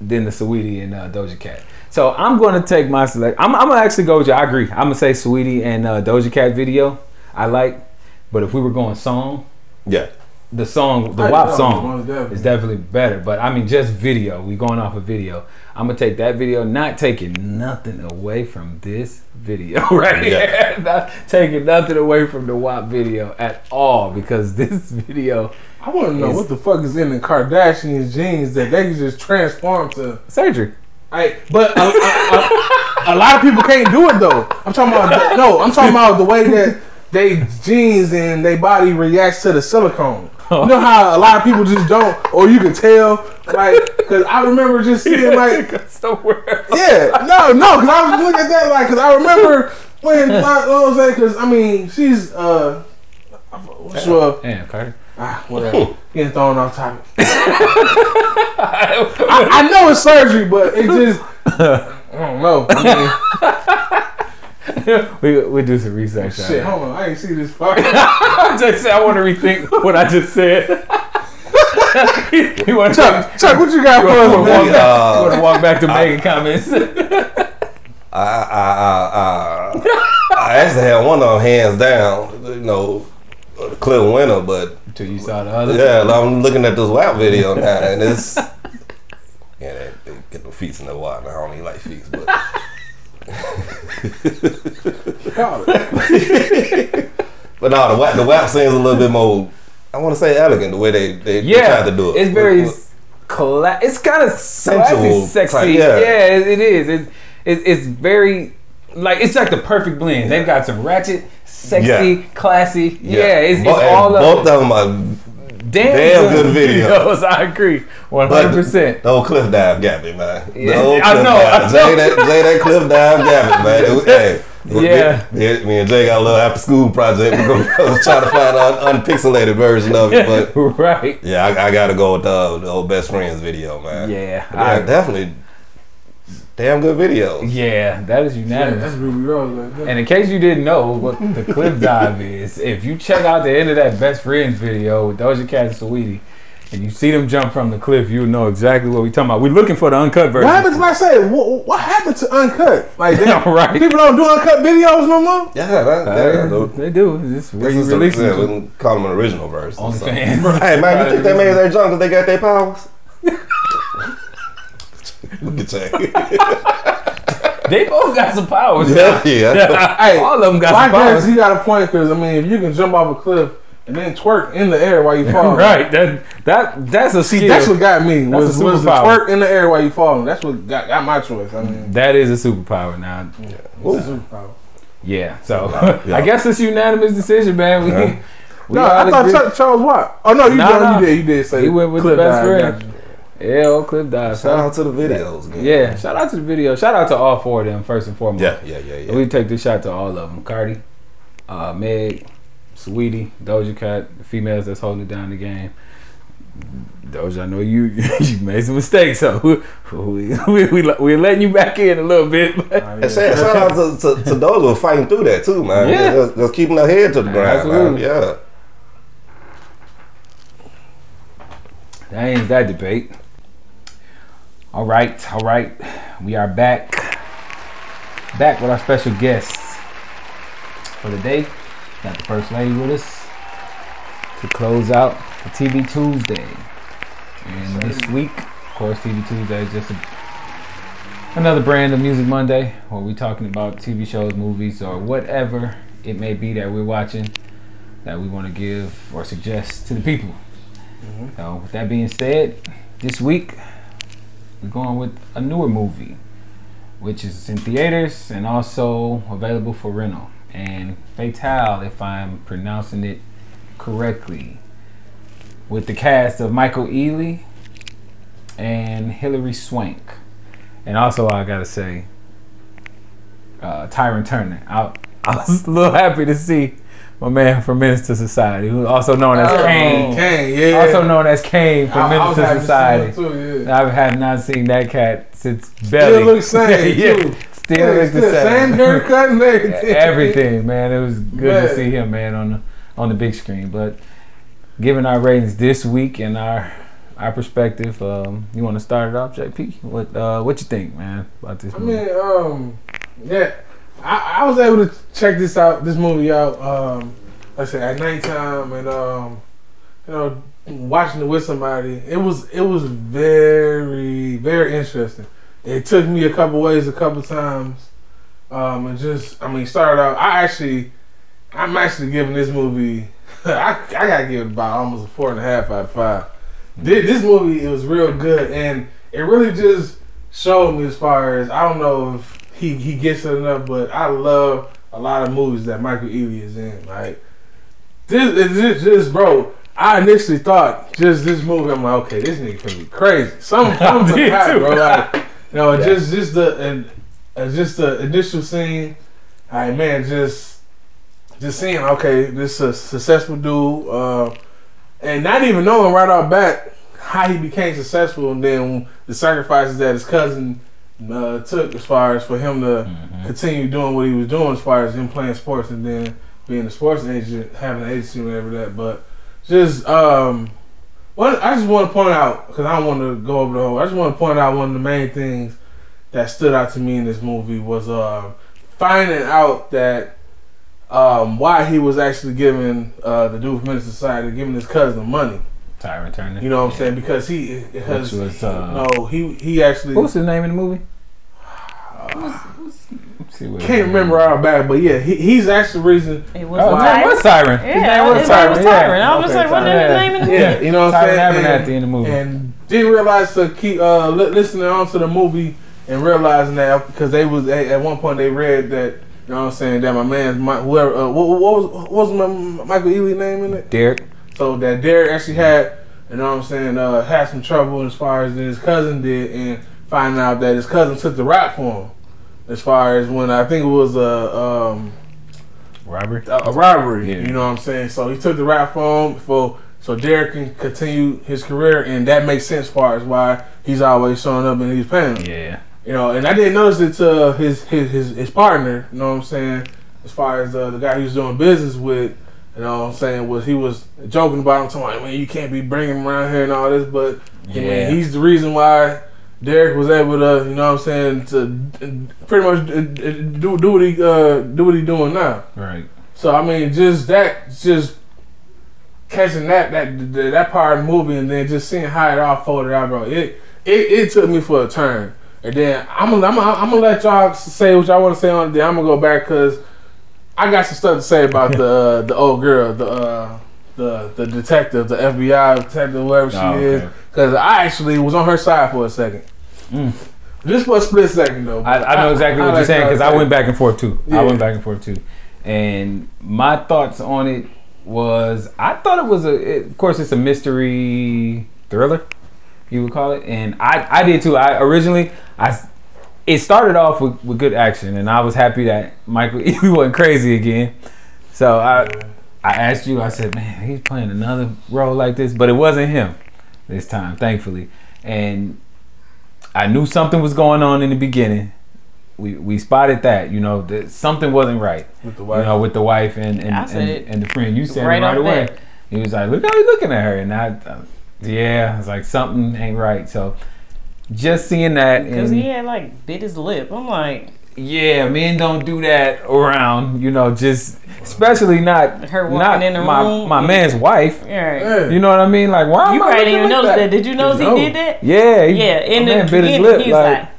than the Sweetie and uh, Doja Cat. So I'm going to take my select. I'm, I'm gonna actually go with you. I agree. I'm gonna say Sweetie and uh, Doja Cat video. I like, but if we were going song, Yeah. The song, the WAP song, definitely. is definitely better. But I mean, just video. We going off a video. I'm gonna take that video, not taking nothing away from this video [laughs] right Yeah. here. [laughs] not taking nothing away from the WAP video at all because [laughs] this video I want to know what the fuck is in the Kardashians jeans that they can just transform to. surgery. Hey, but a, a, a, a lot of people can't do it though. I'm talking about no. I'm talking about the way that they jeans and they body reacts to the silicone. [laughs] You know how a lot of people just don't, or you can tell, like, because I remember just seeing like somewhere. Yeah, no, no, because I was looking at that like, because I remember when, [laughs] like, what I'm saying, because I mean, she's, uh, what's uh, Damn, Carter. ah, whatever, getting thrown off topic. [laughs] I, I know it's surgery, but it just, I don't know. I [laughs] we we do some research. shit, it. hold on, I ain't see this fuck. [laughs] I just said I want to rethink what I just said. [laughs] you want to Chuck, Chuck, what you got for us, walk man? back, you Uh, want to walk back to Megan comments? I, I, I, I, I actually had one of them hands down, you know, a clear winner, but Until you saw the other. yeah, I'm looking at this WAP video now, and it's, yeah, they, they get the feet in the water. I don't even like feet, but Call it. [laughs] But no, the WAP, the WAP scene's a little bit more. I want to say elegant the way they they, they Yeah, tried to do it. it's very With- with- cla- It's kind of Sensual classy, sexy. type, yeah, yeah. it, it is. It's it, it's very like it's like the perfect blend. They've got some ratchet, sexy, Yeah. classy. Yeah, it's, it's all both of it. of them are Damn, damn good videos. I agree, hundred percent. The old cliff dive Gabby, man. The Yeah, old I cliff know, I dive. know. Jay, that, Jay, that cliff dive Gabby, man. It was, hey, [laughs] Yeah. Me, me and Jay got a little after school project. We're going to try to find an unpixelated version of it. But [laughs] right. yeah, I, I got to go with the, the old best friends video, man. Yeah, Yeah, I- definitely. Damn good videos. yeah, that is Yeah, unanimous. that's Ruby Rose right there. And in case you didn't know what the cliff [laughs] dive is, if you check out the end of that Best Friends video with Doja Cat and Saweetie, and you see them jump from the cliff, you'll know exactly what we're talking about. We're looking for the uncut version. What happened to like I say? What, what happened to uncut? Like they, Yeah, [laughs] right. people don't do uncut videos no more. Yeah, that, yeah, Uh, the- they do. It's this re is the, releasing yeah, we call them an original version. on so. fans. [laughs] Hey man, you think they made their jump because they got their powers? Look at that. They both got some powers. yeah, yeah. [laughs] Hey, All of them got I some guess powers. he got a point because I mean, if you can jump off a cliff and then twerk in the air while you [laughs] fall, right. That that that's a See, that's what got me. That's Was, a was the twerk in the air while you falling? That's what got, got my choice. I mean, that is a superpower now. it's a superpower. Yeah. So Yeah. [laughs] I guess it's unanimous decision, man. We, Yeah. we no, I thought Charles Watt. Oh no, you, Nah, did, nah. you did. You did say He went with the best friend. Yeah, old cliff. Shout out to the videos. Again. yeah. Shout out to the video. Shout out to all four of them first and foremost. Yeah, yeah, yeah, yeah. We take this shot to all of them. Cardi, uh, Meg, Sweetie, Doja Cat, the females that's holding it down the game. Doja, I know you [laughs] you made some mistakes, so we we, we, we're letting you back in a little bit. But And shout, shout out to, to, to those who are fighting through that too, man. Yeah. Just, just keeping their head to the ground, man. Yeah. that ain't that debate. All right, all right. We are back. Back with our special guests for the day. Got the first lady with us to close out the TV Tuesday. And this week, of course, TV Tuesday is just a, another brand of Music Monday where we're talking about TV shows, movies, or whatever it may be that we're watching that we want to give or suggest to the people. Mm-hmm. So, with that being said, this week we're going with a newer movie, which is in theaters and also available for rental. And Fatale, if I'm pronouncing it correctly, with the cast of Michael Ealy and Hilary Swank. And also, I gotta say, uh, Tyrin Turner. I, I was a little happy to see my man from Menace II Society, who also known as Oh, Kane. Kane, yeah. Also known as Kane from I- I Minister see Society. too, yeah. I have not seen that cat since Belly. Still look same [laughs] yeah, too. still Yeah, look the same. Same haircut and [laughs] everything. Everything, man. It was good to see him, man, on the on the big screen. But given our ratings this week and our our perspective, um, you want to start it off, JP? What uh, what you think, man, about this I movie? mean, um, yeah, I, I was able to check this out, this movie out. Um, like I said at nighttime, and um, you know, watching it with somebody. It was it was very very interesting. It took me a couple ways, a couple times, um, and just I mean, started out. I actually, I'm actually giving this movie. [laughs] I I gotta give it about almost a four and a half out of five. This, this movie it was real good, and it really just showed me as far as I don't know if he he gets it enough, but I love a lot of movies that Michael Ealy is in. Like this, this, this bro. I initially thought just this movie. I'm like, okay, this nigga gonna be crazy. Some, [laughs] some I did hot, bro. Like, you know, Yeah. just just the and uh, just the initial scene. All right, man, just just seeing okay, this is a successful dude, uh, and not even knowing right off bat how he became successful, and then the sacrifices that his cousin uh, took as far as for him to Mhm. continue doing what he was doing as far as him playing sports and then being a sports agent, having an agency, whatever that. But just um, one, I just want to point out because I don't want to go over the whole. I just want to point out one of the main things that stood out to me in this movie was uh, finding out that um, why he was actually giving uh, the dude from Menace II Society giving his cousin money. Tyrin Turner. You know what I'm saying? Because he because Which was, uh, no he he actually What was his name in the movie? uh, See can't remember all back, but yeah, he, he's actually the reason. It was Oh, his was Siren. His Yeah, name was his name Siren. was yeah. I was Okay, like, what the Tyron. name of the Yeah, you know what I'm Tyron saying. Abernathy And- in the movie. and didn't realize to keep uh, li- listening on to the movie and realizing that because they was at, at one point they read that you know what I'm saying that my man my, whoever uh, what, what was what was my Michael Ealy name in it Derek. So that Derek actually had you know what I'm saying uh, had some trouble as far as his cousin did and finding out that his cousin took the rap for him as far as when I think it was a um, Robert. a, a robbery. Yeah. You know what I'm saying? So he took the rap phone for so Derek can continue his career, and that makes sense as far as why he's always showing up and he's paying. Yeah. You know, and I didn't notice it to his his his, his partner. You know what I'm saying? As far as uh, the guy he was doing business with. You know what I'm saying? Was he was joking about him, talking like, man, you can't be bringing him around here and all this, but I mean, he's the reason why Derek was able to, you know what I'm saying, to pretty much do do what he uh, do what he doing now. Right. So I mean, just that, just catching that that that, that part of the movie, and then just seeing how it all folded out, bro. It it, it took me for a turn, and then I'm gonna I'm gonna, I'm gonna let y'all say what y'all want to say on it. Then I'm gonna go back because I got some stuff to say about the uh, [laughs] the old girl, the uh, the the detective, the FBI detective, whoever she Oh, is. Because I actually was on her side for a second. Mm. Just for a split second, though. I, I know exactly what you're like saying because I went back and forth too. Yeah. I went back and forth too, and my thoughts on it was I thought it was a. It, of course, it's a mystery thriller, you would call it, and I I did too. I originally I it started off with, with good action, and I was happy that Michael [laughs] Ealy wasn't crazy again. So I I asked you. I said, man, he's playing another role like this, but it wasn't him this time, thankfully, and. I knew something was going on in the beginning. We we spotted that, you know, that something wasn't right. with the You wife. know, with the wife and and, I and, and the friend. You said right it right away. bat. He was like, "Look how he's looking at her," and I, uh, yeah, I was like, something ain't right. So, just seeing that, Because he had like bit his lip. I'm like, yeah, men don't do that around, you know, just especially not Her walking not in the my room. my man's wife. all right. Yeah. You know what I mean? Like, why You I probably didn't even notice that. Did you notice No. he did that? Yeah, he, Yeah, in my the man bit his lip. he was like,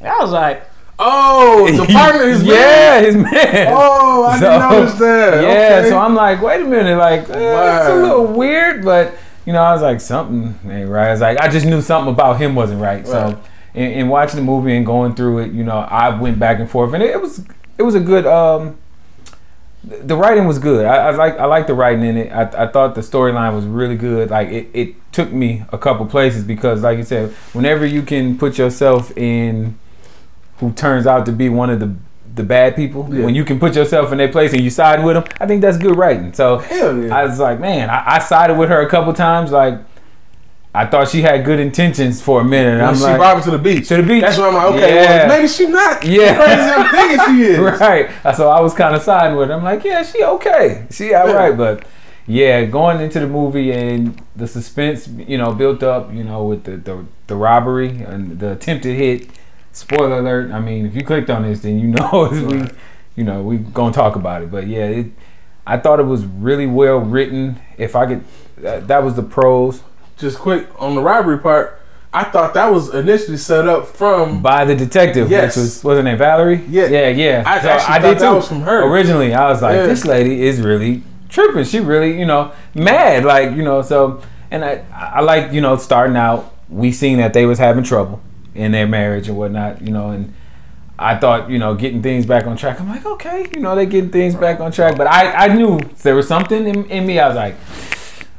like, I was like, Oh, the [laughs] partner is yeah, his man. Oh, I So, didn't notice that. Yeah, Okay. so I'm like, wait a minute, like eh, it's a little weird, but you know, I was like, something ain't right. I was like, I just knew something about him wasn't right. Right. So, in, in watching the movie and going through it, you know, I went back and forth, and it, it was it was a good. um the writing was good. I, I like I like the writing in it. I, I thought the storyline was really good. Like it, it took me a couple places because, like you said, whenever you can put yourself in who turns out to be one of the the bad people, Yeah. when you can put yourself in their place and you side with them, I think that's good writing. So yeah. I was like, man, I, I sided with her a couple times. Like I thought she had good intentions for a minute. I'm she like, brought to the beach. to the beach. That's why I'm like, okay, Yeah. well, maybe she not Yeah. crazy I'm thinking she [laughs] is. right. So I was kind of siding with her. I'm like, yeah, she okay. She all right. But yeah, going into the movie and the suspense, you know, built up, you know, with the, the, the robbery and the attempted hit. Spoiler alert. I mean, if you clicked on this, then you know [laughs] we, you know, we gonna talk about it. But yeah, it, I thought it was really well written. If I could, that, that was the pros Just quick on the robbery part, I thought that was initially set up from. by the detective, Yes. which was her name, Valerie. Yeah. yeah, yeah. I So actually thought that was from her. Originally, I was like, Yeah. this lady is really tripping. She really, you know, mad. Like, you know, so and I, I like, you know, starting out, we seen that they was having trouble in their marriage and whatnot, you know, and I thought, you know, getting things back on track. I'm like, okay, you know, they getting things back on track. But I, I knew there was something in, in me. I was like,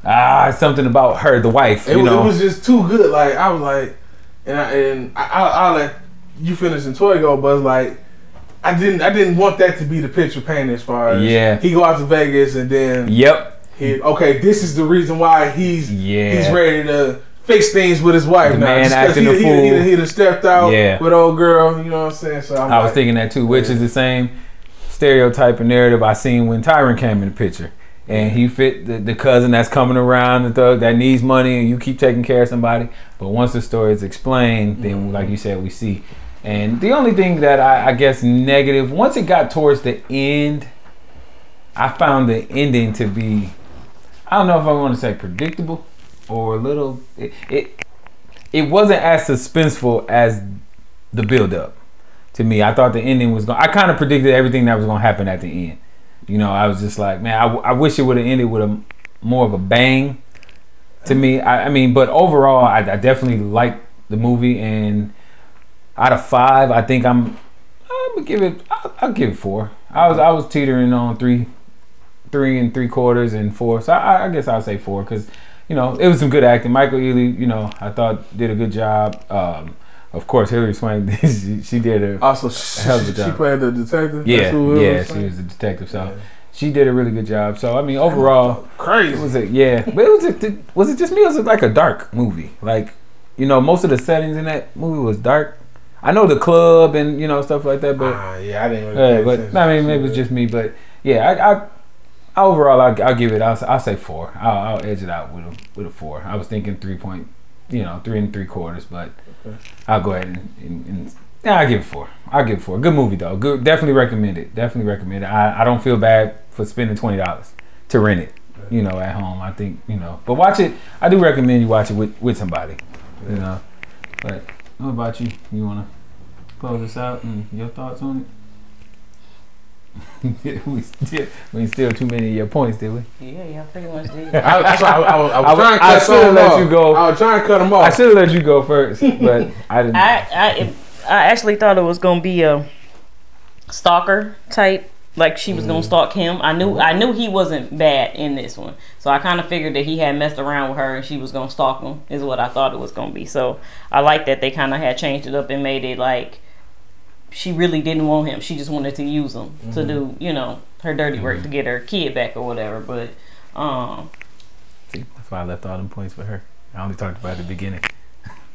ah, something about her, the wife. It, was, know, it was just too good. Like I was like, and I, and I, I, I'll let you finish and Toy go, but like I didn't I didn't want that to be the picture painted as far as Yeah. he go out to Vegas and then yep, he okay this is the reason why he's yeah. he's ready to fix things with his wife The now. man acting he, a fool. He, he, he done stepped out Yeah. with old girl. You know what I'm saying? So I'm I was thinking that too, which is the same stereotype and narrative I seen when Tyron came in the picture. And he fit the, the cousin that's coming around, the thug that needs money, and you keep taking care of somebody. But once the story is explained, then, mm-hmm. like you said, we see. And the only thing that I, I guess negative, once it got towards the end, I found the ending to be, I don't know if I want to say predictable or a little. It it, it wasn't as suspenseful as the build up. To me, I thought the ending was going. I kind of predicted everything that was going to happen at the end. You know, I was just like, man, I wish it would have ended with a more of a bang. To me, I, I mean, but overall, I, I definitely like the movie, and out of five, I think I'm. I'm gonna give it. I'll, I'll give it four. I was I was teetering on three, three and three quarters and four. So I, I guess I'll say four because you know it was some good acting. Michael Ealy, you know, I thought did a good job. Um, of course, Hilary Swank, [laughs] she, she did a Also, she, Hell of a she played the detective. yeah That's yeah was? she was a detective. So Yeah. she did a really good job. So I mean, overall, it crazy. was it? yeah. But it was a, was it just me? Or was it like a dark movie? Like you know, most of the settings in that movie was dark. I know the club and you know stuff like that, but. Ah, yeah, I didn't really. Yeah, but I mean, maybe shit. it's just me. But yeah, I, I overall, I, I'll give it. I'll, I'll say four. I'll, I'll edge it out with a with a four. I was thinking three point, you know, three and three quarters, but Okay. I'll go ahead and, and, and yeah, I'll give it four. I'll give it four. Good movie though. Good, definitely recommend it. Definitely recommend it. I, I don't feel bad for spending twenty dollars to rent it. You know, at home. I think you know, but watch it. I do recommend you watch it with with somebody. You know, but what about you? You wanna close this out and your thoughts on it? [laughs] we still we ain't steal too many of your points, did we? Yeah, yeah, pretty much did. I, that's why I, I, was- I was I- trying to I cut should've some let off. you go. I was trying to cut them I off. should have let you go first, [laughs] but I didn't. I, I, I actually thought it was gonna be a stalker type. Like she was gonna mm-hmm. stalk him. I knew, I knew he wasn't bad in this one, so I kind of figured that he had messed around with her and she was gonna stalk him. Is what I thought it was gonna be. So I like that they kind of had changed it up and made it like she really didn't want him. She just wanted to use him to do, you know, her dirty work to get her kid back or whatever. But um, See, that's why I left all them points for her. I only talked about the beginning.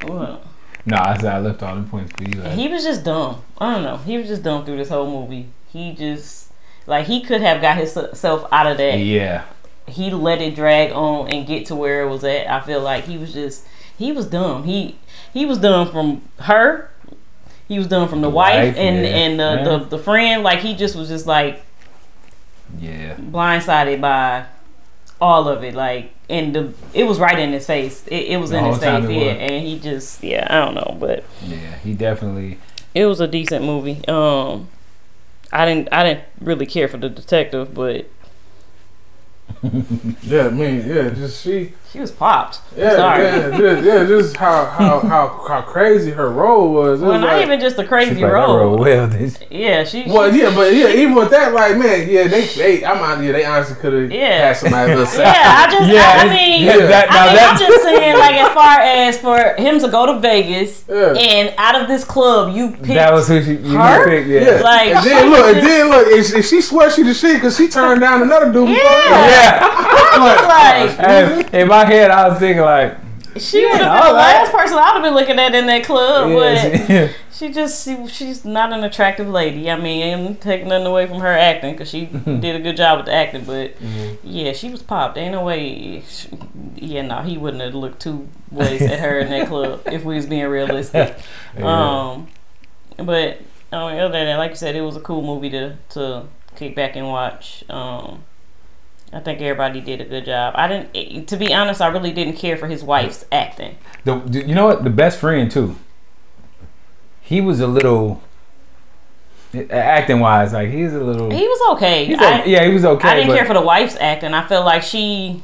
well, No, I said I left all them points for you. He was just dumb. I don't know. He was just dumb through this whole movie. He just like he could have got himself out of that. yeah, He let it drag on and get to where it was at. I feel like he was just he was dumb. He he was dumb from her. He was dumb from the, The wife, wife, and yeah. and the, Yeah. the the friend. Like he just was just like yeah. blindsided by all of it. Like and the it was right in his face. It, it was The in his face. Yeah, and he just yeah. I don't know, but Yeah, he definitely. it was a decent movie. Um, I didn't I didn't really care for the detective, but [laughs] Yeah, I mean, yeah, just she. She was popped. Yeah, Sorry. yeah, just, yeah, just how how how how crazy her role was. It Well, was not like- even just the crazy played that role. role well. Did she? Yeah, she. Well, she- yeah, but yeah, even with that, like, man, yeah, they, they I'm out here. They honestly could have Yeah. had somebody else. [laughs] yeah, I just, Yeah, I, I mean, yeah, that- I now mean, that- I'm just saying, like, as far as for him to go to Vegas Yeah. and out of this club, you picked. That was who she. You Her? picked, yeah. Yeah, Like, and then she look, and then look, if, she, she swears she the shit because she turned down another dude. before her. Yeah. Yeah. [laughs] like, And in my head, I was thinking like, she would have been the right. last person I would have been looking at in that club, yeah, but. she- [laughs] She just she, she's not an attractive lady. I mean, I'm taking nothing away from her acting because she did a good job with the acting. But yeah, she was popped. Ain't no way. She, yeah, no, he wouldn't have looked two ways at her in that club [laughs] if we was being realistic. [laughs] Yeah. Um, but um, other than that, like you said, it was a cool movie to to kick back and watch. Um, I think everybody did a good job. I didn't, to be honest, I really didn't care for his wife's acting. the, you know what? The best friend too. He was a little. Acting wise, like he's a little. He was okay. he's I- o- yeah, he was okay. I didn't but care for the wife's acting. I felt like she.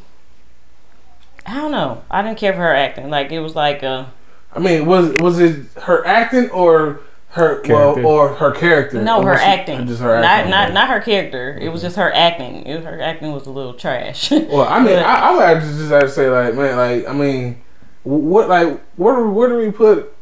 I don't know. I didn't care for her acting. Like it was like a. I mean, was was it her acting or her Character. well or her character? no her she- acting. Just her not acting. not not her character. It was just her acting. It, her acting was a little trash. [laughs] Well, I mean, But- I, I would have to just have to say, like, man, like, I mean, what, like, where, do- where do we put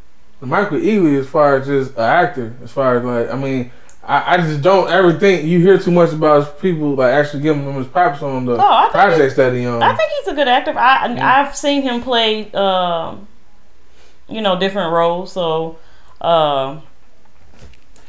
Michael Ealy as far as just an actor? As far as like, I mean, I, I just don't ever think you hear too much about people like actually giving them his props on the Oh, I think projects that he on. I think he's a good actor. I I've seen him play um, you know, different roles. So um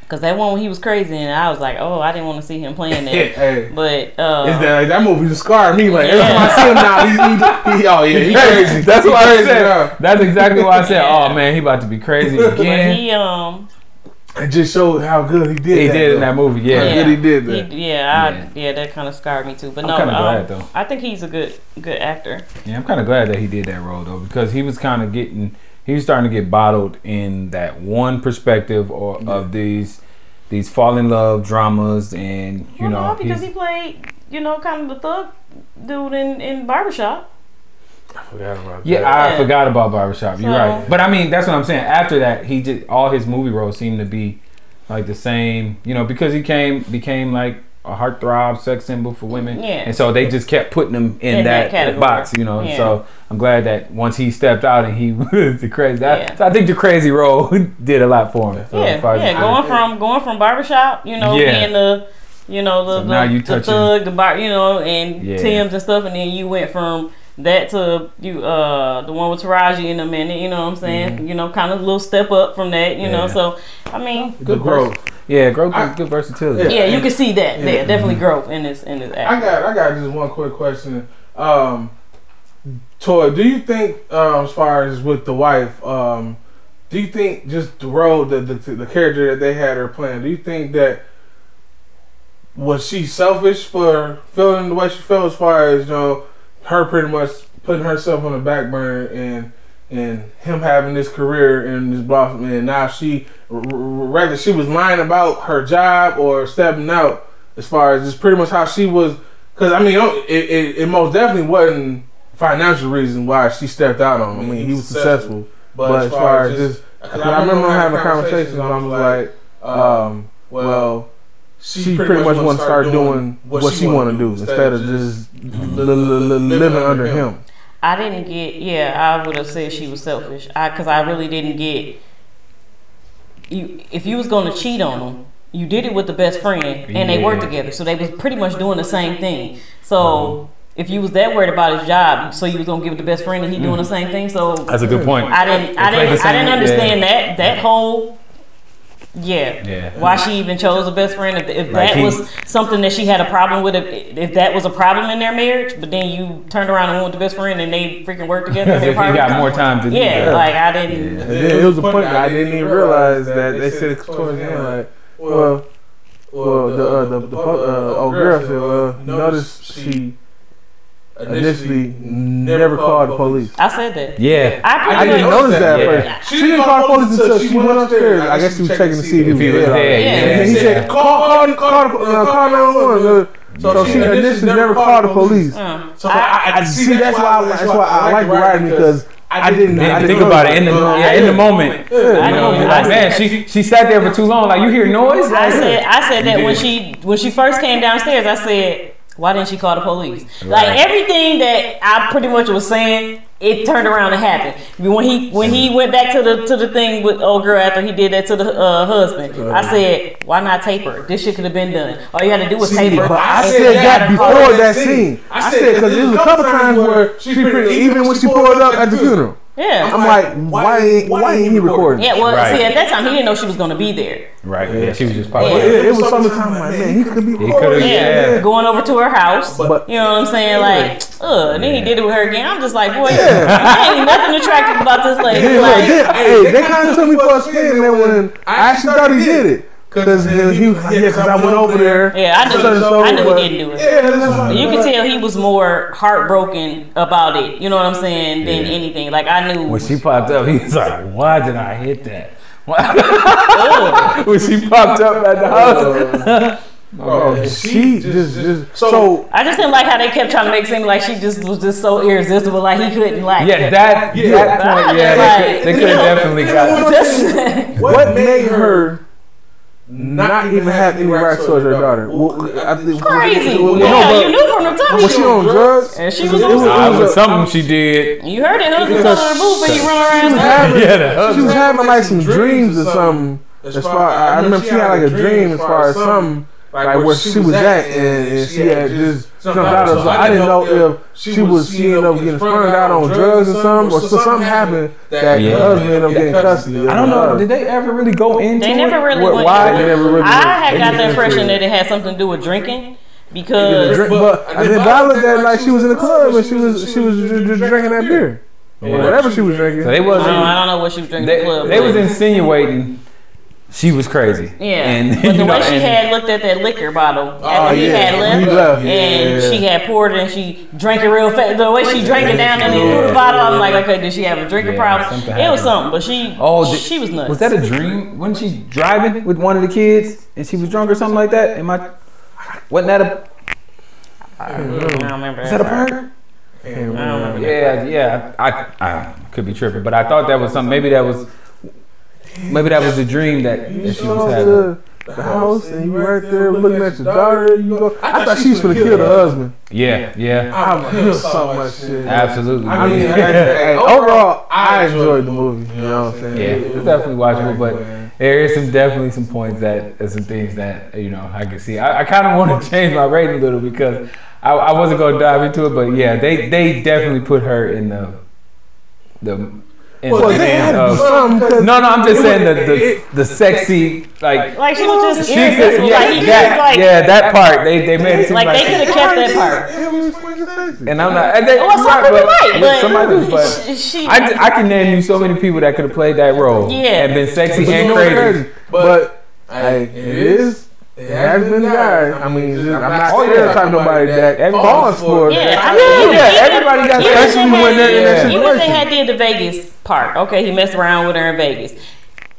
Cause that one when he was crazy and I was like, oh, I didn't want to see him playing [laughs] that. hey, But uh, is that that movie just scarred me? Like every time I see him now, he, he, he oh yeah, he [laughs] crazy. That's He what I said. now. That's exactly why I said, [laughs] Yeah. "Oh man, he about to be crazy but again." he um It just showed how good he did. He that, did in that movie, How yeah. good he did that. He, yeah, Yeah. I, yeah, that kind of scarred me too. But I'm no, kinda um, glad, though. I think he's a good good actor. Yeah, I'm kind of glad that he did that role though, because he was kind of getting he was starting to get bottled in that one perspective or of these these fall in love dramas, and you Well, know, no, because he played, you know, kind of the thug dude in in barbershop. I forgot about Yeah, that. I Yeah. forgot about Barbershop. You're So- right. But I mean, that's what I'm saying. After that, he did all his movie roles seem to be like the same, you know, because he came became like a heartthrob, sex symbol for women. Yeah. And so they just kept putting him in, In that that, box, you know. Yeah. So I'm glad that once he stepped out and he [laughs] was the crazy. That, Yeah. So I think the crazy role [laughs] did a lot for him. So yeah, as far yeah, going from going from barbershop, you know, Yeah. being the, you know, the So the, now you the touching- thug, the bar, you know, and Yeah. Tim's and stuff, and then you went from that to you uh the one with Taraji in a minute, you know what I'm saying? You know, kind of a little step up from that, you know. Mm-hmm. So I mean, Good growth. Yeah, growth, I- good versatility. yeah, you can see that Yeah. there, definitely growth in this in this act. I got I got just one quick question. Um, Toy, do you think um, as far as with the wife, um, do you think just the role the, the the character that they had her playing, do you think that was she selfish for feeling the way she felt as far as you know her pretty much putting herself on the back burner and and him having this career and this blossom and now she r- r- rather she was lying about her job or stepping out as far as just pretty much how she was because I mean it, it, it most definitely wasn't financial reason why she stepped out on him. I mean he was successful, but, as far as just because I remember having conversations and I was like, um, well, she pretty much want to start doing what she want to do instead of just li- li- li- living under him. I didn't get. Yeah, I would have said she was selfish. I because I really didn't get. You if you was gonna cheat on him, you did it with the best friend, and they worked together, so they was pretty much doing the same thing. So uh-huh. if you was that worried about his job, so you was gonna give it the best friend, and he doing the mm. same thing. So That's a good point. I didn't. I didn't. I didn't understand yeah. that that whole. Yeah. Yeah. Why she even chose a best friend? If, if Like that he- was something that she had a problem with, if, if that was a problem in their marriage, but then you turned around and went with the best friend and they freaking worked together. [laughs] in If their he apartment. got more time to do Yeah, that. like I didn't. And then it was a point I didn't even realize that they said it towards the end, like, well, well, the uh, the, the pu- uh, old girl said, well, notice she initially never called the police. I said that. Yeah. I, I didn't notice that Yeah. at first. She didn't call the police until she went upstairs. I guess she was checking to see if he was If he was dead. dead, yeah. And then he said, call, call, call, uh, call 911. So she initially never called the police. Uh, So I, I see that's why I, that's why I like writing because I didn't, I Didn't didn't think about it in the Uh, yeah, in the moment. Yeah, You know, know. you're I like, man, she she sat there for too long. Like you hear noise. I said I said that when she when she first came downstairs. I said, why didn't she call the police? Right. Like everything that I pretty much was saying, it turned around and happened. When he when he went back to the to the thing with old girl after he did that to the uh, husband, I said, why not tape her? This shit could have been done. All you had to do was tape her. But I and said then that got before called. that scene. I said because there was a couple times where she pretty, even when she pulled up at the funeral, Yeah. I'm like, why ain't why ain't he recording? Yeah, well, Right. see, at that time, he didn't know she was going to be there. Right. Yeah. She was just But popping. Yeah. it, it was summertime. Like, man, he could be He recording. Yeah, Yeah. going over to her house. But- you know what I'm saying? Like, ugh. And then he did it with her again. I'm just like, boy, there ain't nothing attractive about this lady. Then, look, Like, hey, they kind of took me for a spin. Then when I actually thought he did it, because he was like, yeah, because I went over there. yeah, I knew, So- so- I knew but- he didn't do it. Yeah, right. You can tell he was more heartbroken about it. You know what I'm saying? Than Yeah. anything. Like I knew. When she popped up, he was like, "Why did I hit that?" Oh. Ugh. [laughs] when she popped up at the house. [laughs] Bro, oh, she just, just so I just didn't like how they kept trying to make it seem like she just was just so irresistible, like he couldn't like. Yeah, that Yeah. that point, yeah, they could, they could have [laughs] definitely got. Just, what made her not even have any rights towards her daughter? Well, I think- crazy. well, yeah, no, you knew from the top. was she on drugs? And she was It on was- it was it was a- something she did. You heard it, husband Because telling her boo, but you run She was saying- having, Yeah, the she was having like some dreams or something. As far, I remember she had like a dream as far as something like where she was at, and, and she had just jumped out of. So I didn't know if she was she ended up getting sprung out on drugs or something, or so something happened that Yeah. the husband ended up getting custody. I don't know. Did they ever really go into? They never it? really went. why they never really I had got the impression that it had something to do with drinking because drink- But I did I looked at it like she was in the club and she was she was just, just drinking that beer, or Yeah. whatever she was drinking. So they wasn't. I don't know what she was drinking They, the club. they was insinuating she was crazy. Yeah, and but [laughs] the you know, way she and- had looked at that liquor bottle Oh, he yeah. had left, He left, and yeah. she had poured it and she drank it real fast. The way she drank it down and then threw the bottle, I'm like, okay, did she have a drinking Yeah, problem? something It was something, but she, Oh, did- she was nuts. Was that a dream? Wasn't she driving with one of the kids and she was drunk or something like that? Am I? Wasn't that a? I don't remember. Is that a part. part? Can't remember. Yeah, yeah. I, I could be tripping, but I thought that was something. Maybe that was. Maybe that was the dream that, that she was having. to the house and you right there looking at your daughter. You go. I thought she was gonna kill her husband. Yeah, yeah. I'm like, so much shit. Absolutely. I mean, hey, [laughs] overall, I enjoyed the movie. You know what I'm saying? Yeah, it's definitely watchable, but there is some definitely some points that there's some things that you know I can see. I, I kind of want to [laughs] change my rating a little because I, I wasn't going to dive into it, but yeah, they they definitely put her in the the. In Well, the they had hands to do of- something no, no, I'm just saying that the the, sexy like Like she was just she irresistible. could, yeah, like he was that, like, yeah that part they they made it seem like like, they could have kept that part. and I'm not and they, Well, some right, but, might, but somebody do, but she, she I, I can name you so many people that could have played that role Yeah. and been sexy and crazy. But hey, it is. It has been guys. I mean, it's just, I'm not Oh, yeah. stereotyping nobody that falls for. Yeah, that I kind of- mean, Yeah, even- everybody got even that. if Especially when they're in that had- Even if they had did the Vegas part, okay, he messed around with her in Vegas,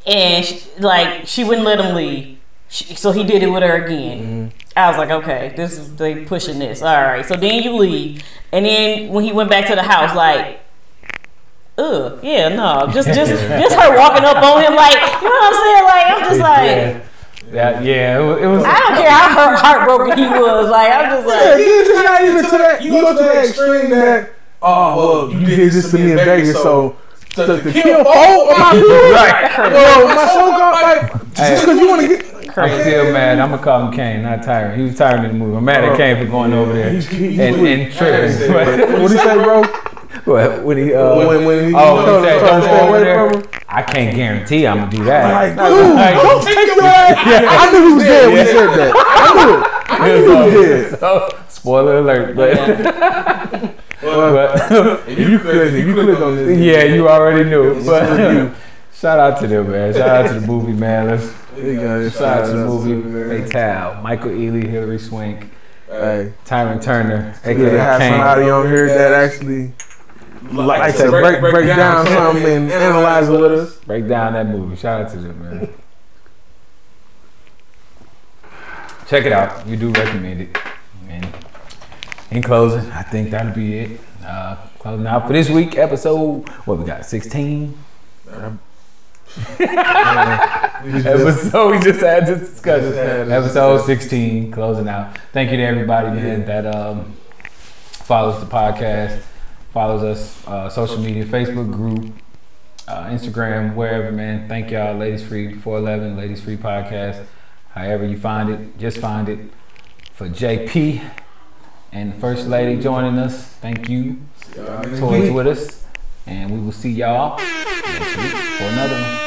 and she, like she wouldn't let him leave, she, so he did it with her again. Mm-hmm. I was like, okay, this is they pushing this. All right, so then you leave, and then when he went back to the house, like. Ugh, yeah, no, just just [laughs] just her walking up on him like, you know what I'm saying? Like, I'm just like, yeah, yeah, yeah, it was. It was I don't care how heart- heartbroken he was. Like, I'm just Yeah, like, just not even to that. You go to that extreme that, oh, well, you did this to me in Vegas, so to, to kill four of my people, right. well, my so called like, just because you want to get. I'm still mad. I'm gonna call him Kane, not Tyrin. He was Tyrin in the movie. I'm mad at Kane for going over there and, and tripping. What do you say, bro? What, when he, uh, When, when he, oh, he said, don't him to go stay over away there. from. I can't guarantee I'm gonna do that. Like, dude, don't take your [laughs] ass. I knew he was dead when he said that. I knew it. I knew he was dead. [laughs] So, spoiler alert, but, [laughs] but If you click, if you click on this, yeah, you already knew. But shout out to them, man. Shout out to the movie, man. Let's you got shout out to the movie. Fatale, Michael Ealy, Hilary Swank, Hey, Tyrin Turner, we could have aka Kane. somebody on here that actually, like I said, break break down something and analyze it with us. Break down that movie. Shout out to them, man. Check it out. We do recommend it. And in closing, I think that'll be it. Uh, closing out for this week episode. What we got? Sixteen. [laughs] episode we just had this discussion. Had this Episode sixteen. Closing out. Thank you to everybody, man, that um, follows the podcast, follows us, uh, social media, Facebook group, uh, Instagram, wherever, man. Thank y'all, Ladies Free 411, Ladies Free Podcast. However you find it, just find it. For JP and the First Lady joining us, thank you. Toys with us. And we will see y'all next week for another one.